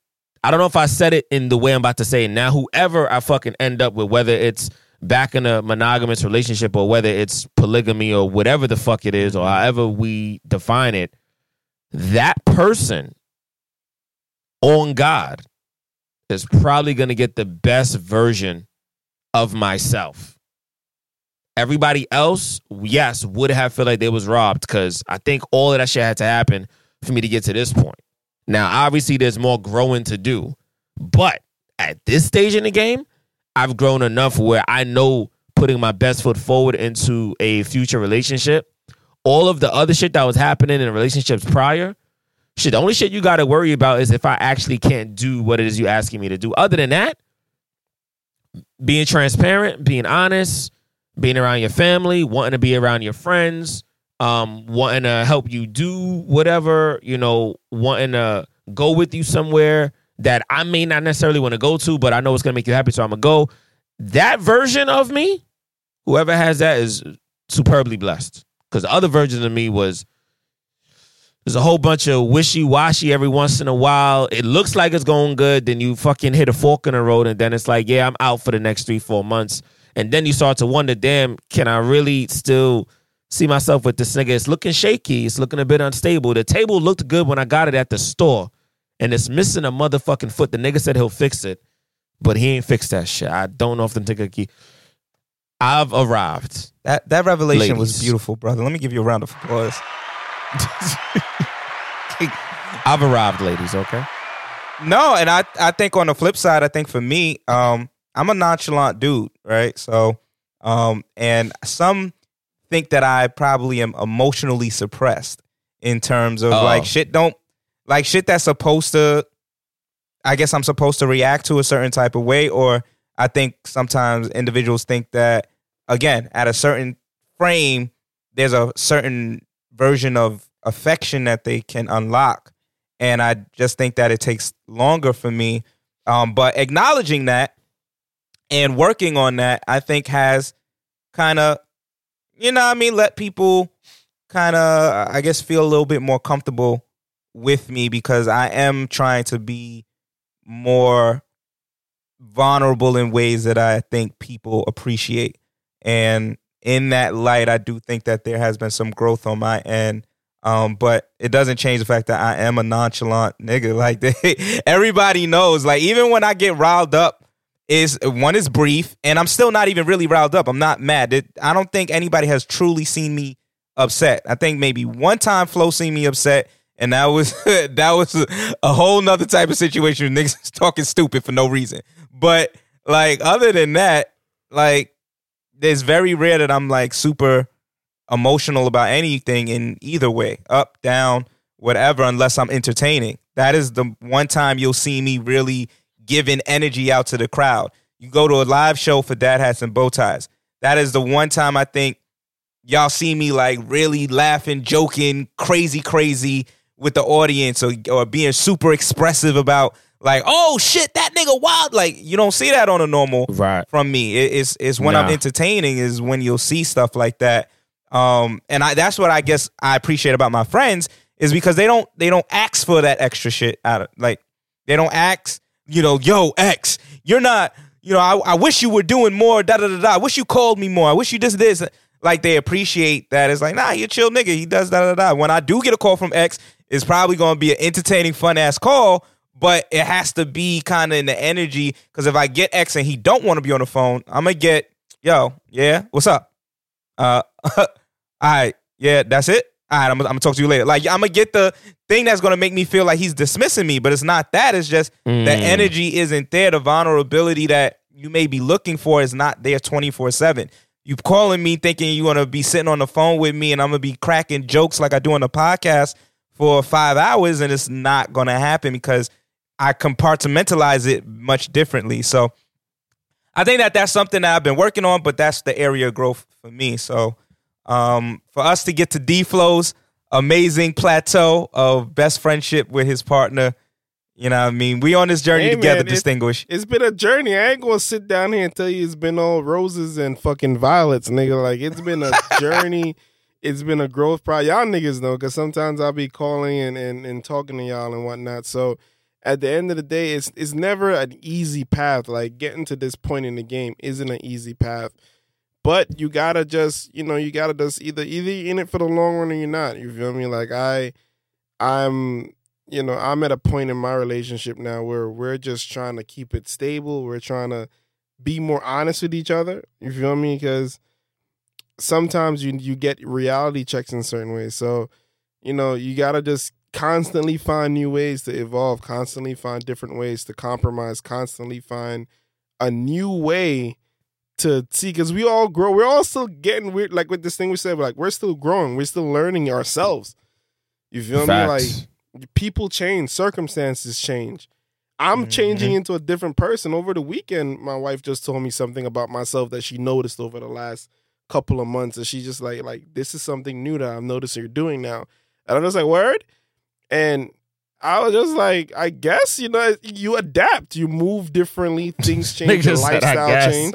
I don't know if I said it in the way I'm about to say it now. Whoever I fucking end up with, whether it's back in a monogamous relationship or whether it's polygamy or whatever the fuck it is, or however we define it, that person on God is probably going to get the best version of myself. Everybody else, yes, would have felt like they was robbed because I think all of that shit had to happen for me to get to this point. Now, obviously, there's more growing to do, but at this stage in the game, I've grown enough where I know putting my best foot forward into a future relationship. All of the other shit that was happening in relationships prior, shit, the only shit you got to worry about is if I actually can't do what it is you asking me to do. Other than that, being transparent, being honest, being around your family, wanting to be around your friends, um, wanting to help you do whatever, you know, wanting to go with you somewhere that I may not necessarily want to go to, but I know it's gonna make you happy, so I'm gonna go. That version of me, whoever has that is superbly blessed. Because the other version of me was there's a whole bunch of wishy washy every once in a while. It looks like it's going good, then you fucking hit a fork in the road, and then it's like, yeah, I'm out for the next three, four months. And then you start to wonder, damn, can I really still see myself with this nigga? It's looking shaky. It's looking a bit unstable. The table looked good when I got it at the store, and it's missing a motherfucking foot. The nigga said he'll fix it, but he ain't fixed that shit. I don't know if the nigga key. I've arrived. That that revelation was beautiful, brother. Let me give you a round of applause. I've arrived, ladies. Okay. No, and I I think on the flip side, I think for me, um, I'm a nonchalant dude, right? So, um, and some think that I probably am emotionally suppressed in terms of Oh. like shit don't like shit that's supposed to. I guess I'm supposed to react to a certain type of way, or I think sometimes individuals think that again at a certain frame, there's a certain version of affection that they can unlock and I just think that it takes longer for me. Um, but acknowledging that and working on that, I think has kind of, you know, I mean, let people kind of, I guess, feel a little bit more comfortable with me because I am trying to be more vulnerable in ways that I think people appreciate. And in that light, I do think that there has been some growth on my end. Um, but it doesn't change the fact that I am a nonchalant nigga. Like they, everybody knows. Like even when I get riled up, is one is brief, and I'm still not even really riled up. I'm not mad. It, I don't think anybody has truly seen me upset. I think maybe one time Flo seen me upset, and that was that was a whole nother type of situation. Niggas talking stupid for no reason. But like other than that, like it's very rare that I'm like super emotional about anything in either way, up, down, whatever, unless I'm entertaining. That is the one time you'll see me really giving energy out to the crowd. You go to a live show for Dad Hats and Bow Ties. That is the one time I think y'all see me like really laughing, joking, crazy, crazy with the audience or, or being super expressive about like, oh shit, that nigga wild. Like you don't see that on a normal right. from me. It- it's it's when I'm entertaining is when you'll see stuff like that. Um, and I that's what I guess I appreciate about my friends is because they don't they don't ask for that extra shit out of like they don't ask, you know, yo, X, you're not, you know, I, I wish you were doing more, da da da da. I wish you called me more. I wish you this this. Like they appreciate that. It's like, nah, you chill nigga. He does da da da. When I do get a call from X, it's probably gonna be an entertaining, fun ass call, but it has to be kind of in the energy. Because if I get X and he don't want to be on the phone, I'm gonna get, yo, yeah, what's up? Uh, all right, yeah, that's it. All right, I'm, gonna- I'm gonna talk to you later. Like, I'm gonna get the thing that's gonna make me feel like he's dismissing me, but it's not that. It's just the Mm. energy isn't there. The vulnerability that you may be looking for is not there 24 seven. You calling me thinking you want to be sitting on the phone with me and I'm gonna be cracking jokes like I do on the podcast for five hours, and it's not gonna happen because I compartmentalize it much differently. So I think that that's something that I've been working on, but that's the area of growth for me. So um, for us to get to D Flow's amazing plateau of best friendship with his partner, you know what I mean? We on this journey Hey, together, man, it- distinguish. It's been a journey. I ain't gonna sit down here and tell you it's been all roses and fucking violets, nigga. Like it's been a journey. It's been a growth process. Y'all niggas know, because sometimes I'll be calling and, and, and talking to y'all and whatnot. So at the end of the day, it's it's never an easy path. Like getting to this point in the game isn't an easy path. But you gotta just, you know, you gotta just either either in it for the long run or you're not. You feel me? Like I I'm you know, I'm at a point in my relationship now where we're just trying to keep it stable. We're trying to be more honest with each other. You feel me? Because sometimes you you get reality checks in certain ways. So, you know, you gotta just constantly find new ways to evolve, constantly find different ways to compromise, constantly find a new way to see because we all grow. We're all still getting weird, like with this thing we said, like we're still growing, we're still learning ourselves. You feel Facts. me? Like people change, circumstances change. I'm mm-hmm. changing into a different person. Over the weekend, my wife just told me something about myself that she noticed over the last couple of months. And she's just like, like, this is something new that I've noticed you're doing now. And I'm just like, word? And I was just like, I guess, you know, you adapt, you move differently, things change, your Nigga said, "I lifestyle change.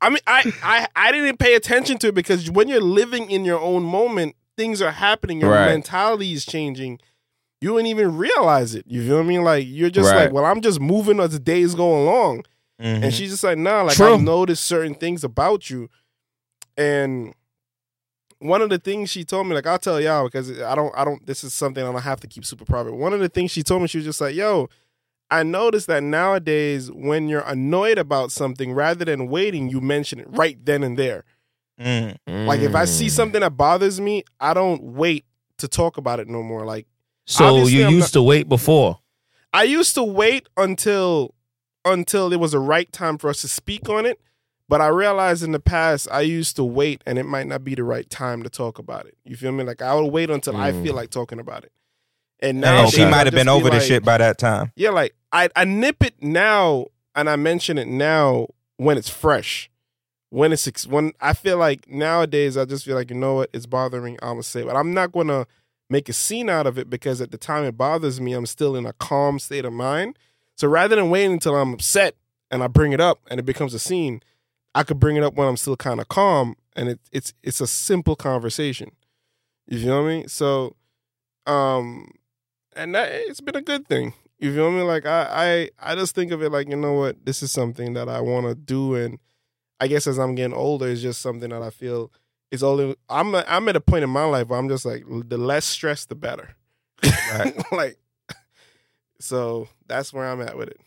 I mean, I, I I didn't pay attention to it because when you're living in your own moment, things are happening. Your Right. mentality is changing. You wouldn't even realize it. You feel what I mean? Like you're just Right. like, well, I'm just moving as the days go along. Mm-hmm. And she's just like, nah, like True. I've noticed certain things about you. And one of the things she told me, like I'll tell y'all because I don't, I don't. This is something I don't have to keep super private. One of the things she told me, she was just like, "Yo, I noticed that nowadays when you're annoyed about something, rather than waiting, you mention it right then and there. Like if I Mm. see something that bothers me, I don't wait to talk about it no more. Like So you I'm used to wait before. I used to wait until until it was the right time for us to speak on it. But I realized in the past I used to wait and it might not be the right time to talk about it. You feel me? Like I would wait until I Mm. feel like talking about it. And now And she might have been over the shit by that time. Yeah, like I, I nip it now and I mention it now when it's fresh. When it's when I feel like nowadays I just feel like you know what it's bothering I'm gonna say but I'm not gonna make a scene out of it because at the time it bothers me I'm still in a calm state of mind. So rather than waiting until I'm upset and I bring it up and it becomes a scene, I could bring it up when I'm still kind of calm and it, it's it's a simple conversation. You feel me? So, um, and that it's been a good thing. You feel me? Like I I I just think of it like you know what this is something that I want to do, and I guess as I'm getting older, it's just something that I feel is only I'm I'm at a point in my life where I'm just like the less stress, the better. like, so that's where I'm at with it.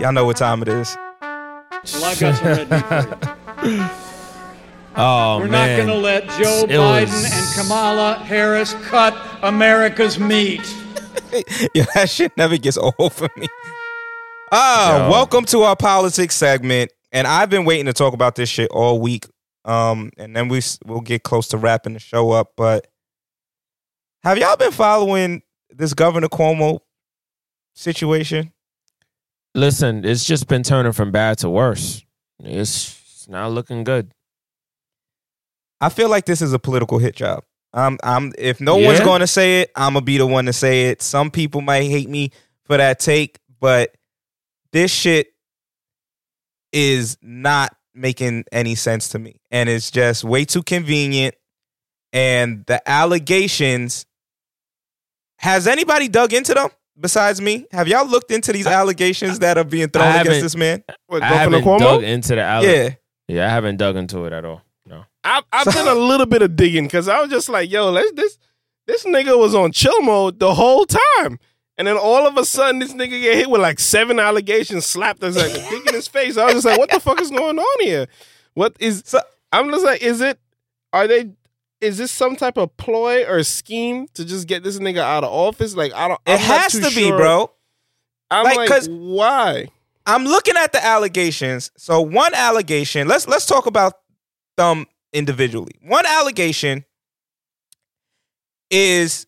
Y'all know what time it is. Well, I got some red meat for you. Oh We're man, not going to let Joe It Biden was- and Kamala Harris cut America's meat. yeah, that shit never gets old for me. Ah, welcome to our politics segment. And I've been waiting to talk about this shit all week. Um, and then we we'll get close to wrapping the show up. But have y'all been following this Governor Cuomo situation? Listen, it's just been turning from bad to worse. It's, it's not looking good. I feel like this is a political hit job. I'm, I'm. If no one's going to say it, I'm gonna be the one to say it. Some people might hate me for that take, but this shit is not making any sense to me, and it's just way too convenient. And the allegations. Has anybody dug into them besides me? Have y'all looked into these allegations that are being thrown against this man? What, I haven't Cuomo? dug into the alle- Yeah. yeah, I haven't dug into it at all. No, I, I've done a little bit of digging because I was just like, yo, let's this this nigga was on chill mode the whole time. And then all of a sudden, this nigga get hit with like seven allegations, slapped us like a dick in his face. I was just like, what the fuck is going on here? What is? I'm just like, is it? Are they? Is this some type of ploy or scheme to just get this nigga out of office? Like, I don't. It I'm not has too to be, bro. I'm Like, like, 'cause- why? I'm looking at the allegations. So one allegation, let's let's talk about them individually. One allegation is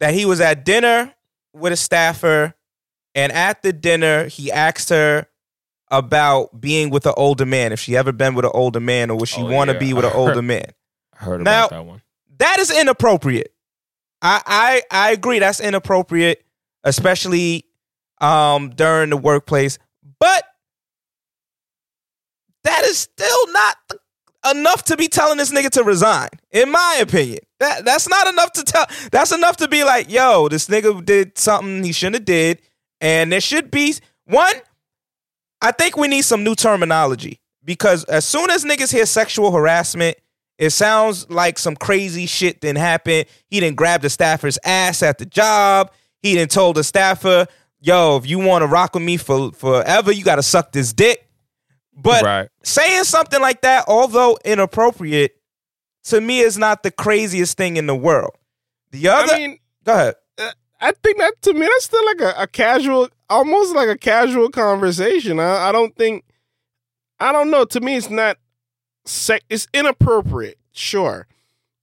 that he was at dinner with a staffer and at the dinner he asked her about being with an older man if she ever been with an older man or would she Oh, want to yeah. be with an older heard- heard Now- about that one. That is inappropriate. I I I agree that's inappropriate, especially um during the workplace. But that is still not enough to be telling this nigga to resign, in my opinion. That that's not enough to tell. That's enough to be like, yo, this nigga did something he shouldn't have did, and there should be one. I think we need some new terminology because as soon as niggas hear sexual harassment, it sounds like some crazy shit didn't happen. He didn't grab the staffer's ass at the job. He didn't told the staffer, "Yo, if you want to rock with me for forever, you got to suck this dick." But Right. saying something like that, although inappropriate, to me is not the craziest thing in the world. The other, I mean, go ahead. uh, I think that to me that's still like a, a casual, almost like a casual conversation. I, I don't think, I don't know. To me, it's not sex. It's inappropriate. Sure.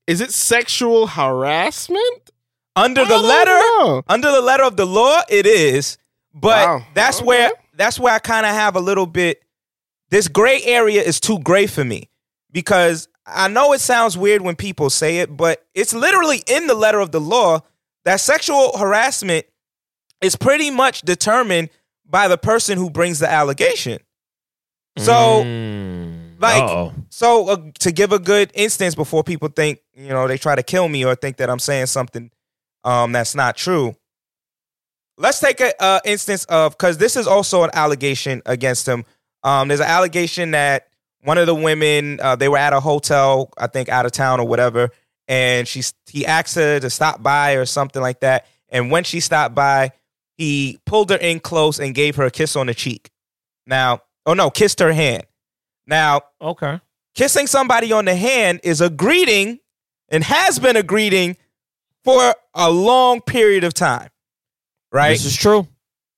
Is it sexual harassment? under the letter know. under the letter of the law it is but Wow. that's where that's where i kind of have a little bit this gray area is too gray for me because i know it sounds weird when people say it but it's literally in the letter of the law that sexual harassment is pretty much determined by the person who brings the allegation so hmm. Like Uh-oh. so uh, to give a good instance before people think you know they try to kill me or think that i'm saying something um that's not true let's take a uh, instance of because this is also an allegation against him. Um there's an allegation that one of the women uh, they were at a hotel i think out of town or whatever and she he asked her to stop by or something like that and when she stopped by he pulled her in close and gave her a kiss on the cheek. Now oh no kissed her hand now Okay. kissing somebody on the hand is a greeting and has been a greeting for a long period of time. Right? This is true.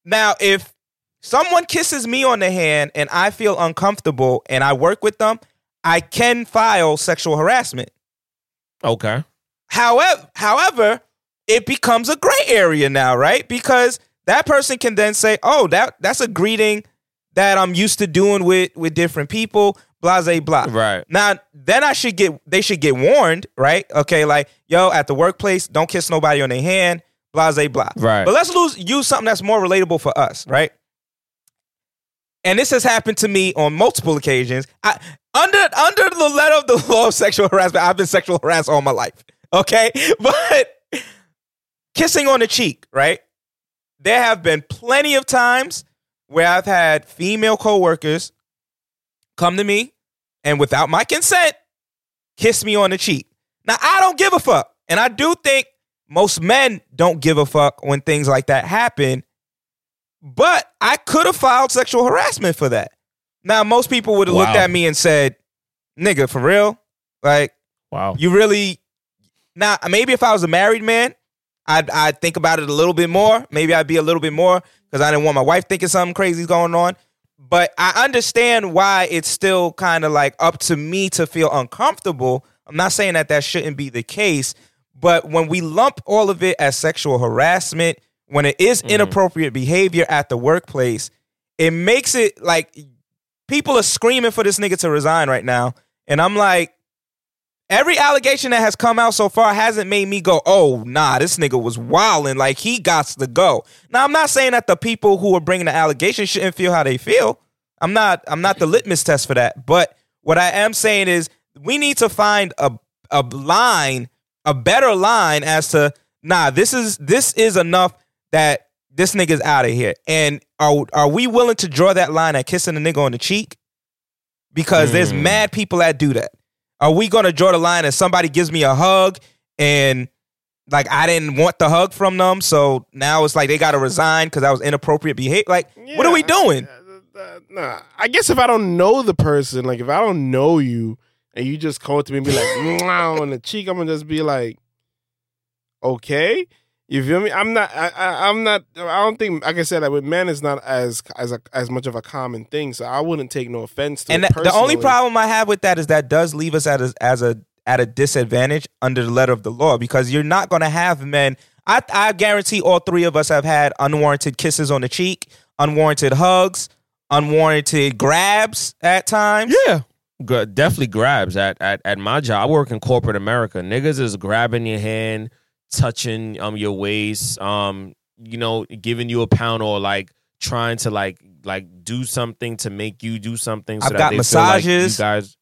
Now, if someone kisses me on the hand and I feel uncomfortable and I work with them, I can file sexual harassment. Okay. However, however, it becomes a gray area now, right? Because that person can then say, "Oh, that that's a greeting that I'm used to doing with with different people." Blase blah. Right. Now, then I should get they should get warned, right? Okay, like yo, at the workplace, don't kiss nobody on their hand. blase blah blah. Right. But let's lose, use something that's more relatable for us, right? And this has happened to me on multiple occasions. I, under under the letter of the law of sexual harassment, I've been sexual harassed all my life. Okay, but kissing on the cheek, right? There have been plenty of times where I've had female coworkers come to me and without my consent, kiss me on the cheek. Now I don't give a fuck, and I do think most men don't give a fuck when things like that happen. But I could have filed sexual harassment for that. Now most people would have looked at me and said, "Nigga, for real? Like, Wow. you really?" Now maybe if I was a married man, I'd I'd think about it a little bit more. Maybe I'd be a little bit more because I didn't want my wife thinking something crazy's going on. But I understand why it's still kind of like up to me to feel uncomfortable. I'm not saying that that shouldn't be the case, but when we lump all of it as sexual harassment, when it is mm-hmm. inappropriate behavior at the workplace, it makes it like people are screaming for this nigga to resign right now. And I'm like, every allegation that has come out so far hasn't made me go, oh, nah, this nigga was wilding. Like, he got to go. Now, I'm not saying that the people who are bringing the allegations shouldn't feel how they feel. I'm not, I'm not the litmus test for that. But what I am saying is we need to find a, a line, a better line as to, nah, this is, this is enough that this nigga's out of here. And are, are we willing to draw that line at kissing a nigga on the cheek? Because there's Mm. mad people that do that. Are we gonna draw the line as somebody gives me a hug and like I didn't want the hug from them, so now it's like they gotta resign because that was inappropriate behavior? Like, what are we doing? Nah, I guess if I don't know the person, like if I don't know you and you just come up to me and be like on the cheek, I'm gonna just be like, okay. You feel me? I'm not. I, I, I'm not. I don't think. Like I said, like with men, it's not as as a, as much of a common thing. So I wouldn't take no offense to And it. that- the only problem I have with that is that does leave us at a, as a at a disadvantage under the letter of the law because you're not going to have men. I I guarantee all three of us have had unwarranted kisses on the cheek, unwarranted hugs, unwarranted grabs at times. Yeah. Gra- definitely grabs at, at at my job. I work in corporate America. Niggas is grabbing your hand, touching um your waist, um, you know, giving you a pound or like trying to like like do something to make you do something. So I've that got they feel like you massages. guys.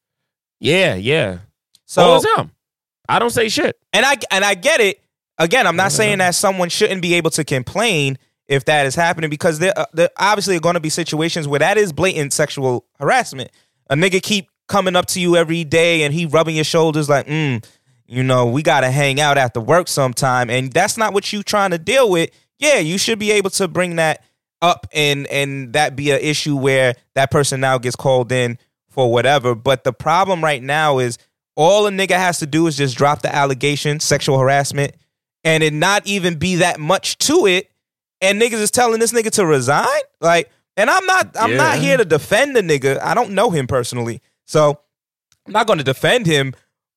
Yeah, yeah. So- All the time. I don't say shit. And I and I get it. Again, I'm not saying that someone shouldn't be able to complain if that is happening because there, uh, there obviously are going to be situations where that is blatant sexual harassment. A nigga keep coming up to you every day and he rubbing your shoulders like, mm, you know, we got to hang out after work sometime, and that's not what you trying to deal with. Yeah, you should be able to bring that up and and that be an issue where that person now gets called in for whatever. But the problem right now is all a nigga has to do is just drop the allegation, sexual harassment, and it not even be that much to it. And niggas is telling this nigga to resign. Like, and I'm not I'm not here to defend the nigga. I don't know him personally. So I'm not going to defend him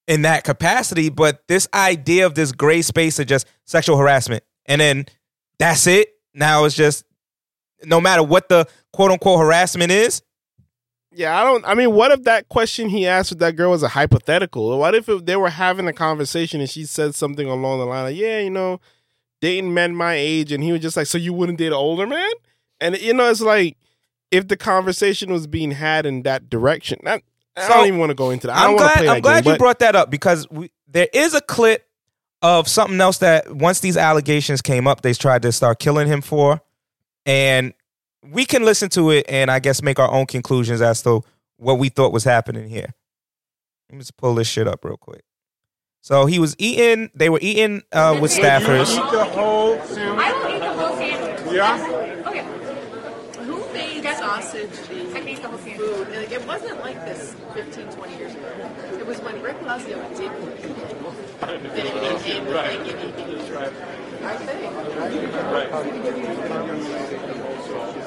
in that capacity, but this idea of this gray space of just sexual harassment and then that's it. Now it's just no matter what the quote unquote harassment is, Yeah, I don't. I mean, what if that question he asked with that girl was a hypothetical? What if they were having a conversation and she said something along the line of, "Yeah, you know, dating men my age," and he was just like, "So you wouldn't date an older man?" And you know, it's like if the conversation was being had in that direction. That, I don't even want to go into that. I don't I'm want to glad, play I'm glad game. you but- brought that up because we, there is a clip of something else that once these allegations came up, they tried to start killing him for, and we can listen to it and I guess make our own conclusions as to what we thought was happening here. Let me just pull this shit up real quick. So he was eating. They were eating uh, with staffers. the whole sandwich? I will eat the whole sandwich. Yeah? Okay. Who made sausage I made the whole sandwich. food? Like, it wasn't like this 15, 20 years ago. It was when Rick Blasio did that it became a thing in eating. I think.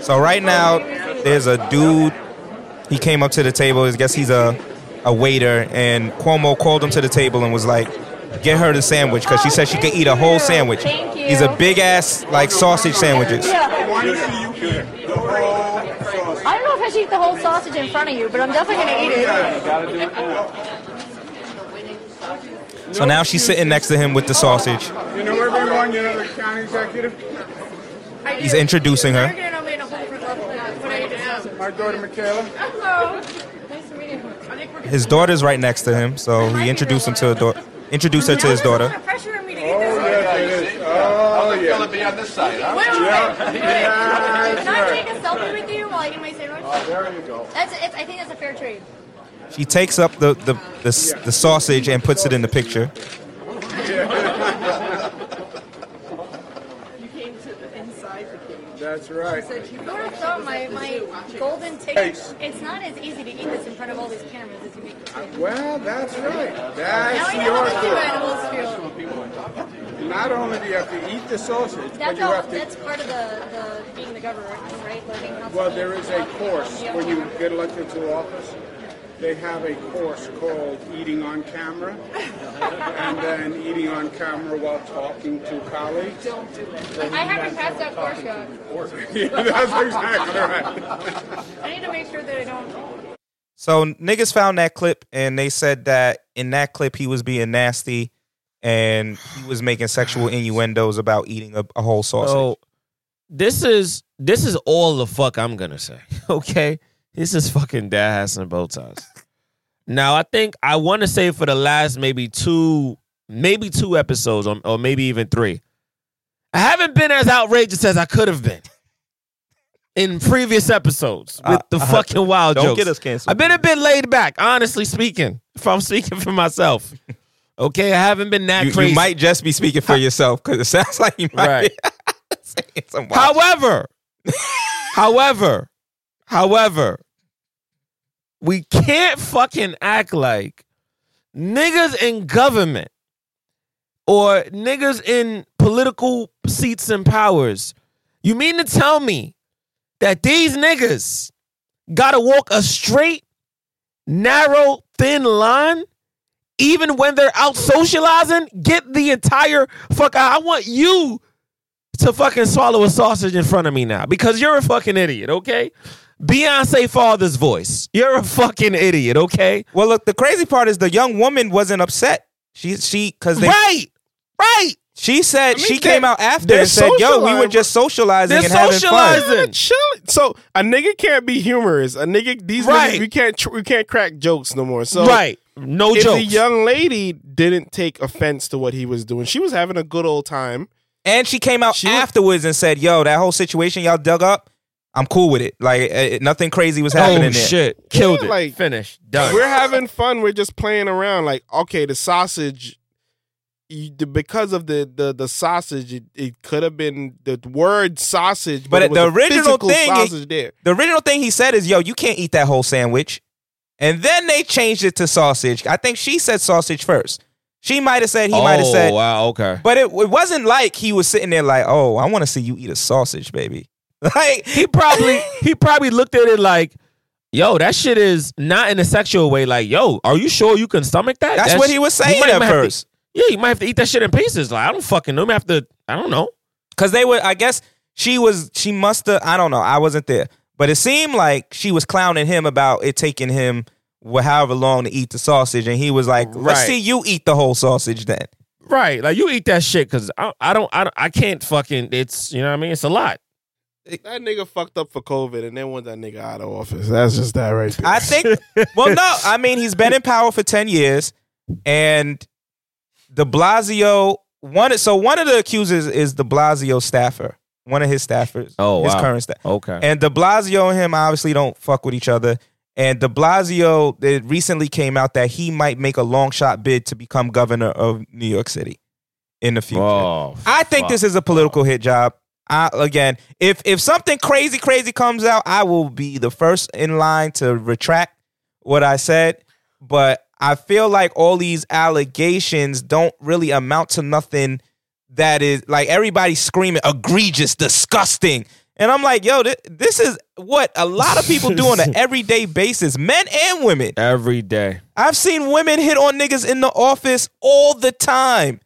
So right now, there's a dude. He came up to the table. I guess he's a a waiter, and Cuomo called him to the table and was like, "Get her the sandwich because she said she could eat a whole sandwich." Thank you. These are big ass like sausage sandwiches. I want to eat the whole sausage. I don't know if I should eat the whole sausage in front of you, but I'm definitely going to eat it. So now she's sitting next to him with the sausage. You know everyone, you know the county executive? He's introducing her. My daughter Michaela. Hello. Nice to meet you. I think we're His daughter's right next to him, so he introduced him to her daughter. Introduced her to his daughter. pressuring me to eat Oh, this. yes, it is. Oh, yeah. gonna oh, be on this side, huh? Wait, wait, wait. Yeah, Can I that's take a selfie with you while I eat my sandwich? Oh, there you go. That's, it's, I think that's a fair trade. She takes up the the, the, s- the sausage and puts it in the picture. You came to the inside That's right. You would have thought my, my golden ticket. It's not as easy to eat this in front of all these cameras as you make it seem. Well, that's right. Now That's know how the cute your animals feel. Not only do you have to eat the sausage, but That's you all. have to. That's part of the, the being the governor, right? Learning how to Well, eat. there is a course when you get elected to office. They have a course called Eating on Camera, and then Eating on Camera while talking to colleagues. Don't do it. I haven't passed that course yet. Yeah, that's exactly right. I need to make sure that I don't. So niggas found that clip and they said that in that clip he was being nasty and he was making sexual innuendos about eating a, a whole sausage. So this is this is all the fuck I'm gonna say. Okay, this is fucking Dad Hats and Bow Ties. Now I think I want to say for the last maybe two, maybe two episodes, or, or maybe even three, I haven't been as outrageous as I could have been in previous episodes with Uh, the uh, fucking wild don't jokes. get us canceled. I've been a bit laid back, honestly speaking. If I'm speaking for myself, okay, I haven't been that you, crazy. you might just be speaking for yourself because it sounds like you might Right. be saying some wild However, however, however, we can't fucking act like niggas in government or niggas in political seats and powers. You mean to tell me that these niggas gotta walk a straight, narrow, thin line? Even when they're out socializing, get the entire fuck out. I want you to fucking swallow a sausage in front of me now because you're a fucking idiot, okay? Beyonce father's voice. You're a fucking idiot, okay? Well, look, the crazy part is the young woman wasn't upset. She she because they right, right. She said I mean, she came out after and said, "Yo, we were just socializing They're and having fun." socializing. Chill. So a nigga can't be humorous. A nigga, these Right. niggas, we can't tr- we can't crack jokes no more. So Right. No if the young lady didn't take offense to what he was doing, she was having a good old time. And she came out afterwards and said, "Yo, that whole situation y'all dug up, I'm cool with it. Like eh, nothing crazy was happening oh there." shit, killed Yeah, it. like- Finished, done. We're having fun. We're just playing around. Like okay, the sausage. You, the, because of the the the sausage, it, it could have been the word sausage, but, But it was the original physical thing, sausage there. the original thing he said is, "Yo, you can't eat that whole sandwich," and then they changed it to sausage. I think she said sausage first. She might have said he might have said. Oh, said, wow, okay. But it, it wasn't like he was sitting there like, "Oh, I want to see you eat a sausage, baby." Like he probably he probably looked at it like, yo, that shit is not in a sexual way. Like, yo, are you sure you can stomach that? That's what he was saying at have to- first. yeah, you might have to eat that shit in pieces. Like, I don't fucking know. You have to. I don't know. Cause they were, I guess she was, she must have, I don't know, I wasn't there, but it seemed like she was clowning him about it taking him however long to eat the sausage, and he was like, "Let's Right. see you eat the whole sausage then." Right, like you eat that shit because I, I don't, I don't, I can't fucking. It's you know what I mean. It's a lot. That nigga fucked up for COVID and then want that nigga out of office. That's just that right there. I think. well, no, I mean he's been in power for ten years, and De Blasio one. So one of the accusers is De Blasio staffer, one of his staffers. Oh, his wow. current staff. Okay. And De Blasio and him obviously don't fuck with each other. And De Blasio, it recently came out that he might make a long shot bid to become governor of New York City in the future. Oh, I think this is a political hit job. I, again, if if something crazy, crazy comes out, I will be the first in line to retract what I said. But I feel like all these allegations don't really amount to nothing that is like everybody screaming egregious, disgusting. And I'm like, yo, this, this is what a lot of people do on an everyday basis, men and women. every day. I've seen women hit on niggas in the office all the time.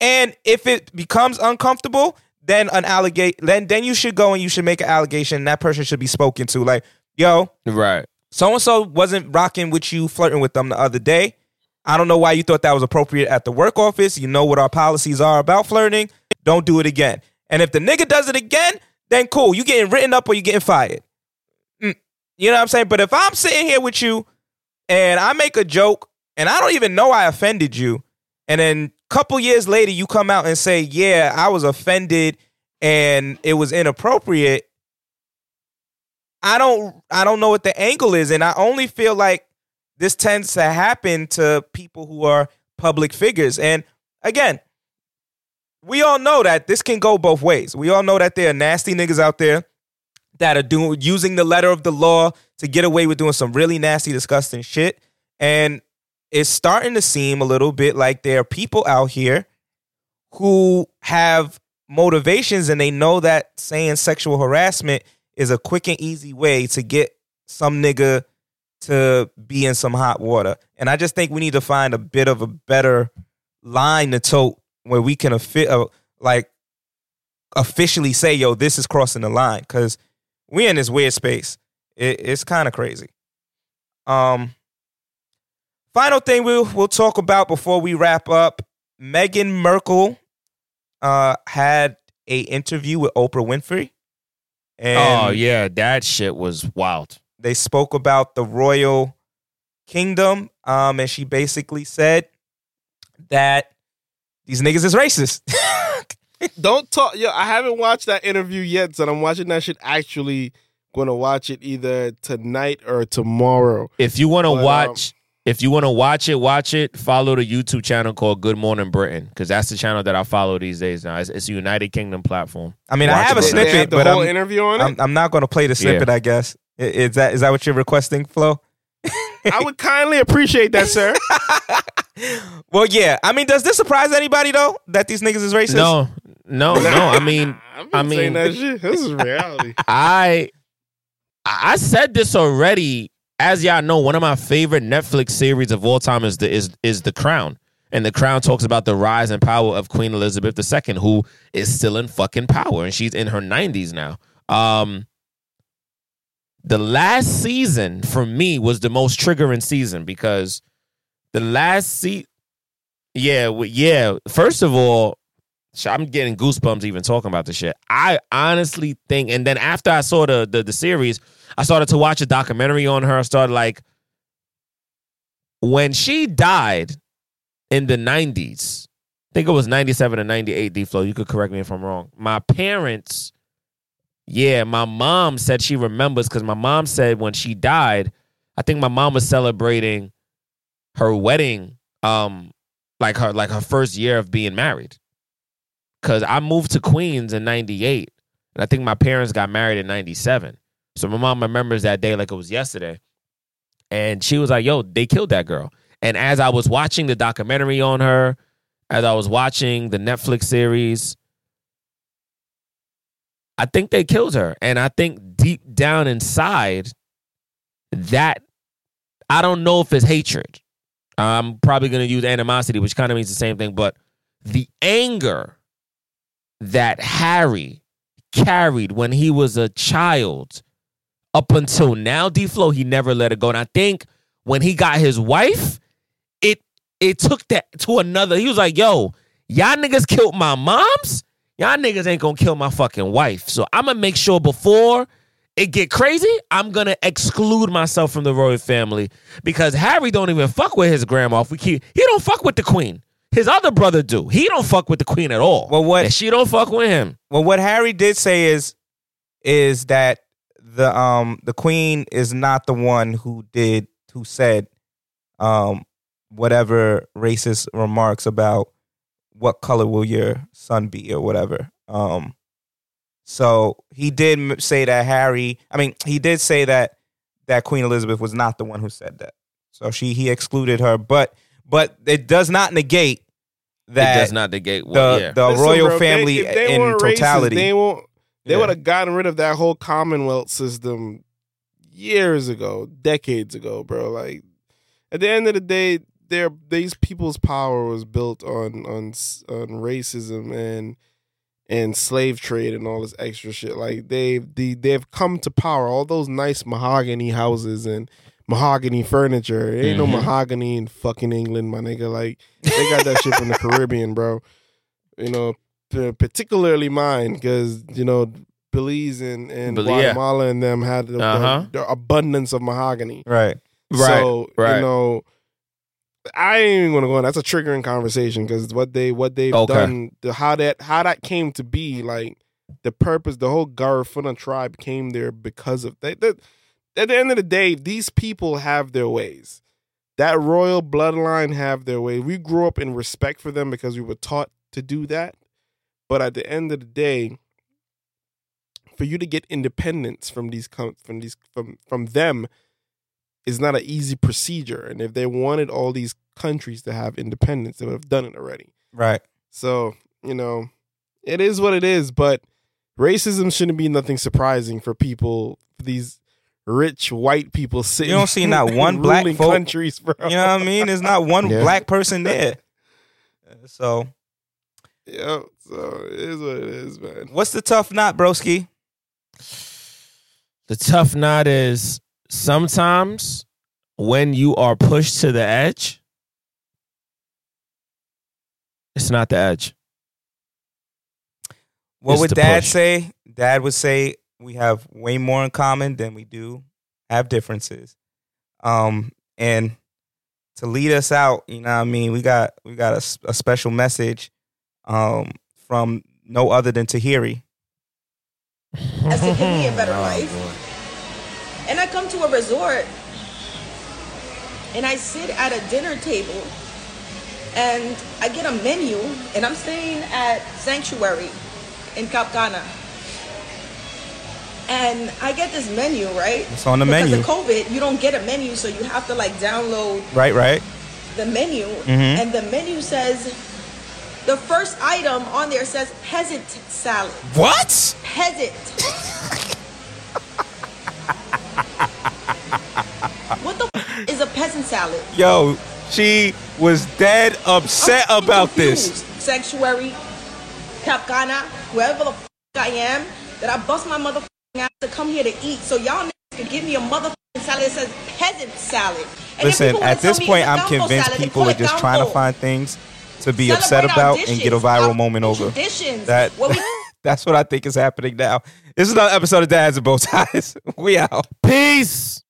And if it becomes uncomfortable, then an allegate then then you should go and you should make an allegation and that person should be spoken to. Like, yo, Right. so and so wasn't rocking with you, flirting with them the other day. I don't know why you thought that was appropriate at the work office. You know what our policies are about flirting. Don't do it again. And if the nigga does it again, then cool. You getting written up or you getting fired. Mm. You know what I'm saying? But if I'm sitting here with you and I make a joke and I don't even know I offended you, and then couple years later you come out and say, "Yeah, I was offended and it was inappropriate." I don't I don't know what the angle is and I only feel like this tends to happen to people who are public figures. And again, we all know that this can go both ways. We all know that there are nasty niggas out there that are doing using the letter of the law to get away with doing some really nasty, disgusting shit. And it's starting to seem a little bit like there are people out here who have motivations and they know that saying sexual harassment is a quick and easy way to get some nigga to be in some hot water. And I just think we need to find a bit of a better line to tote where we can affi- uh, like officially say, "Yo, this is crossing the line," because we in this weird space. It, it's kind of crazy. Um, final thing we'll we'll talk about before we wrap up. Meghan Markle uh, had a interview with Oprah Winfrey. And oh yeah, that shit was wild. they spoke about the royal kingdom um and she basically said that these niggas is racist Don't talk. Yo, I haven't watched that interview yet, so I'm watching that shit. Actually, going to watch it either tonight or tomorrow. If you want to But, um, watch, if you want to watch it, watch it. Follow the YouTube channel called Good Morning Britain because that's the channel that I follow these days. Now it's, it's a United Kingdom platform. i mean i have a it on there. They snippet have the but whole I'm, interview on it. I'm, I'm not going to play the snippet i guess is that is that what you're requesting flo I would kindly appreciate that, sir. well yeah i mean does this surprise anybody though that these niggas is racist No, no, no. I mean, I've I been saying mean, that shit. This is reality. I I said this already. As y'all know, one of my favorite Netflix series of all time is the is is The Crown. And The Crown talks about the rise and power of Queen Elizabeth II, who is still in fucking power, and she's in her 90s now. Um the last season for me was the most triggering season because the last se yeah, yeah. First of all, I'm getting goosebumps even talking about this shit. I honestly think, and then after I saw the, the the series, I started to watch a documentary on her. I started like when she died in the 90s. I think it was 97 or 98 D Flow. You could correct me if I'm wrong. My parents, yeah, my mom said she remembers because my mom said when she died, I think my mom was celebrating her wedding, um, like her like her first year of being married because I moved to Queens in '98, and I think my parents got married in '97. So my mom remembers that day like it was yesterday, and she was like, "Yo, they killed that girl." And as I was watching the documentary on her, as I was watching the Netflix series, I think they killed her, and I think deep down inside, that I don't know if it's hatred. I'm probably going to use animosity, which kind of means the same thing, but the anger that Harry carried when he was a child up until now, D Flow, he never let it go. And I think when he got his wife, it it took that to another. He was like, yo, y'all niggas killed my moms. Y'all niggas ain't gonna kill my fucking wife. So I'm gonna make sure before it get crazy, I'm gonna exclude myself from the royal family because Harry don't even fuck with his grandma. If we keep, he don't fuck with the queen. His other brother do. He don't fuck with the queen at all. Well, what And she don't fuck with him. Well, what Harry did say is is that the um the queen is not the one who did who said um whatever racist remarks about what color will your son be or whatever. Um so he did say that Harry, I mean, he did say that that Queen Elizabeth was not the one who said that. So she he excluded her, but but it does not negate that it does not negate the yeah. the Listen, royal bro, if they- family if they in weren't racist, totality. they won't. They Yeah. would have gotten rid of that whole Commonwealth system years ago, decades ago, bro. Like at the end of the day, their these people's power was built on on on racism and and slave trade and all this extra shit. Like they've the, they've come to power. All those nice mahogany houses and mahogany furniture. It ain't Mhm. no mahogany in fucking England, my nigga. Like they got that shit from the Caribbean, bro. You know, particularly mine because you know Belize and, and Bel- yeah. Guatemala and them had the, the- Uh-huh. the abundance of mahogany. Right. Right, So right. you know, I ain't even gonna go on. That's a triggering conversation because what they what they've Okay. done, the how that how that came to be, like the purpose, the whole Garifuna tribe came there because of that. that- At the end of the day, these people have their ways. That royal bloodline have their way. We grew up in respect for them because we were taught to do that. But at the end of the day, for you to get independence from these from these from from them is not an easy procedure. And if they wanted all these countries to have independence, they would have done it already. Right. So, you know, it is what it is, but racism shouldn't be nothing surprising for people, these rich white people sitting. You don't see not one black folk. countries, bro. You know what I mean? There's not one Yeah. black person there. So, Yeah, so it is what it is, man. what's the tough knot, broski? The tough knot is sometimes when you are pushed to the edge, it's not the edge. What It's would dad push. say? Dad would say we have way more in common than we do have differences. Um, and to lead us out, you know what I mean, we got we got a special message um from no other than Tahiri. as to give me a better life. And I come to a resort and I sit at a dinner table and I get a menu and I'm staying at Sanctuary in Cap Cana. And I get this menu, right? It's on the because menu. Because of COVID, you don't get a menu, so you have to like download Right, right. the menu, Mhm. and the menu says the first item on there says peasant salad. What? Peasant. what the f- is a peasant salad? Yo, she was dead upset about this. Sanctuary, Cap Cana, wherever the f- I am, that I bust my motherfucking ass to come here to eat. So y'all niggas can give me a motherfucking salad that says peasant salad. And Listen, at this point, I'm convinced salad, people are just trying to find things to be Celebrate upset about and get a viral our moment over. traditions, That what we- that's what I think is happening now. This is another episode of Dads and Bow Ties. We out. Peace.